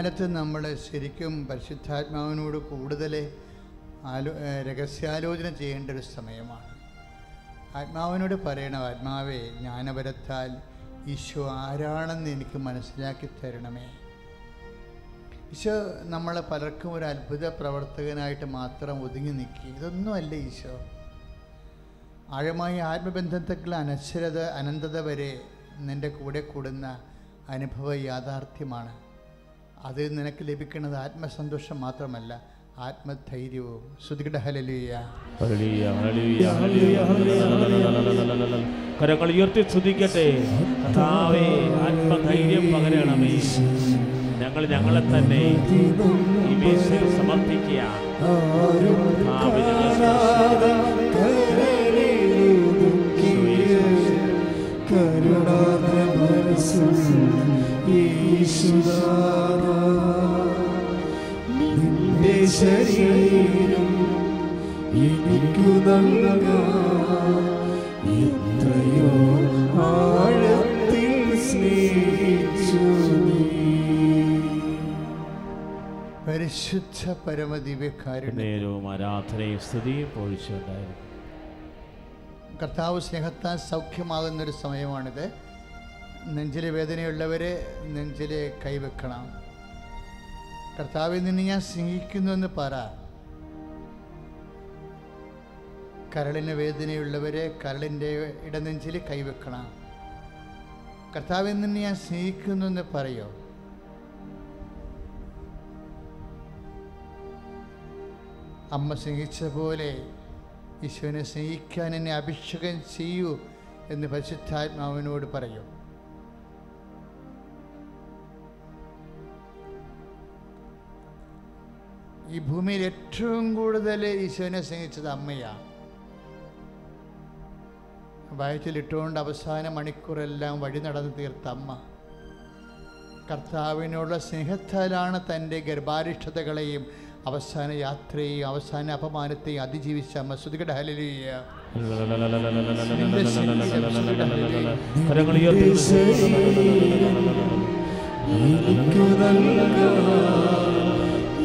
കാലത്ത് നമ്മൾ ശരിക്കും പരിശുദ്ധാത്മാവിനോട് കൂടുതൽ ആലോ രഹസ്യാലോചന ചെയ്യേണ്ട ഒരു സമയമാണ്. ആത്മാവിനോട് പറയണം ആത്മാവേ ജ്ഞാനപരത്താൽ ഈശോ ആരാണെന്ന് എനിക്ക് മനസ്സിലാക്കി തരണമേ. ഈശോ നമ്മൾ പലർക്കും ഒരു അത്ഭുത പ്രവർത്തകനായിട്ട് മാത്രം ഒതുങ്ങി നിൽക്കി. ഇതൊന്നുമല്ല ഈശോ. ആഴമായ ആത്മബന്ധത്തെക്കുള്ള അനശ്വരത അനന്തത വരെ നിന്റെ കൂടെ കൂടുന്ന അനുഭവ യാഥാർത്ഥ്യമാണ്. അത് നിനക്ക് ലഭിക്കുന്നത് ആത്മസന്തോഷം മാത്രമല്ല ആത്മധൈര്യവും. ശ്രുതികട ഹലലിയ. കരങ്ങൾ ഉയർത്തി ശ്രുതിക്കട്ടെ. കർത്താവേ ആത്മധൈര്യം പകരണമേ. ഞങ്ങൾ ഞങ്ങളെ തന്നെ ഈ സമർപ്പിക്കുക. നിന്റെ ശരീരം എനിക്കു നൽകാൻ എത്രയോ ആഴത്തിൽ സ്നേഹിച്ചു പരിശുദ്ധ പരമദിവ്യക്കാരുടെ നേരവും ആരാധനയും സ്തുതിയും പൊഴിച്ചുണ്ടായിരുന്നു. കർത്താവ് സ്നേഹത്താൽ സൗഖ്യമാകുന്നൊരു സമയമാണിത്. നെഞ്ചിലെ വേദനയുള്ളവരെ നെഞ്ചിൽ കൈവെക്കണം. കർത്താവിൽ നിന്ന് ഞാൻ സ്നേഹിക്കുന്നു എന്ന് പറ. കരളിന് വേദനയുള്ളവരെ കരളിന്റെ ഇടനെഞ്ചിൽ കൈവെക്കണം. കർത്താവിൽ നിന്ന് ഞാൻ സ്നേഹിക്കുന്നു എന്ന് പറയോ? അമ്മ സ്നേഹിച്ച പോലെ ഈശോനെ സ്നേഹിക്കാൻ എന്നെ അഭിഷേകം ചെയ്യൂ എന്ന് പരിശുദ്ധാത്മാവിനോട് പറയൂ. ഈ ഭൂമിയിൽ ഏറ്റവും കൂടുതൽ ഈശോനെ സ്നേഹിച്ചത് അമ്മയാണ്. വയറ്റിലിട്ടുകൊണ്ട് അവസാന മണിക്കൂറെല്ലാം വഴി നടന്ന് തീർത്ത അമ്മ. കർത്താവിനോടുള്ള സ്നേഹത്താലാണ് തന്റെ ഗർഭാരിഷ്ടതകളെയും അവസാന യാത്രയെയും അവസാന അപമാനത്തെയും അതിജീവിച്ച അമ്മ. ശ്രുതികട ഹലിയ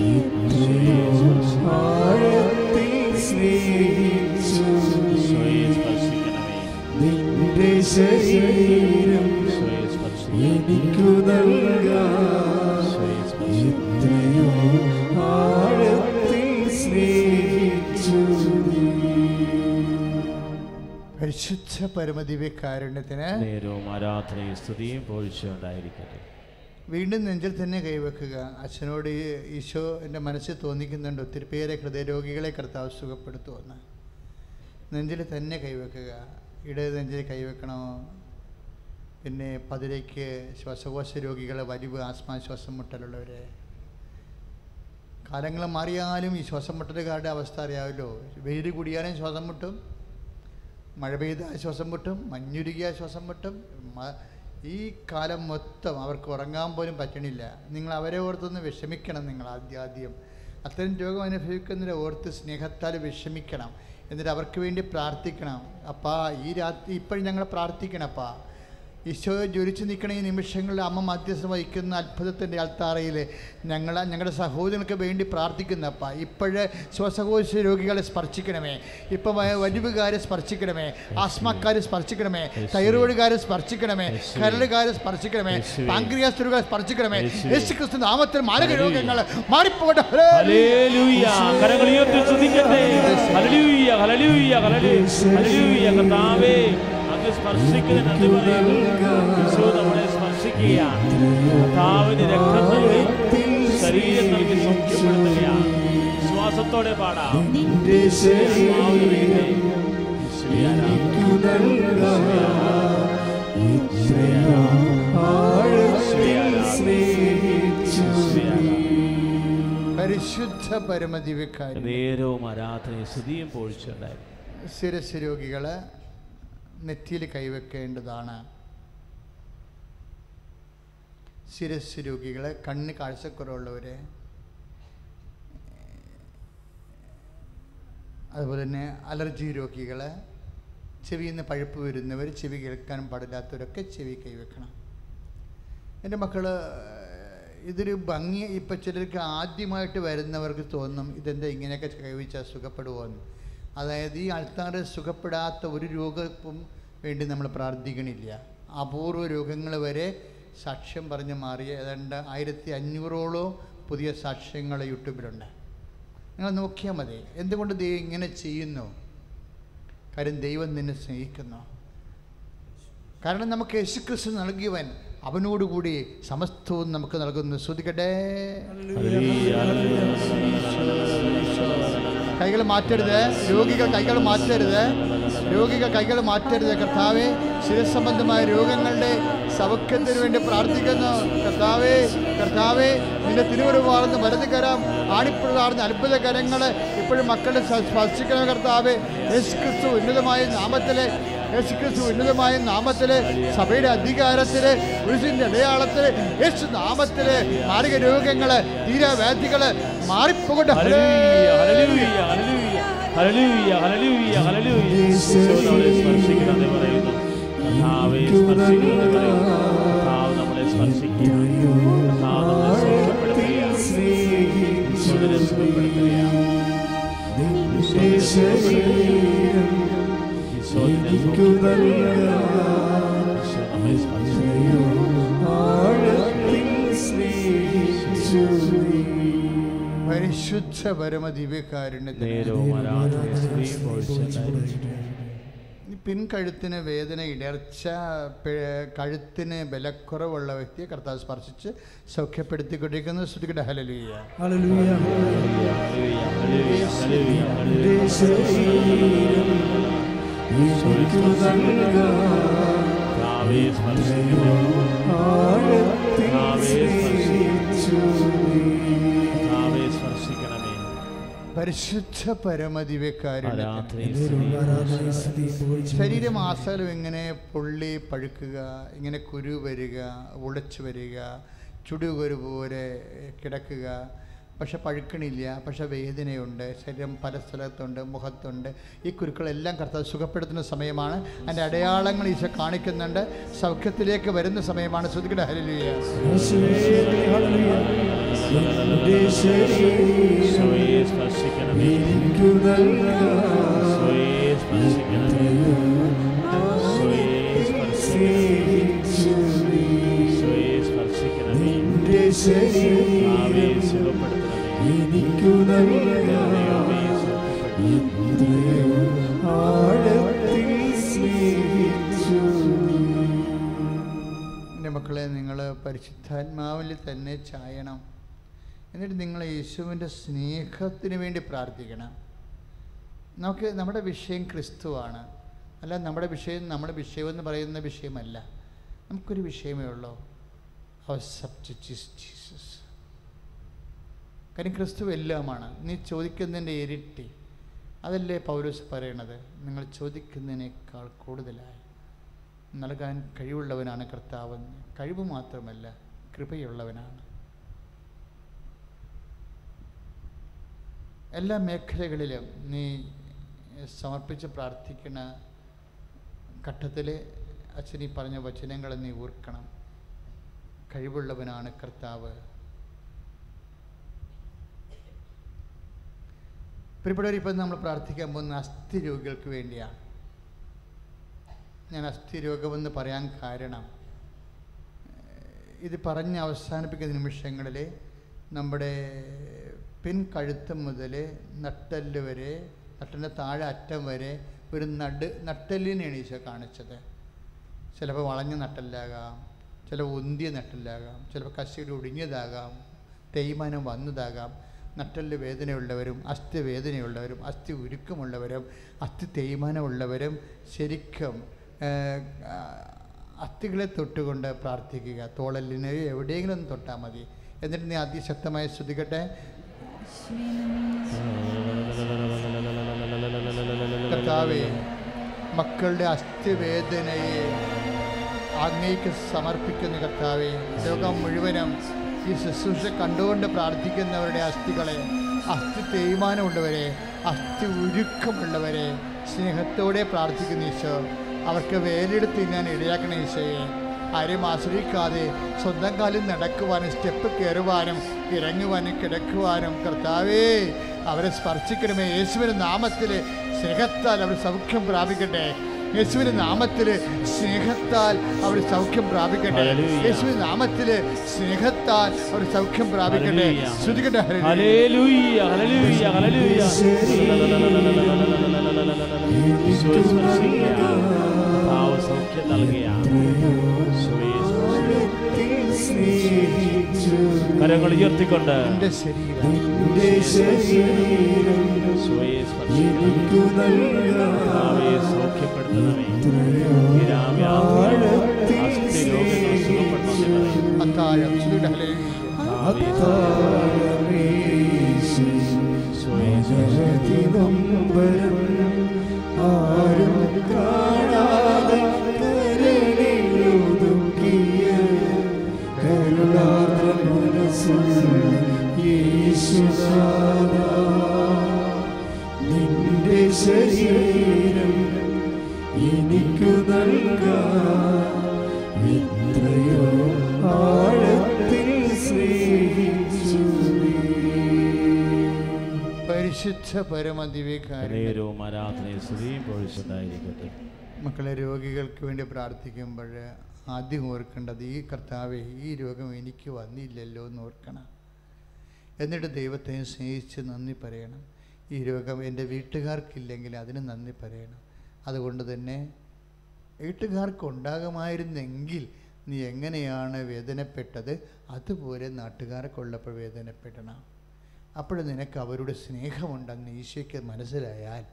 എനിക്കു നിന്റെ ശരീരം എനിക്കു എത്രയോ ആഴത്തിൽ സ്നേഹിച്ചു പരിശുദ്ധ പരമദിവ്യകാരുണ്യത്തിന് നേരവും ആരാധനയും സ്തുതിയും പൊഴിച്ചുണ്ടായിരിക്കട്ടെ വീണ്ടും നെഞ്ചിൽ തന്നെ കൈവെക്കുക. അച്ഛനോട് ഈശോ എന്റെ മനസ്സിൽ തോന്നിക്കുന്നുണ്ട്. ഒത്തിരി പേരെ ഹൃദയരോഗികളെ കർത്താവ് സുഖപ്പെടുത്തുമെന്ന്. നെഞ്ചിൽ തന്നെ കൈവെക്കുക. ഇടത് നെഞ്ചിൽ കൈവെക്കണോ? പിന്നെ പതിരയ്ക്ക് ശ്വാസകോശ രോഗികളെ ആസ്മാ ശ്വാസം മുട്ടലുള്ളവരെ കാലങ്ങൾ മാറിയാലും ഈ ശ്വാസം മുട്ടലുകാരുടെ അവസ്ഥ അറിയാമല്ലോ. വെയിൽ കൂടിയാലും ശ്വാസം മുട്ടും മഴ പെയ്താൽ ശ്വാസം മുട്ടും മഞ്ഞുരുകിയാൽ ശ്വാസം മുട്ടും ഈ കാലം മൊത്തം അവർക്ക് ഉറങ്ങാൻ പോലും പറ്റണില്ല. നിങ്ങൾ അവരെ ഓർത്തൊന്ന് വിഷമിക്കണം നിങ്ങൾ ആദ്യാദ്യം ആദ്യം. അത്തരം രോഗം അനുഭവിക്കുന്നവരെ ഓർത്ത് സ്നേഹത്താൽ വിഷമിക്കണം. എന്നിട്ട് അവർക്ക് വേണ്ടി പ്രാർത്ഥിക്കണം. അപ്പാ ഈ രാത്രി ഇപ്പോഴും ഞങ്ങൾ പ്രാർത്ഥിക്കണം അപ്പാ ഈശോ ജ്വലിച്ചു നിൽക്കണ ഈ നിമിഷങ്ങളിൽ അമ്മ മധ്യസ്ഥം വഹിക്കുന്ന അത്ഭുതത്തിന്റെ അൾത്താറയിൽ ഞങ്ങൾ ഞങ്ങളുടെ സഹോദരങ്ങൾക്ക് വേണ്ടി പ്രാർത്ഥിക്കുന്നപ്പ ഇപ്പോഴ് ശ്വാസകോശ രോഗികളെ സ്പർശിക്കണമേ. ഇപ്പം വലിവുകാരെ സ്പർശിക്കണമേ. ആസ്മക്കാരെ സ്പർശിക്കണമേ. തൈറോയിഡുകാരെ സ്പർശിക്കണമേ. കരളുകാരെ സ്പർശിക്കണമേ. പാങ്ക്രിയാസ് രോഗികളെ സ്പർശിക്കണമേ. യേശു ക്രിസ്തു നാമത്തിൽ മാരക. രോഗങ്ങൾ മാറിപ്പോട്ടെ കർത്താവേ. അങ്ങ് സ്പർശിക്കുന്ന നന്ദി പറയുന്നു. യേശു നമ്മളെ സ്പർശിക്കുകയാണ്. കർത്താവിന് രക്തം നൽകി ശരീരം നൽകി സൗഖ്യപ്പെടുത്തുകയാണ്. വിശ്വാസത്തോടെ പാടാം. പരിശുദ്ധ പരമദിവ്യക്കാരി നേരവും ആരാധനയും സ്തുതിയും പോഴ്ചയുണ്ടായിരുന്നു ശിരസ് രോഗികൾ നെറ്റിയിൽ കൈവെക്കേണ്ടതാണ്. ശിരസ് രോഗികൾ കണ്ണ് കാഴ്ചക്കുറവുള്ളവർ അതുപോലെ തന്നെ അലർജി രോഗികൾ ചെവിയിൽ നിന്ന് പഴുപ്പ് വരുന്നവർ ചെവി കേൾക്കാൻ പാടില്ലാത്തവരൊക്കെ ചെവി കൈവെക്കണം. എന്റെ മക്കൾ ഇതൊരു ഭംഗി ഇപ്പം ചിലർക്ക് ആദ്യമായിട്ട് വരുന്നവർക്ക് തോന്നും ഇതെന്താ ഇങ്ങനെയൊക്കെ കൈവച്ചാൽ സുഖപ്പെടുമോ എന്ന് അതായത് ഈ ആൾക്കാർ സുഖപ്പെടാത്ത ഒരു രോഗവും വേണ്ടി നമ്മൾ പ്രാർത്ഥിക്കണില്ല. അപൂർവ രോഗങ്ങൾ വരെ സാക്ഷ്യം പറഞ്ഞ് മാറിയ ഏതാണ്ട് ആയിരത്തി അഞ്ഞൂറോളം പുതിയ സാക്ഷ്യങ്ങൾ യൂട്യൂബിലുണ്ട്. നിങ്ങൾ നോക്കിയാൽ മതി. എന്തുകൊണ്ട് ദൈവം ഇങ്ങനെ ചെയ്യുന്നു? കാര്യം ദൈവം നിന്നെ സ്നേഹിക്കുന്നു. കാരണം നമുക്ക് യേശുക്രിസ്തു നൽകിയവൻ അവനോടുകൂടി സമസ്തവും നമുക്ക് നൽകുന്നു. ശ്രദ്ധിക്കട്ടെ. കൈകൾ മാറ്റരുത്. രോഗികൾ കൈകൾ മാറ്റരുത്. രോഗികൾ കൈകൾ മാറ്റരുത്. കർത്താവെ ശിരസംബന്ധമായ രോഗങ്ങളുടെ സൗഖ്യത്തിന് വേണ്ടി പ്രാർത്ഥിക്കുന്നു. കർത്താവേ കർത്താവേ നിന്റെ തിരുവരുവാർന്ന് വലത് കരം ആണിപ്പിള്ളാർന്ന അത്ഭുത കരങ്ങൾ ഇപ്പോഴും മക്കളെ സ്പർശിക്കണ കർത്താവെ. യേശു ക്രിസ്തു ഉന്നതമായ നാമത്തിലെ യേശു ക്രിസ്തു ഉന്നതമായ നാമത്തിൽ സഭയുടെ അധികാരത്തിൽ ഒരു അടയാളത്തിൽ യേശു നാമത്തിൽ മാരക രോഗങ്ങൾ തീരാവ്യാധികൾ മാറിപ്പോകട്ടെ ഹല്ലേലൂയ, ഹല്ലേലൂയ, ഹല്ലേലൂയ, ഹല്ലേലൂയ, ഹല്ലേലൂയ, ഹല്ലേലൂയ. ഈശോ നമ്മളെ സ്പർശിക്കണമെന്ന് പറയുന്നു. നമ്മളെ സ്പർശിക്കുകയാണ്. കർത്താവ് നമ്മളെ. ഈശോയെ. ഈശോയെ. ഈശോയെ. പരിശുദ്ധ പരമ ദിവ്യകാരുണ്യത്തിന് നേരവും ആരാധനയും സ്തുതിയും പോഴ്ചയുണ്ടായിരിക്കട്ടെ. പിൻകഴുത്തിന് വേദന ഇടർച്ച കഴുത്തിന് ബലക്കുറവുള്ള വ്യക്തിയെ കർത്താവ് സ്പർശിച്ച് സൗഖ്യപ്പെടുത്തിക്കൊണ്ടിരിക്കുന്നു. ശ്രുതികട ഹലലൂയ ഹല്ലേലൂയ. പരിശുദ്ധ പരമ ദിവ്യകാരുണ്യത്തിന് ആരാധനയും സ്തുതിയും ആരാധന സ്തുതി പുകഴ്ച. ശരീരം ആസകലം ഇങ്ങനെ പൊള്ളി പഴുക്കുക ഇങ്ങനെ കുരു വരിക ഉടച്ചു വരിക ചുടുകൊരു പോലെ കിടക്കുക പക്ഷെ പഴുക്കണില്ല പക്ഷെ വേദനയുണ്ട് ശരീരം പല സ്ഥലത്തുണ്ട് മുഖത്തുണ്ട്. ഈ കുരുക്കളെല്ലാം കർത്താവ് സുഖപ്പെടുത്തുന്ന സമയമാണ്. അതിന്റെ അടയാളങ്ങൾ ഈശോ കാണിക്കുന്നുണ്ട്. സൗഖ്യത്തിലേക്ക് വരുന്ന സമയമാണ്. ശ്രദ്ധിക്കട്ടെ ശരി ശരീരം മക്കളെ നിങ്ങൾ പരിശുദ്ധാത്മാവിൽ തന്നെ ചായണം. എന്നിട്ട് നിങ്ങൾ യേശുവിന്റെ സ്നേഹത്തിന് വേണ്ടി പ്രാർത്ഥിക്കണം. നമുക്ക് നമ്മുടെ വിഷയം ക്രിസ്തുവാണ്. അല്ല നമ്മുടെ വിഷയം നമ്മുടെ വിഷയം എന്ന് പറയുന്ന വിഷയമല്ല. നമുക്കൊരു വിഷയമേ ഉള്ളൂ. അവർ സബ്ജക്റ്റ് ജീസസ്. കാര്യം ക്രിസ്തു എല്ലാമാണ്. നീ ചോദിക്കുന്നതിന്റെ ഇരട്ടി. അതല്ലേ പൗലോസ് പറയണത്? നിങ്ങൾ ചോദിക്കുന്നതിനേക്കാൾ കൂടുതലായി. നൽകാൻ കഴിവുള്ളവനാണ് കർത്താവ്. കഴിവ് മാത്രമല്ല കൃപയുള്ളവനാണ്. എല്ലാ മേഖലകളിലും നീ സമർപ്പിച്ച് പ്രാർത്ഥിക്കുന്ന ഘട്ടത്തിൽ അച്ഛനീ പറഞ്ഞ വചനങ്ങൾ നീ ഓർക്കണം. കഴിവുള്ളവനാണ് കർത്താവ്. പ്രിയപ്പെട്ടവർ ഇപ്പം നമ്മൾ പ്രാർത്ഥിക്കാൻ പോകുന്ന അസ്ഥി രോഗികൾക്ക് വേണ്ടിയാണ് ഞാൻ അസ്ഥി രോഗമെന്ന് പറയാൻ കാരണം ഇത് പറഞ്ഞ് അവസാനിപ്പിക്കുന്ന നിമിഷങ്ങളിൽ നമ്മുടെ പിൻകഴുത്ത് മുതൽ നട്ടൽ വരെ നട്ടലിന്റെ താഴെ അറ്റം വരെ ഒരു നട് നട്ടലിനെയാണ് ഈശോ കാണിച്ചത്. ചിലപ്പോൾ വളഞ്ഞ നട്ടല്ലാകാം ചിലപ്പോൾ ഉന്തിയ നട്ടല്ലാകാം ചിലപ്പോൾ കശിയിൽ ഒടിഞ്ഞതാകാം തേയ്മാനം വന്നതാകാം. നട്ടൽ വേദനയുള്ളവരും അസ്ഥി വേദനയുള്ളവരും അസ്ഥി ഉരുക്കമുള്ളവരും അസ്ഥി തേയ്മാനമുള്ളവരും ശരിക്കും അസ്ഥികളെ തൊട്ടുകൊണ്ട് പ്രാർത്ഥിക്കുക. തോളലിനെ എവിടെയെങ്കിലും തൊട്ടാൽ മതി. എന്നിട്ട് നീ അതിശക്തമായി ശ്രദ്ധിക്കട്ടെ. കർത്താവേ മക്കളുടെ അസ്ഥിവേദനയെ അങ്ങേക്ക് സമർപ്പിക്കുന്ന കർത്താവെ ലോകം മുഴുവനും ഈ ശുശ്രൂഷ കണ്ടുകൊണ്ട് പ്രാർത്ഥിക്കുന്നവരുടെ അസ്ഥികളെ അസ്ഥി തേയ്മാനമുള്ളവരെ അസ്ഥി ഉരുക്കമുള്ളവരെ സ്നേഹത്തോടെ പ്രാർത്ഥിക്കുന്ന ഈശോ. അവർക്ക് വേലെടുത്ത് ഞാൻ ഇടയാക്കണ ഈശോയെ. ആരെയും ആശ്രയിക്കാതെ സ്വന്തം കാലിൽ നടക്കുവാനും സ്റ്റെപ്പ് കയറുവാനും ഇറങ്ങുവാനും കിടക്കുവാനും കർത്താവേ അവരെ സ്പർശിക്കണമേ. യേശുവിന്റെ നാമത്തിൽ സ്നേഹത്താൽ അവർ സൗഖ്യം പ്രാപിക്കട്ടെ. യേശുവിന്റെ നാമത്തിൽ സ്നേഹത്താൽ അവർ സൗഖ്യം പ്രാപിക്കട്ടെ. യേശുവിന്റെ യേശുവിന്റെ നാമത്തിൽ സ്നേഹത്താൽ അവർ സൗഖ്യം പ്രാപിക്കട്ടെ. ശ്രുതിക്കട്ടെ. ഹല്ലേലൂയ. ഹല്ലേലൂയ കരങ്ങൾ ഉയർത്തിക്കൊണ്ട് സ്വയം ആരും ശരീരം എനിക്കു നൽകയോ ആഴത്തിൽ സ്നേഹിച്ചു പരിശുദ്ധ പരമദിവേക്കാരൻ നേരവും ആരാധനയും സ്തുതിയും പൊഴിച്ചുണ്ടായിരിക്കട്ടെ മക്കളെ രോഗികൾക്ക് വേണ്ടി പ്രാർത്ഥിക്കുമ്പോൾ ആദ്യം ഓർക്കേണ്ടത് ഈ കർത്താവ് ഈ രോഗം എനിക്ക് വന്നില്ലല്ലോ എന്ന് ഓർക്കണം. എന്നിട്ട് ദൈവത്തെ സ്നേഹിച്ച് നന്ദി പറയണം. ഈ രോഗം എന്റെ വീട്ടുകാർക്കില്ലെങ്കിൽ അതിന് നന്ദി പറയണം. അതുകൊണ്ട് തന്നെ വീട്ടുകാർക്ക് ഉണ്ടാകുമായിരുന്നെങ്കിൽ നീ എങ്ങനെയാണ് വേദനപ്പെട്ടത്? അതുപോലെ നാട്ടുകാർക്കുള്ളപ്പോൾ വേദനപ്പെടണം. അപ്പോൾ നിനക്ക് അവരുടെ സ്നേഹമുണ്ടെന്ന് ഈശോയ്ക്ക് മനസ്സിലായാൽ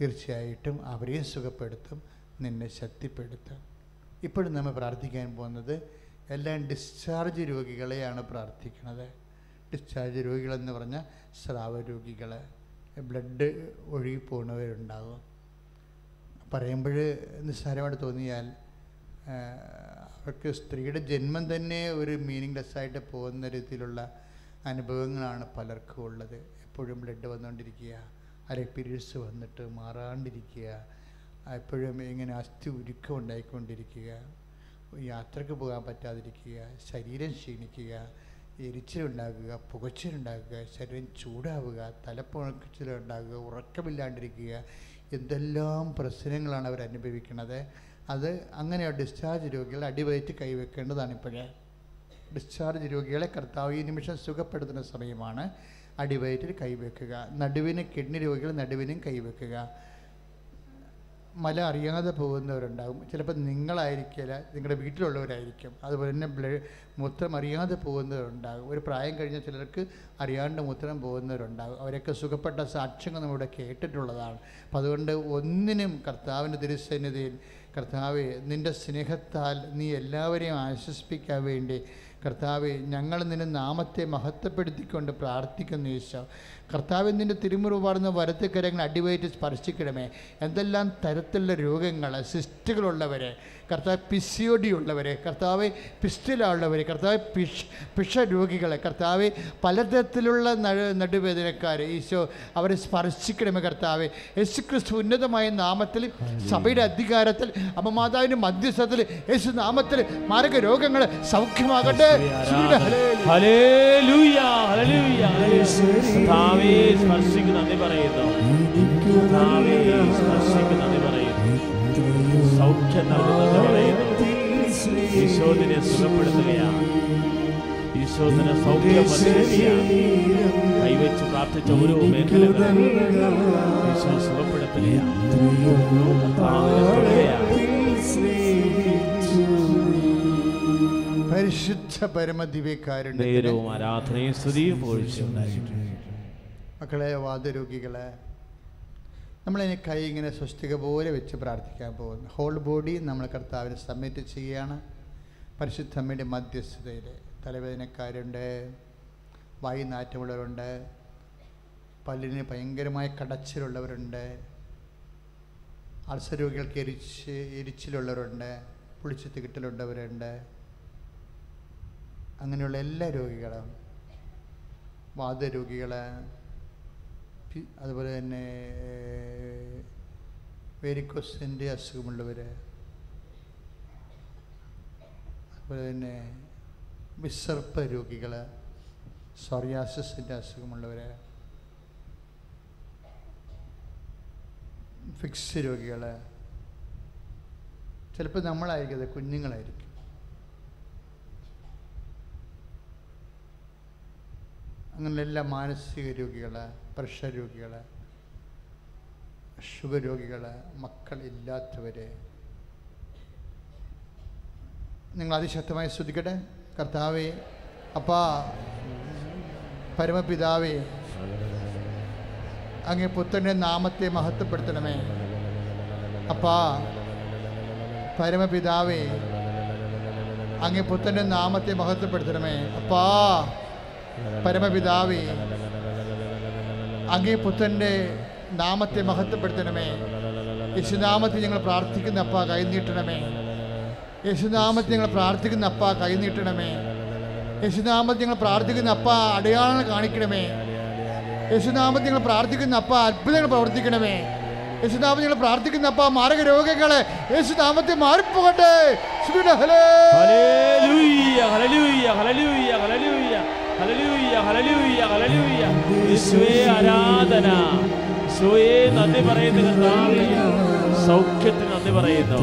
തീർച്ചയായിട്ടും അവരെയും സുഖപ്പെടുത്തും നിന്നെ ശക്തിപ്പെടുത്തും. ഇപ്പോഴും നമ്മൾ പ്രാർത്ഥിക്കാൻ പോകുന്നത് എല്ലാം ഡിസ്ചാർജ് രോഗികളെയാണ് പ്രാർത്ഥിക്കുന്നത്. ഡിസ്ചാർജ് രോഗികളെന്ന് പറഞ്ഞാൽ സ്രാവ രോഗികൾ ബ്ലഡ് ഒഴുകി പോകുന്നവരുണ്ടാകും. പറയുമ്പോൾ നിസ്സാരമായിട്ട് തോന്നിയാൽ അവർക്ക് സ്ത്രീയുടെ ജന്മം തന്നെ ഒരു മീനിങ്ലെസ് ആയിട്ട് പോകുന്ന രീതിയിലുള്ള അനുഭവങ്ങളാണ് പലർക്കും ഉള്ളത്. എപ്പോഴും ബ്ലഡ് വന്നുകൊണ്ടിരിക്കുക അല്ലെ പീരീഡ്സ് വന്നിട്ട് മാറാണ്ടിരിക്കുക എപ്പോഴും ഇങ്ങനെ അസ്ഥി ഉരുക്കം ഉണ്ടായിക്കൊണ്ടിരിക്കുക യാത്രയ്ക്ക് പോകാൻ പറ്റാതിരിക്കുക ശരീരം ക്ഷീണിക്കുക എരിച്ചിലുണ്ടാകുക പുകച്ചിലുണ്ടാകുക ശരീരം ചൂടാവുക തലപ്പുഴച്ചിലുണ്ടാകുക ഉറക്കമില്ലാണ്ടിരിക്കുക എന്തെല്ലാം പ്രശ്നങ്ങളാണ് അവർ അനുഭവിക്കുന്നത്. അത് അങ്ങനെ ഡിസ്ചാർജ് രോഗികൾ അടിവയറ്റ് കൈവെക്കേണ്ടതാണ് ഇപ്പോഴേ ഡിസ്ചാർജ് രോഗികളെ കർത്താവ് ഈ നിമിഷം സുഖപ്പെടുത്തുന്ന സമയമാണ് അടിവയറ്റിൽ കൈവെക്കുക. നടുവിന് കിഡ്നി രോഗികൾ നടുവിനും കൈവെക്കുക. മല അറിയാതെ പോകുന്നവരുണ്ടാകും. ചിലപ്പോൾ നിങ്ങളായിരിക്കില്ല നിങ്ങളുടെ വീട്ടിലുള്ളവരായിരിക്കും. അതുപോലെ തന്നെ ബ്ലഡ് മൂത്രം അറിയാതെ പോകുന്നവരുണ്ടാകും. ഒരു പ്രായം കഴിഞ്ഞ ചിലർക്ക് അറിയാണ്ട് മൂത്രം പോകുന്നവരുണ്ടാകും. അവരൊക്കെ സുഖപ്പെട്ട സാക്ഷ്യങ്ങൾ നമ്മളിവിടെ കേട്ടിട്ടുള്ളതാണ്. അപ്പം അതുകൊണ്ട് ഒന്നിനും കർത്താവിന്റെ തിരുസന്നിധിയിൽ കർത്താവെ നിന്റെ സ്നേഹത്താൽ നീ എല്ലാവരെയും ആശ്വസിപ്പിക്കാൻ വേണ്ടി കർത്താവെ ഞങ്ങൾ നിന്റെ നാമത്തെ മഹത്വപ്പെടുത്തിക്കൊണ്ട് പ്രാർത്ഥിക്കുന്നു ഈശോ. കർത്താവ് നിന്റെ തിരുമുറുപാടുന്ന വരത്തുകരങ്ങൾ അടിവയറ്റ് സ്പർശിക്കണമേ. എന്തെല്ലാം തരത്തിലുള്ള രോഗങ്ങൾ സിസ്റ്റുകളുള്ളവരെ കർത്താവ് പിസിയോഡി ഉള്ളവരെ കർത്താവ് പിസ്റ്റിലുള്ളവരെ കർത്താവ് പിഷ് പിഷ രോഗികളെ കർത്താവ് പലതരത്തിലുള്ള നടു നടുവേദനക്കാർ ഈശോ അവരെ സ്പർശിക്കണമേ കർത്താവ്. യേശു ക്രിസ്തു ഉന്നതമായ നാമത്തിൽ സഭയുടെ അധികാരത്തിൽ അമ്മമാതാവിന്റെ മധ്യസ്ഥത്തിൽ യേശു നാമത്തിൽ മാരക രോഗങ്ങൾ സൗഖ്യമാകട്ടെ. ശ്രീയുടെ ഹല്ലേലൂയ. ഹല്ലേലൂയ ഹല്ലേലൂയ. കർത്താവേ സ്പർശിക്ക് നന്ദി പറയുന്നു. കർത്താവേ സ്പർശിക്ക് നന്ദി പറയുന്നു സൗഖ്യം നൽകുന്നത് പറയുന്നു ഈശോ നിന്നെ സുഖപ്പെടുത്തുകയാണ്. ഈശോദിനെ സൗഖ്യം കൈവച്ച് പ്രാർത്ഥിച്ച ഓരോ മേഖലകളും ഈശോ സുഖപ്പെടുത്തുകയാണ്. പരിശുദ്ധ പരമദിവ്യക്കാരുടെ ആരാധനയും സ്തുതിയും മക്കളെ വാദരോഗികളെ നമ്മളിനി കൈ ഇങ്ങനെ സ്വസ്തിക പോലെ വെച്ച് പ്രാർത്ഥിക്കാൻ പോകുന്നു. ഹോൾ ബോഡി നമ്മൾ കർത്താവിനെ സബ്മിറ്റ് ചെയ്യുകയാണ്. പരിശുദ്ധമ്മയുടെ മധ്യസ്ഥതയിൽ തലവേദനക്കാരുണ്ട് വായി നാറ്റമുള്ളവരുണ്ട് പല്ലിന് ഭയങ്കരമായ കടച്ചിലുള്ളവരുണ്ട് അൾസർ രോഗികൾക്ക് എരിച്ച് എരിച്ചിലുള്ളവരുണ്ട് പുളിച്ച് തികിട്ടിലുള്ളവരുണ്ട്. അങ്ങനെയുള്ള എല്ലാ രോഗികളും വാദരോഗികൾ അതുപോലെ തന്നെ വേരിക്കോസിന്റെ അസുഖമുള്ളവർ അതുപോലെ തന്നെ വിസർപ്പ രോഗികൾ സോറിയാസിന്റെ അസുഖമുള്ളവർ ഫിക്സ് രോഗികൾ ചിലപ്പോൾ നമ്മളായിരിക്കും അത് കുഞ്ഞുങ്ങളായിരിക്കും. അങ്ങനെയുള്ള മാനസിക രോഗികൾ പ്രഷർ രോഗികൾ ഷുഗർ രോഗികൾ മക്കളില്ലാത്തവർ നിങ്ങൾ അതിശക്തമായി ശ്രദ്ധിക്കട്ടെ. കർത്താവേ അപ്പാ പരമപിതാവേ അങ്ങേ പുത്രന്റെ നാമത്തെ മഹത്വപ്പെടുത്തണമേ. അപ്പാ പരമപിതാവേ അങ്ങേ പുത്രന്റെ നാമത്തെ മഹത്വപ്പെടുത്തണമേ. അപ്പാ പരമപിതാവേ അങ്ങേ പുത്രന്റെ നാമത്തെ മഹത്വപ്പെടുത്തണമേ. യേശുനാമത്തെ ഞങ്ങൾ പ്രാർത്ഥിക്കുന്ന അപ്പ കൈനീട്ടണമേ. യേശുനാമത്തെ ഞങ്ങൾ പ്രാർത്ഥിക്കുന്ന അപ്പ കൈനീട്ടണമേ. യേശുനാമത്തെ ഞങ്ങൾ പ്രാർത്ഥിക്കുന്ന അപ്പ അടയാളങ്ങൾ കാണിക്കണമേ. യേശുനാമത്തെ ഞങ്ങൾ പ്രാർത്ഥിക്കുന്ന അപ്പ അത്ഭുതങ്ങൾ പ്രവർത്തിക്കണമേ. യേശുനാമത്തെ ഞങ്ങൾ പ്രാർത്ഥിക്കുന്ന അപ്പ മാരക രോഗങ്ങളെ യേശുനാമത്തെ മാറിപ്പോകട്ടെ ഹലേ ഹല്ലേലൂയ, ഹല്ലേലൂയ, ഹല്ലേലൂയ, ഹല്ലേലൂയ, ഹല്ലേലൂയ, ഹല്ലേലൂയ, ഹല്ലേലൂയ. യേശുവേ ആരാധന. യേശുവേ നന്ദി പറയുന്നു കർത്താവേ. സൗഖ്യത്തിന് നന്ദി പറയുന്നു.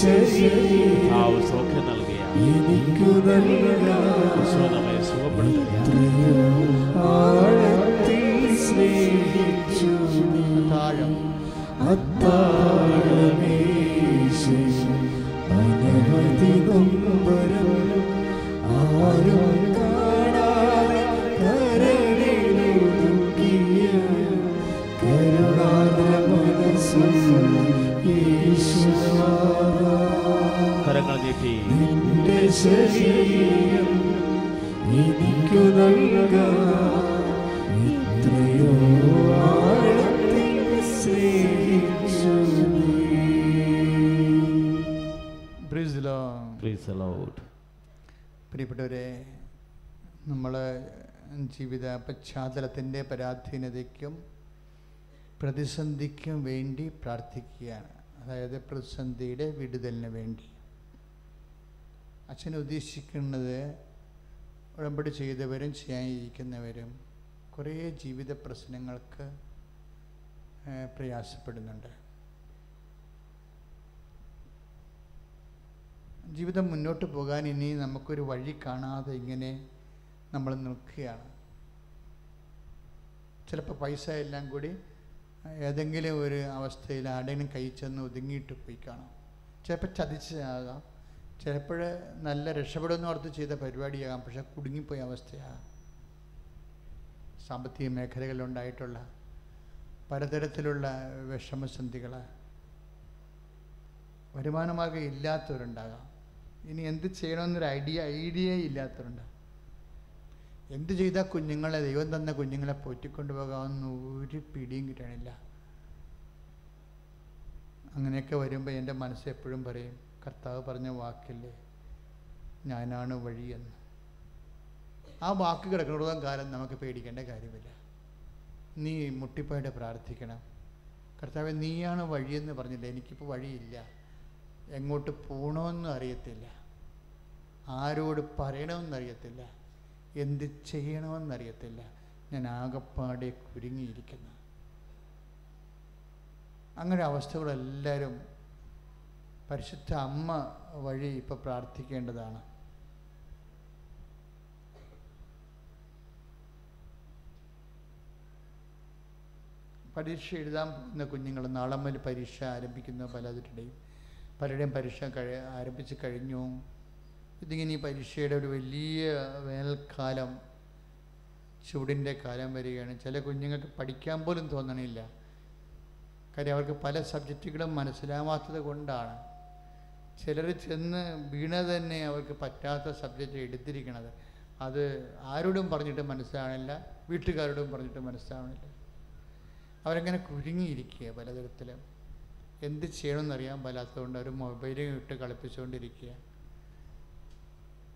ശരീരം. സൗഖ്യം നൽകിയ. എനിക്കു നൽകാൻ ഈശോ നമ്മെ സുഖപ്പെടുത്തുക. ആഴത്തിൽ സ്നേഹിച്ചു. താഴം അത്താഴമേശേ അനവധി നൊമ്പരം ആരും കാണാതെ കരളിലൊതുക്കിയ കരുണാദ്ര മനസ്സും ഈശ്വരാ കരങ്ങൾ നീട്ടി. നിന്റെ ശരീരം എനിക്കു നൽകാൻ എത്രയോ Praise പ്രിയപ്പെട്ടവരെ നമ്മൾ ജീവിത പശ്ചാത്തലത്തിന്റെ പരാധീനതയ്ക്കും പ്രതിസന്ധിക്കും വേണ്ടി പ്രാർത്ഥിക്കുകയാണ്. അതായത് പ്രതിസന്ധിയുടെ വിടുതലിന് വേണ്ടി. അച്ഛൻ ഉദ്ദേശിക്കുന്നത് ഉടമ്പടി ചെയ്തവരും ചെയ്യാനിരിക്കുന്നവരും കുറേ ജീവിത പ്രശ്നങ്ങൾക്ക് പ്രയാസപ്പെടുന്നുണ്ട്. ജീവിതം മുന്നോട്ട് പോകാൻ ഇനി നമുക്കൊരു വഴി കാണാതെ ഇങ്ങനെ നമ്മൾ നിൽക്കുകയാണ്. ചിലപ്പോൾ പൈസ എല്ലാം കൂടി ഏതെങ്കിലും ഒരു അവസ്ഥയിൽ ആടെങ്കിലും കൈ ചെന്ന് ഒതുങ്ങിയിട്ട് പോയി കാണാം. ചിലപ്പോൾ ചതിച്ചതാകാം. ചിലപ്പോൾ നല്ല രക്ഷപ്പെടുമെന്ന് ഓർത്ത് ചെയ്ത പരിപാടിയാകാം. പക്ഷെ കുടുങ്ങിപ്പോയ അവസ്ഥയാകാം സാമ്പത്തിക മേഖലകളിലുണ്ടായിട്ടുള്ള പലതരത്തിലുള്ള വിഷമസന്ധികൾ വരുമാനമാർഗം ഇല്ലാത്തവരുണ്ടാകാം. ഇനി എന്ത് ചെയ്യണമെന്നൊരു ഐഡിയ ഐഡിയ ഇല്ലാത്തവരുണ്ട്. എന്ത് ചെയ്താൽ കുഞ്ഞുങ്ങളെ ദൈവം തന്ന കുഞ്ഞുങ്ങളെ പോറ്റിക്കൊണ്ട് പോകാമെന്ന് ഒരു പിടിയും കിട്ടണില്ല. അങ്ങനെയൊക്കെ വരുമ്പോൾ എന്റെ മനസ്സ് എപ്പോഴും പറയും കർത്താവ് പറഞ്ഞ വാക്കില്ലേ ഞാനാണ് എന്ന്. ആ വാക്ക് കിടക്കുന്നിടത്തോളം കാലം നമുക്ക് പേടിക്കേണ്ട കാര്യമില്ല. നീ മുട്ടിപ്പായിട്ട് പ്രാർത്ഥിക്കണം. കർത്താവ് നീയാണ് വഴിയെന്ന് പറഞ്ഞില്ല എനിക്കിപ്പോൾ വഴിയില്ല. എങ്ങോട്ട് പോകണമെന്നും അറിയത്തില്ല. ആരോട് പറയണമെന്നറിയത്തില്ല എന്ത് ചെയ്യണമെന്നറിയത്തില്ല ഞാൻ ആകപ്പാടെ കുരുങ്ങിയിരിക്കുന്നു. അങ്ങനെ അവസ്ഥകളെല്ലാവരും പരിശുദ്ധ അമ്മ വഴി ഇപ്പോൾ പ്രാർത്ഥിക്കേണ്ടതാണ്. പരീക്ഷ എഴുതാൻ പോകുന്ന കുഞ്ഞുങ്ങൾ നാളെ മുതൽ പരീക്ഷ ആരംഭിക്കുന്ന പലരുടെയും പലരുടെയും പരീക്ഷ കഴി ആരംഭിച്ച് കഴിഞ്ഞു. ഇതിങ്ങനെ ഈ പരീക്ഷയുടെ ഒരു വലിയ വേനൽക്കാലം ചൂടിന്റെ കാലം വരികയാണ്. ചില കുഞ്ഞുങ്ങൾക്ക് പഠിക്കാൻ പോലും തോന്നണില്ല. കാര്യം അവർക്ക് പല സബ്ജക്റ്റുകളും മനസ്സിലാവാത്തത് കൊണ്ടാണ്. ചിലർ ചെന്ന് വീണ തന്നെ അവർക്ക് പറ്റാത്ത സബ്ജക്റ്റ് എടുത്തിരിക്കണത്. അത് ആരോടും പറഞ്ഞിട്ട് മനസ്സിലാവണില്ല വീട്ടുകാരോടും പറഞ്ഞിട്ട് മനസ്സിലാവണില്ല. അവരങ്ങനെ കുരുങ്ങിയിരിക്കുക പലതരത്തിലും. എന്ത് ചെയ്യണമെന്നറിയാൻ പാലാത്തതുകൊണ്ട് അവർ മൊബൈലും ഇട്ട് കളിപ്പിച്ചുകൊണ്ടിരിക്കുക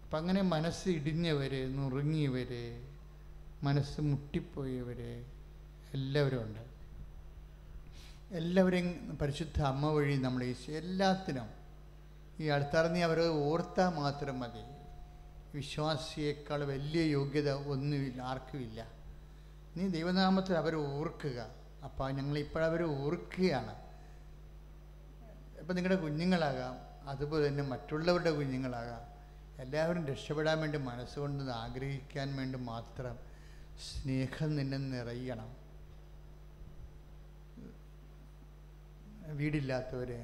അപ്പം അങ്ങനെ മനസ്സ് ഇടിഞ്ഞവർ നുറുങ്ങിയവർ മനസ്സ് മുട്ടിപ്പോയവർ എല്ലാവരും ഉണ്ട്. എല്ലാവരെയും പരിശുദ്ധ അമ്മ വഴി നമ്മൾ എല്ലാത്തിനും ഈ അടുത്തറിഞ്ഞ് അവർ ഓർത്താൽ മാത്രം മതി. വിശ്വാസിയേക്കാൾ വലിയ യോഗ്യത ഒന്നുമില്ല ആർക്കുമില്ല. നീ ദൈവനാമത്തിൽ അവരെ ഓർക്കുക. അപ്പോൾ ഞങ്ങൾ ഇപ്പോഴവരെ ഓർക്കുകയാണ്. ഇപ്പം നിങ്ങളുടെ കുഞ്ഞുങ്ങളാകാം അതുപോലെ തന്നെ മറ്റുള്ളവരുടെ കുഞ്ഞുങ്ങളാകാം. എല്ലാവരും രക്ഷപ്പെടാൻ വേണ്ടി മനസ്സുകൊണ്ട് ആഗ്രഹിക്കാൻ വേണ്ടി മാത്രം സ്നേഹം നിന്നെ നിറയണം. വീടില്ലാത്തവരെ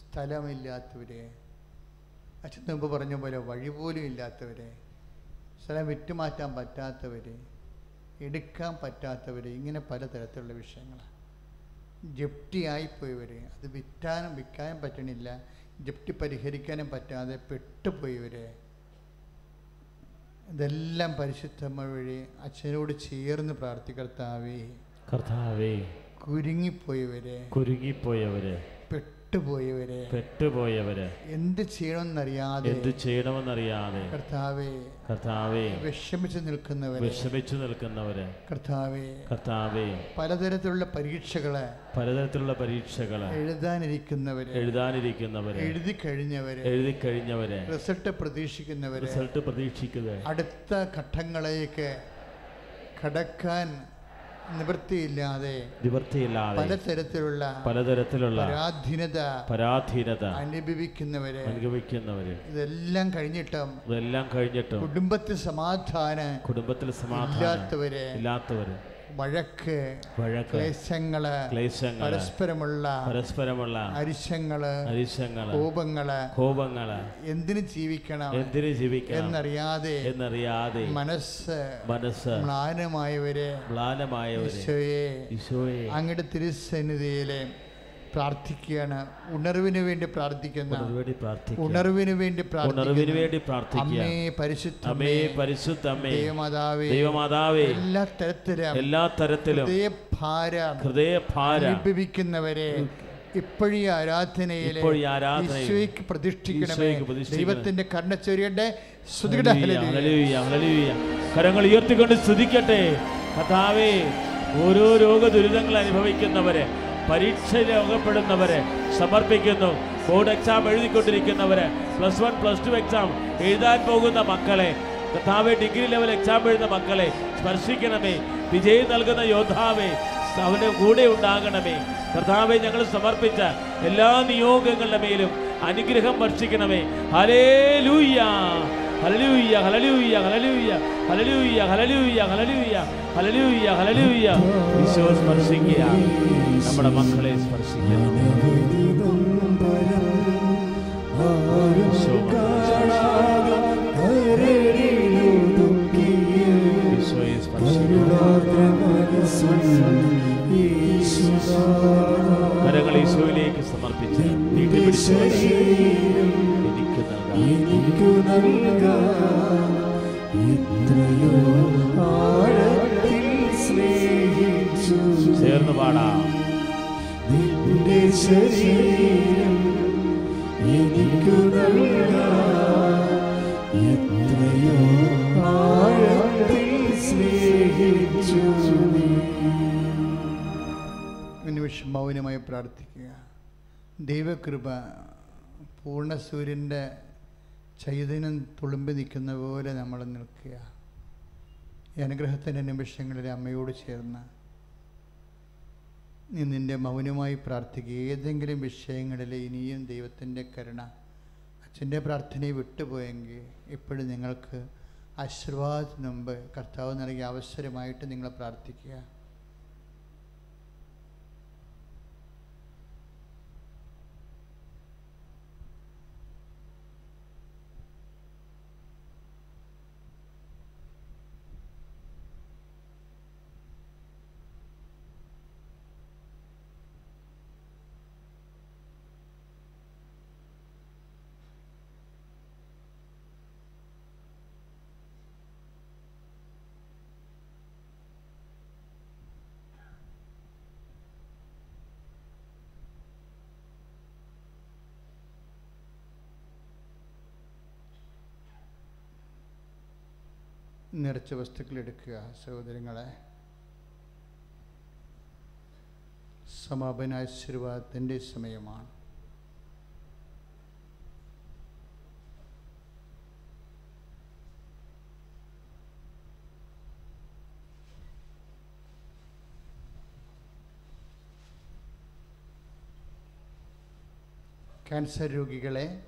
സ്ഥലമില്ലാത്തവരെ അച്ഛൻ മുമ്പ് പറഞ്ഞ പോലെ വഴി പോലും ഇല്ലാത്തവരെ സ്ഥലം വിറ്റുമാറ്റാൻ പറ്റാത്തവരെ എടുക്കാൻ പറ്റാത്തവരെ ഇങ്ങനെ പലതരത്തിലുള്ള വിഷയങ്ങളാണ്. ജപ്തിയായിപ്പോയവർ അത് വിറ്റാനും വിൽക്കാനും പറ്റണില്ല. ജപ്തി പരിഹരിക്കാനും പറ്റാതെ പെട്ടുപോയി പെട്ടുപോയവരെ ഇതെല്ലാം പരിശുദ്ധമ്മ വഴി അച്ഛനോട് ചേർന്ന് പ്രാർത്ഥിക്കർത്താവേ. കർത്താവേ. കുരുങ്ങിപ്പോയവരെ കുരുങ്ങിപ്പോയവര് പെട്ടുപോയവരെ. പെട്ടുപോയവര്. എന്ത് ചെയ്യണമെന്നറിയാതെ. എന്ത് ചെയ്യണമെന്നറിയാതെ. കർത്താവേ കർത്താവേ വിഷമിച്ചു നിൽക്കുന്നവരെ. വിഷമിച്ചു നിൽക്കുന്നവര്. കർത്താവേ കർത്താവേ പലതരത്തിലുള്ള പരീക്ഷകളെ. പലതരത്തിലുള്ള പരീക്ഷകൾ. എഴുതാനിരിക്കുന്നവരെ. എഴുതാനിരിക്കുന്നവര്. എഴുതി കഴിഞ്ഞവരെ എഴുതി കഴിഞ്ഞവര് റിസൾട്ട് പ്രതീക്ഷിക്കുന്നവരെ. റിസൾട്ട് പ്രതീക്ഷിക്കുക. അടുത്ത ഘട്ടങ്ങളിലേക്ക് കടക്കാൻ നിവൃത്തിയില്ലാതെ നിവൃത്തിയില്ലാതെ പലതരത്തിലുള്ള പലതരത്തിലുള്ള പരാധീനത പരാധീനത അനുഭവിക്കുന്നവരെ അനുഭവിക്കുന്നവര്. ഇതെല്ലാം കഴിഞ്ഞിട്ടും ഇതെല്ലാം കഴിഞ്ഞിട്ടും കുടുംബത്തിൽ സമാധാന കുടുംബത്തിൽ സമാധാനം ഇല്ലാത്തവരെ ഇല്ലാത്തവര് വഴക്ക് ക്ലേശങ്ങൾ പരസ്പരമുള്ള പരസ്പരമുള്ള അരിശങ്ങൾ അരിശങ്ങൾ കോപങ്ങൾ കോപങ്ങൾ എന്തിനു ജീവിക്കണം എന്തിനു ജീവിക്കണം എന്നറിയാതെ എന്നറിയാതെ മനസ്സ് മനസ്സ് മ്ലാനമായവരെ മ്ലാനമായവര് ഈശോയെ അങ്ങയുടെ തിരുസന്നിധിയിലെ പ്രാർത്ഥിക്കുകയാണ്. ഉണർവിന് വേണ്ടി പ്രാർത്ഥിക്കുന്ന ഉണർവിന് വേണ്ടി ഉണർവിന് വേണ്ടി അമ്മേ പരിശുദ്ധ അമ്മേ പരിശുദ്ധ അമ്മേ ദൈവമാതാവേ ദൈവമാതാവേ എല്ലാ തരത്തിലും എല്ലാ തരത്തിലും ഹൃദയഭാരം ഹൃദയഭാര അനുഭവിക്കുന്നവരെ ഇപ്പോഴീ ആരാധനയിലെ ആരാധനയിൽ ഈശോയ്ക്ക് പ്രതിഷ്ഠിക്കണമേ. ദൈവത്തിന്റെ ഹല്ലേലൂയ, ഹല്ലേലൂയ. കരങ്ങൾ ഉയർത്തിക്കൊണ്ട് സ്തുതിക്കട്ടെ. കഥാവേ ഓരോ രോഗ ദുരിതങ്ങൾ അനുഭവിക്കുന്നവരെ പരീക്ഷയിൽ അകപ്പെടുന്നവരെ സമർപ്പിക്കുന്നു. Board exam എഴുതിക്കൊണ്ടിരിക്കുന്നവരെ plus one plus two exam എഴുതാൻ പോകുന്ന മക്കളെ കർത്താവെ ഡിഗ്രി ലെവൽ എക്സാം എഴുതുന്ന മക്കളെ സ്പർശിക്കണമേ. വിജയം നൽകുന്ന യോദ്ധാവെ അവന് കൂടെ ഉണ്ടാകണമേ. കർത്താവെ ഞങ്ങൾ സമർപ്പിച്ച എല്ലാ നിയോഗങ്ങളുടെ മേലും അനുഗ്രഹം വർഷിക്കണമേ. ഹലേ ലൂയ്യ Hallelujah, hallelujah, hallelujah, hallelujah, hallelujah, hallelujah, hallelujah, hallelujah. Isho സ്പർശിക്കുക നമ്മുടെ മക്കളെ സ്പർശിക്കണം ഈശോയെ സ്പർശിക്കുക കരങ്ങൾ ഈശോയിലേക്ക് സമർപ്പിച്ച് നീട്ടിപ്പിടിച്ചു ആഴത്തിൽ ആഴത്തിൽ മൗനമായി പ്രാർത്ഥിക്കുക. ദൈവകൃപ പൂർണ സൂര്യന്റെ ചൈതന്യം തുളുമ്പി നിൽക്കുന്ന പോലെ നമ്മൾ നിൽക്കുക. ഈ അനുഗ്രഹത്തിന്റെ നിമിഷങ്ങളിൽ അമ്മയോട് ചേർന്ന് നീ നിന്റെ മൗനമായി പ്രാർത്ഥിക്കുക. ഏതെങ്കിലും വിഷയങ്ങളിൽ ഇനിയും ദൈവത്തിന്റെ കരുണ അച്ഛന്റെ പ്രാർത്ഥനയെ വിട്ടുപോയെങ്കിൽ ഇപ്പോഴും നിങ്ങൾക്ക് ആശീർവാദത്തിന് മുമ്പ് കർത്താവ് നൽകിയ അവസരമായിട്ട് നിങ്ങൾ പ്രാർത്ഥിക്കുക. നിറച്ച വസ്തുക്കൾ എടുക്കുക സഹോദരങ്ങളെ. സമാപനാശീർവാദത്തിന്റെ സമയമാണ്. ക്യാൻസർ രോഗികളെ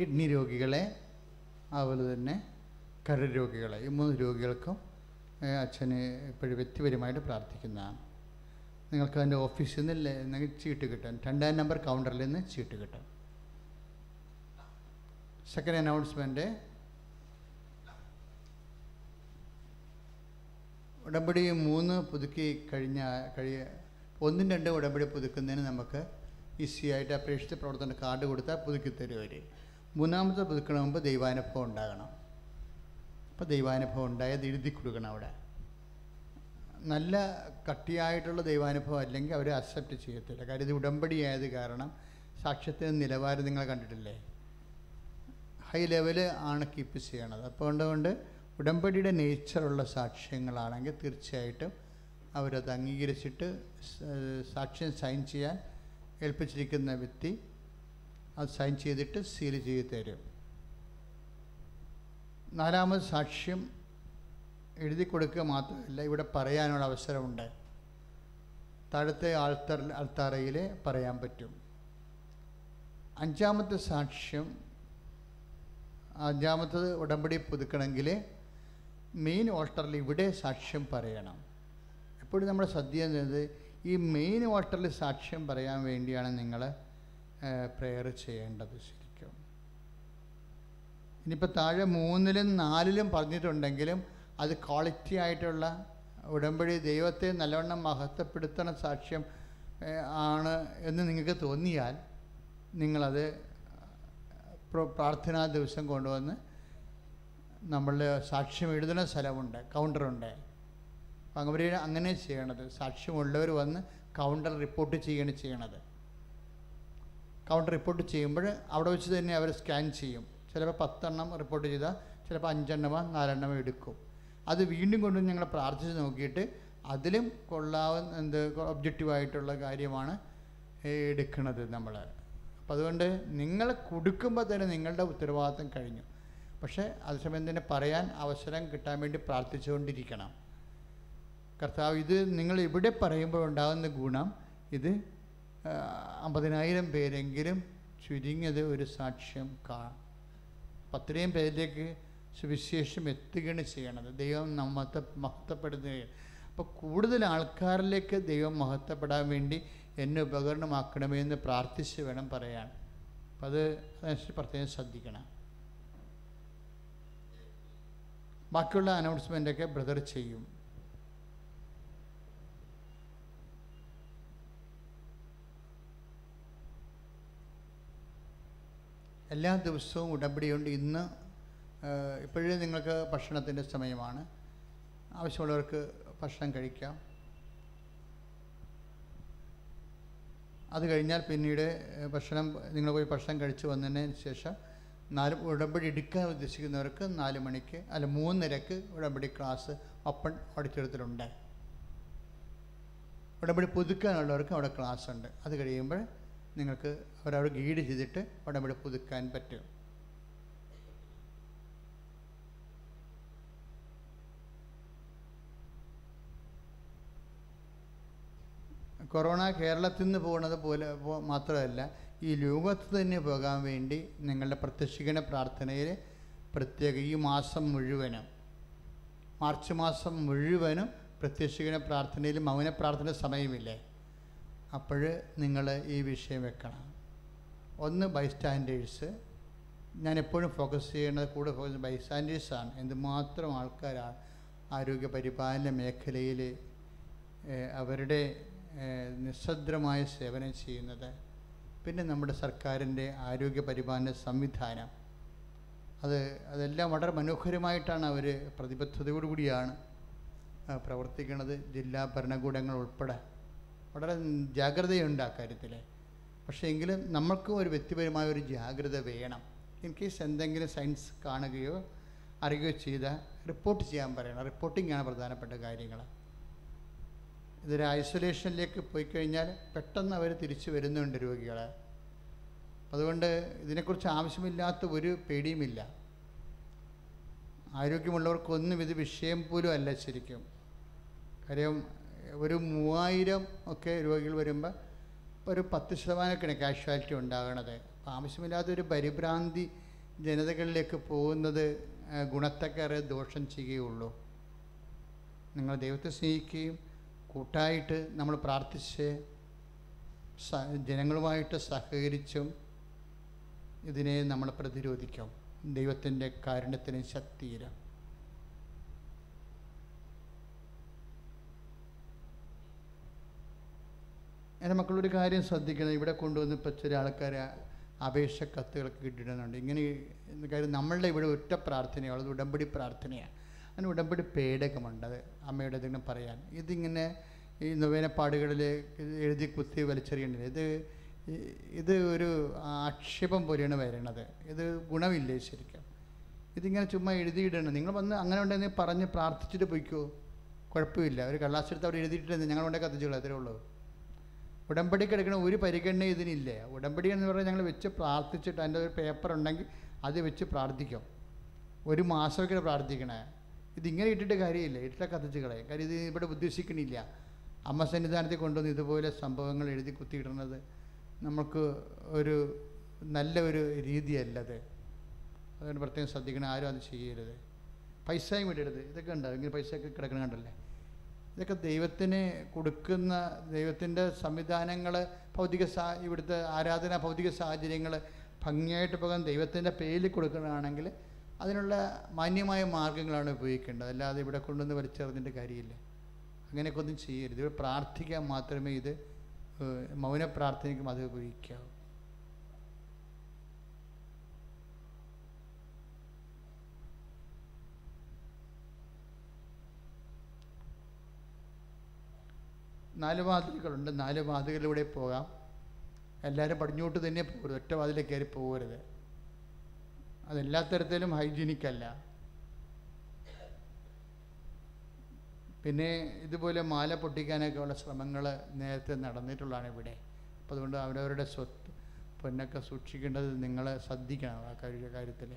കിഡ്നി രോഗികളെ അതുപോലെ തന്നെ കരൾ രോഗികളെ ഈ മൂന്ന് രോഗികൾക്കും അച്ഛന് ഇപ്പോഴും വ്യക്തിപരമായിട്ട് പ്രാർത്ഥിക്കുന്നതാണ്. നിങ്ങൾക്ക് അതിന്റെ ഓഫീസിൽ നിന്ന് നിങ്ങൾ ചീട്ട് കിട്ടും രണ്ടാം നമ്പർ കൗണ്ടറിൽ നിന്ന് ചീട്ട് കിട്ടും സെക്കൻഡ് അനൗൺസ്മെന്റ് ഉടമ്പടി മൂന്ന് പുതുക്കി കഴിഞ്ഞ കഴിയ ഒന്നും രണ്ടും ഉടമ്പടി പുതുക്കുന്നതിന് നമുക്ക് ഈസി ആയിട്ട് അപേക്ഷിച്ച് പ്രവർത്തന കാർഡ് കൊടുത്താൽ പുതുക്കി തരും അവർ മൂന്നാമത്തെ പുതുക്കണ മുമ്പ് ദൈവാനുഭവം ഉണ്ടാകണം. അപ്പോൾ ദൈവാനുഭവം ഉണ്ടായത് എഴുതി കൊടുക്കണം അവിടെ. നല്ല കട്ടിയായിട്ടുള്ള ദൈവാനുഭവം അല്ലെങ്കിൽ അവർ അക്സെപ്റ്റ് ചെയ്യത്തില്ല. കാര്യം ഇത് ഉടമ്പടി ആയത് കാരണം സാക്ഷ്യത്തിന്റെ നിലവാരം നിങ്ങൾ കണ്ടിട്ടില്ലേ? ഹൈ ലെവൽ ആണ് കീപ്പ് ചെയ്യണത്. അപ്പോൾ അതുകൊണ്ട് ഉടമ്പടിയുടെ നേച്ചറുള്ള സാക്ഷ്യങ്ങളാണെങ്കിൽ തീർച്ചയായിട്ടും അവരത് അംഗീകരിച്ചിട്ട് സാക്ഷ്യം സൈൻ ചെയ്യാൻ ഏൽപ്പിച്ചിരിക്കുന്ന വ്യക്തി അത് സൈൻ ചെയ്തിട്ട് സീൽ ചെയ്ത് തരും. നാലാമത് സാക്ഷ്യം എഴുതി കൊടുക്കുക മാത്രമല്ല ഇവിടെ പറയാനുള്ള അവസരമുണ്ട്. താഴത്തെ ആൾത്തർ ആൾത്താറയിൽ പറയാൻ പറ്റും. അഞ്ചാമത്തെ സാക്ഷ്യം അഞ്ചാമത്തത് ഉടമ്പടി പുതുക്കണമെങ്കിൽ മെയിൻ ഓൾട്ടറിൽ ഇവിടെ സാക്ഷ്യം പറയണം. എപ്പോഴും നമ്മൾ സദ്യ എന്നത് ഈ മെയിൻ ഓൾട്ടറിൽ സാക്ഷ്യം പറയാൻ വേണ്ടിയാണ് നിങ്ങൾ പ്രെയർ ചെയ്യേണ്ടത്. ഇനിയിപ്പോൾ താഴെ മൂന്നിലും നാലിലും പറഞ്ഞിട്ടുണ്ടെങ്കിലും അത് ക്വാളിറ്റി ആയിട്ടുള്ള ഉടമ്പടി ദൈവത്തെ നല്ലവണ്ണം മഹത്വപ്പെടുത്തണ സാക്ഷ്യം ആണ് എന്ന് നിങ്ങൾക്ക് തോന്നിയാൽ നിങ്ങളത് പ്ര- പ്രാർത്ഥനാ ദിവസം കൊണ്ടുവന്ന് നമ്മളുടെ സാക്ഷ്യം എഴുതുന്ന സ്ഥലമുണ്ട് കൗണ്ടറുണ്ട് അപ്പം അങ്ങനെ ചെയ്യണത്. സാക്ഷ്യമുള്ളവർ വന്ന് കൗണ്ടർ റിപ്പോർട്ട് ചെയ്യാണ് ചെയ്യണത്. കൗണ്ടർ റിപ്പോർട്ട് ചെയ്യുമ്പോൾ അവിടെ വെച്ച് തന്നെ അവർ സ്കാൻ ചെയ്യും. ചിലപ്പോൾ പത്തെണ്ണം റിപ്പോർട്ട് ചെയ്താൽ ചിലപ്പോൾ അഞ്ചെണ്ണമോ നാലെണ്ണമോ എടുക്കും. അത് വീണ്ടും കൊണ്ട് ഞങ്ങൾ പ്രാർത്ഥിച്ച് നോക്കിയിട്ട് അതിലും കൊള്ളാവുന്ന എന്ത് ഒബ്ജക്റ്റീവായിട്ടുള്ള കാര്യമാണ് എടുക്കുന്നത് നമ്മൾ അപ്പം അതുകൊണ്ട് നിങ്ങൾ കൊടുക്കുമ്പോൾ തന്നെ നിങ്ങളുടെ ഉത്തരവാദിത്തം കഴിഞ്ഞു. പക്ഷേ അതേസമയം തന്നെ പറയാൻ അവസരം കിട്ടാൻ വേണ്ടി പ്രാർത്ഥിച്ചുകൊണ്ടിരിക്കണം. കർത്താവ് ഇത് നിങ്ങൾ ഇവിടെ പറയുമ്പോൾ ഉണ്ടാകുന്ന ഗുണം ഇത് അമ്പതിനായിരം പേരെങ്കിലും ചുരുങ്ങിയത് ഒരു സാക്ഷ്യം കാ പത്രയും പേരിലേക്ക് സുവിശേഷം എത്തുകയാണ് ചെയ്യണത്. ദൈവം നമ്മത്തെ മഹത്വപ്പെടുത്തുകയാണ് അപ്പോൾ കൂടുതൽ ആൾക്കാരിലേക്ക് ദൈവം മഹത്വപ്പെടാൻ വേണ്ടി എന്നെ ഉപകരണമാക്കണമേ എന്ന് പ്രാർത്ഥിച്ച് വേണം പറയാൻ. അപ്പം അത് പ്രത്യേകം ശ്രദ്ധിക്കണം. ബാക്കിയുള്ള അനൗൺസ്മെന്റൊക്കെ ബ്രദർ ചെയ്യും. എല്ലാ ദിവസവും ഉടമ്പടിയുണ്ട്. ഇന്ന് ഇപ്പോഴേ നിങ്ങൾക്ക് ഭക്ഷണത്തിന്റെ സമയമാണ്. ആവശ്യമുള്ളവർക്ക് ഭക്ഷണം കഴിക്കാം. അത് കഴിഞ്ഞാൽ പിന്നീട് ഭക്ഷണം നിങ്ങൾ പോയി ഭക്ഷണം കഴിച്ച് വന്നതിന് ശേഷം നാല് ഉടമ്പടി എടുക്കാൻ ഉദ്ദേശിക്കുന്നവർക്ക് നാല് മണിക്ക് അല്ല മൂന്നരക്ക് ഉടമ്പടി ക്ലാസ് ഓപ്പൺ ഓഡിറ്റോറിയത്തിലുണ്ട് ഉടമ്പടി പുതുക്കാനുള്ളവർക്ക് അവിടെ ക്ലാസ് ഉണ്ട് അത് കഴിയുമ്പോൾ നിങ്ങൾക്ക് അവരവിടെ ഗൈഡ് ചെയ്തിട്ട് ഉടമ്പടി പുതുക്കാൻ പറ്റും. കൊറോണ കേരളത്തിൽ നിന്ന് പോകുന്നത് പോലെ മാത്രമല്ല ഈ ലോകത്ത് തന്നെ പോകാൻ വേണ്ടി നിങ്ങളുടെ പ്രത്യക്ഷിക്കണ പ്രാർത്ഥനയിൽ പ്രത്യേക ഈ മാസം മുഴുവനും മാർച്ച് മാസം മുഴുവനും പ്രത്യക്ഷിക്കണ പ്രാർത്ഥനയിൽ മൗന പ്രാർത്ഥന സമയമില്ലേ? അപ്പോൾ നിങ്ങൾ ഈ വിഷയം വെക്കണം. ഒന്ന് ബൈസ്റ്റാൻഡേഴ്സ് ഞാൻ എപ്പോഴും ഫോക്കസ് ചെയ്യുന്നത് കൂടെ ഫോക്കസ് ബൈസ്റ്റാൻഡേഴ്സാണ് എന്തുമാത്രം ആൾക്കാരാണ് ആരോഗ്യ പരിപാലന മേഖലയിൽ അവരുടെ നിസ്സദ്രമായ സേവനം ചെയ്യുന്നത്. പിന്നെ നമ്മുടെ സർക്കാരിന്റെ ആരോഗ്യ പരിപാലന സംവിധാനം. അത് അതെല്ലാം വളരെ മനോഹരമായിട്ടാണ് അവർ പ്രതിബദ്ധതയോടുകൂടിയാണ് പ്രവർത്തിക്കുന്നത്. ജില്ലാ ഭരണകൂടങ്ങൾ ഉൾപ്പെടെ. വളരെ ജാഗ്രതയുണ്ട് ആ കാര്യത്തിൽ പക്ഷേ എങ്കിലും നമ്മൾക്കും ഒരു വ്യക്തിപരമായ ഒരു ജാഗ്രത വേണം. ഇൻ കേസ് എന്തെങ്കിലും സയൻസ് കാണുകയോ അറിയുകയോ ചെയ്ത റിപ്പോർട്ട് ചെയ്യാൻ പറയണം. റിപ്പോർട്ടിംഗ് ആണ് പ്രധാനപ്പെട്ട കാര്യങ്ങൾ. ഇതൊരു ഐസൊലേഷനിലേക്ക് പോയി കഴിഞ്ഞാൽ പെട്ടെന്ന് അവർ തിരിച്ചു വരുന്നുണ്ട് രോഗികൾ. അതുകൊണ്ട് ഇതിനെക്കുറിച്ച് ആവശ്യമില്ലാത്ത ഒരു പേടിയുമില്ല. ആരോഗ്യമുള്ളവർക്കൊന്നും ഇത് വിഷയം പോലും അല്ല ശരിക്കും. കാര്യം ഒരു മൂവായിരം ഒക്കെ രോഗികൾ വരുമ്പോൾ ഒരു പത്ത് ശതമാനമൊക്കെയാണ് കാഷ്വാലിറ്റി ഉണ്ടാകണത്. ആവശ്യമില്ലാതെ ഒരു പരിഭ്രാന്തി ജനതകളിലേക്ക് പോകുന്നത് ആ, ദോഷം ചെയ്യുകയുള്ളൂ. നിങ്ങൾ ദൈവത്തെ സ്നേഹിക്കുകയും കൂട്ടായിട്ട് നമ്മൾ പ്രാർത്ഥിച്ച് ജനങ്ങളുമായിട്ട് സഹകരിച്ചും ഇതിനെ നമ്മൾ പ്രതിരോധിക്കാം. ദൈവത്തിന്റെ കാരുണ്യത്തിനും ശക്തിയിലും. എന്റെ മക്കളൊരു കാര്യം ശ്രദ്ധിക്കണം. ഇവിടെ കൊണ്ടുവന്ന് ഇപ്പോൾ ചില ആൾക്കാർ അപേക്ഷ കത്തുകളൊക്കെ കിട്ടിയിടുന്നുണ്ട്. ഇങ്ങനെ കാര്യം നമ്മളുടെ ഇവിടെ ഒറ്റ പ്രാർത്ഥനയാണ് അത് ഉടമ്പടി പ്രാർത്ഥനയാണ് അതിന് ഉടമ്പടി പേടകമുണ്ട്. അത് അമ്മയുടെ എന്തെങ്കിലും പറയാൻ. ഇതിങ്ങനെ ഈ നൊവേനപ്പാടുകളിൽ എഴുതി കുത്തി വലിച്ചെറിയേണ്ടത് ഇത് ഇത് ഒരു ആക്ഷേപം പോലെയാണ് വരണത്. ഇത് ഗുണമില്ലേ ശരിക്കും? ഇതിങ്ങനെ ചുമ്മാ എഴുതിയിടണം. നിങ്ങൾ വന്ന് അങ്ങനെ ഉണ്ടെങ്കിൽ പറഞ്ഞ് പ്രാർത്ഥിച്ചിട്ട് പോയിക്കോ. കുഴപ്പമില്ല. ഒരു കള്ളാശെടുത്ത് അവിടെ എഴുതിയിട്ടുണ്ട് കൊണ്ടേ കത്തിച്ചോളൂ. അത്രേ ഉള്ളൂ. ഉടമ്പടി കിടക്കുന്ന ഒരു പരിഗണന ഇതിനില്ല. ഉടമ്പടി എന്ന് പറഞ്ഞാൽ ഞങ്ങൾ വെച്ച് പ്രാർത്ഥിച്ചിട്ട് അതിന്റെ ഒരു പേപ്പർ ഉണ്ടെങ്കിൽ അത് വെച്ച് പ്രാർത്ഥിക്കും. ഒരു മാസമൊക്കെ പ്രാർത്ഥിക്കണേ. ഇതിങ്ങനെ ഇട്ടിട്ട് കാര്യമില്ല. ഇട്ടിട്ട് കത്തിച്ച് കളയും കാര്യം ഇത് ഇവിടെ ഉദ്ദേശിക്കണില്ല. അമ്മ സന്നിധാനത്തിൽ കൊണ്ടുവന്ന് ഇതുപോലെ സംഭവങ്ങൾ എഴുതി കുത്തിയിടുന്നത് നമുക്ക് ഒരു നല്ല ഒരു രീതിയല്ലത്. അതുകൊണ്ട് പ്രത്യേകം ശ്രദ്ധിക്കണം. ആരും അത് ചെയ്യരുത്. പൈസയും വിടരുത്. ഇതൊക്കെ ഉണ്ടാവും ഇങ്ങനെ പൈസയൊക്കെ കിടക്കണം കണ്ടല്ലേ? ഇതൊക്കെ ദൈവത്തിന് കൊടുക്കുന്ന ദൈവത്തിന്റെ സംവിധാനങ്ങൾ ഭൗതിക സാ ഇവിടുത്തെ ആരാധന ഭൗതിക സാഹചര്യങ്ങൾ ഭംഗിയായിട്ട് പോകാൻ ദൈവത്തിന്റെ പേരിൽ കൊടുക്കുകയാണെങ്കിൽ അതിനുള്ള മാന്യമായ മാർഗങ്ങളാണ് ഉപയോഗിക്കേണ്ടത്. അല്ലാതെ ഇവിടെ കൊണ്ടുവന്ന് വലിച്ചെറിഞ്ഞിട്ട് കാര്യമില്ല. അങ്ങനെയൊക്കെ ഒന്നും ചെയ്യരുത്. ഇവിടെ പ്രാർത്ഥിക്കാൻ മാത്രമേ ഇത് മൗന പ്രാർത്ഥനയ്ക്കും അത് ഉപയോഗിക്കാവൂ. നാല് വാതിലുകളുണ്ട്. നാല് വാതിലിലൂടെ പോകാം. എല്ലാവരും പടിഞ്ഞോട്ട് തന്നെ പോകരുത്. ഒറ്റ വാതിലിൽ കയറി പോകരുത്. അതെല്ലാ തരത്തിലും ഹൈജീനിക് അല്ല. പിന്നെ ഇതുപോലെ മാല പൊട്ടിക്കാനൊക്കെ ഉള്ള ശ്രമങ്ങൾ നേരത്തെ നടന്നിട്ടുള്ളതാണ് ഇവിടെ. അപ്പോൾ അതുകൊണ്ട് അവരവരുടെ സ്വത്ത് പൊന്നൊക്കെ സൂക്ഷിക്കേണ്ടത് നിങ്ങൾ ശ്രദ്ധിക്കണം ആ കാര്യ കാര്യത്തിൽ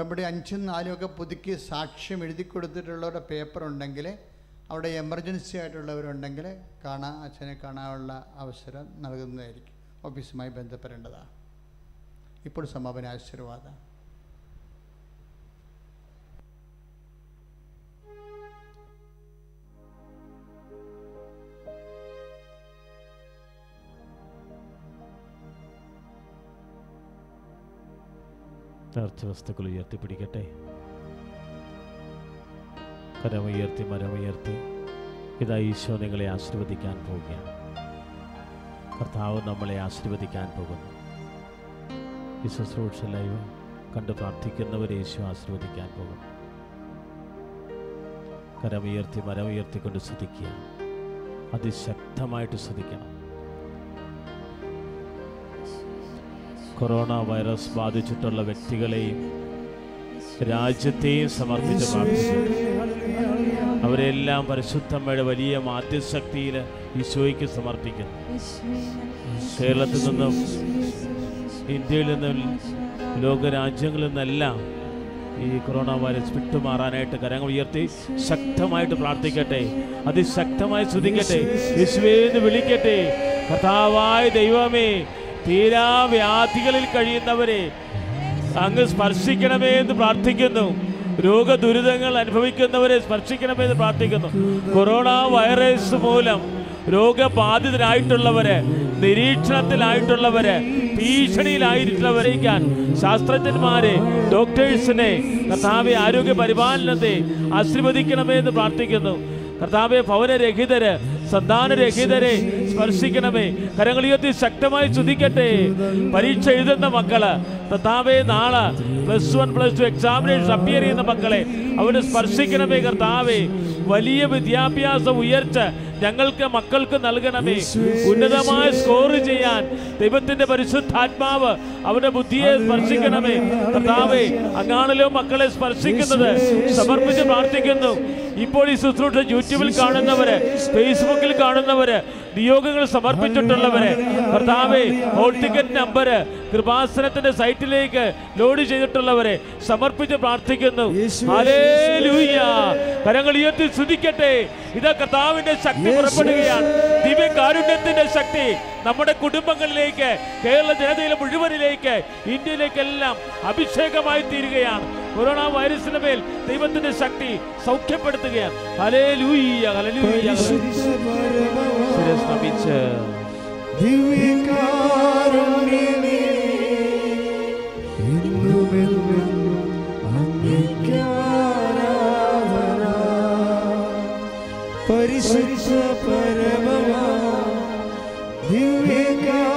ഉടമ്പടി അഞ്ചും നാലും ഒക്കെ പുതുക്കി സാക്ഷ്യം എഴുതി കൊടുത്തിട്ടുള്ളവരുടെ പേപ്പർ ഉണ്ടെങ്കിൽ അവിടെ എമർജൻസി ആയിട്ടുള്ളവരുണ്ടെങ്കിൽ കാണാൻ അച്ഛനെ കാണാനുള്ള അവസരം നൽകുന്നതായിരിക്കും. ഓഫീസുമായി ബന്ധപ്പെടേണ്ടതാണ്. ഇപ്പോൾ സമാപന ആശീർവാദം. നേർച്ച വസ്തുക്കൾ ഉയർത്തിപ്പിടിക്കട്ടെ കരമുയർത്തി മരമുയർത്തി ഇതാ ഈശോ നിങ്ങളെ ആശീർവദിക്കാൻ പോവുകയാണ്. കർത്താവ് നമ്മളെ ആശീർവദിക്കാൻ പോകുന്നു. ഈ ശുശ്രൂഷ ലൈവ് കണ്ട് പ്രാർത്ഥിക്കുന്നവരെ യേശു ആശീർവദിക്കാൻ പോകുന്നു. കരമുയർത്തി മരമുയർത്തിക്കൊണ്ട് ശ്രദ്ധിക്കുക. അതിശക്തമായിട്ട് സ്തുതിക്കണം കൊറോണ വൈറസ് ബാധിച്ചിട്ടുള്ള വ്യക്തികളെയും രാജ്യത്തെയും സമർപ്പിച്ച് പ്രാർത്ഥിക്കുന്നു അവരെല്ലാം പരിശുദ്ധമ്മയുടെ വലിയ മാധ്യശക്തിയിൽ ഈശോയ്ക്ക് സമർപ്പിക്കുന്നു. കേരളത്തിൽ നിന്നും ഇന്ത്യയിൽ നിന്നും ലോകരാജ്യങ്ങളിൽ നിന്നെല്ലാം ഈ കൊറോണ വൈറസ് വിട്ടുമാറാനായിട്ട് കരങ്ങൾ ഉയർത്തി ശക്തമായിട്ട് പ്രാർത്ഥിക്കട്ടെ. അതിശക്തമായി സ്തുതിക്കട്ടെ. യേശുവേന്ന് വിളിക്കട്ടെ. കഥാവായ ദൈവമേ തീരാവ്യാധികളിൽ കഴിയുന്നവരെ അങ്ങ് സ്പർശിക്കണമേ എന്ന് പ്രാർത്ഥിക്കുന്നു. രോഗദുരിതങ്ങൾ അനുഭവിക്കുന്നവരെ സ്പർശിക്കണമേ എന്ന് പ്രാർത്ഥിക്കുന്നു. കൊറോണ വൈറസ് മൂലം രോഗബാധിതരായിട്ടുള്ളവരെ നിരീക്ഷണത്തിലായിട്ടുള്ളവര് ഭീഷണിയിലായിട്ടുള്ളവരേക്കാൻ ശാസ്ത്രജ്ഞന്മാരെ ഡോക്ടേഴ്സിനെ കർത്താവെ ആരോഗ്യ പരിപാലനത്തെ ആശീർവദിക്കണമേ എന്ന് പ്രാർത്ഥിക്കുന്നു. കർത്താവെ ഭവനരഹിതര് സന്താനരഹിതരെ സ്പർശിക്കണമേ. കരങ്ങളിയത്തി ശക്തമായി ചുതിക്കട്ടെ. പരീക്ഷ എഴുതുന്ന മക്കൾ കർത്താവേ നാളെ plus one plus two examination appear ചെയ്യുന്ന മക്കളെ അവരെ സ്പർശിക്കണമേ കർത്താവേ. വലിയ വിദ്യാഭ്യാസം ഉയർച്ച ഞങ്ങൾക്ക് മക്കൾക്ക് നൽകണമേ. ഉന്നതമായ സ്കോർ ചെയ്യാൻ ദൈവത്തിന്റെ പരിശുദ്ധാത്മാവ് അവരുടെ ബുദ്ധിയെ സ്പർശിക്കണമേ. കർത്താവേ അങ്ങാണല്ലോ മക്കളെ സ്പർശിക്കുന്നത് സമർപ്പിച്ച് പ്രാർത്ഥിക്കുന്നു. ഇപ്പോൾ ഈ ശുശ്രൂഷ യൂട്യൂബിൽ കാണുന്നവര് ഫേസ്ബുക്കിൽ കാണുന്നവര് നിയോഗങ്ങൾ സമർപ്പിച്ചിട്ടുള്ളവര് കർത്താവേ ഹോൾ ടിക്കറ്റ് നമ്പര് കൃപാസനത്തിന്റെ സൈറ്റിലേക്ക് ലോഡ് ചെയ്തിട്ടുള്ളവരെ സമർപ്പിച്ച് പ്രാർത്ഥിക്കുന്നു. കരങ്ങൾ ഉയർത്തി ശുദ്ധിക്കട്ടെ ഇത് കർത്താവിന്റെ ശക്തി. പുറപ്പെടുകയാണ്. ദിവ്യ കാരുണ്യത്തിന്റെ ശക്തി നമ്മുടെ കുടുംബങ്ങളിലേക്ക് കേരള ജനതയിലെ മുഴുവനിലേക്ക് ഇന്ത്യയിലേക്കെല്ലാം അഭിഷേകമായി തീരുകയാണ്. കൊറോണ വൈറസിന് മേൽ ദൈവത്തിന്റെ ശക്തി സൗഖ്യപ്പെടുത്തുകയാണ്. ശിരസ് നമിച്ച് ദിവ്യകാരുണ്യമേ അങ്ങേക്കാരാധന പരിശുദ്ധ പരമ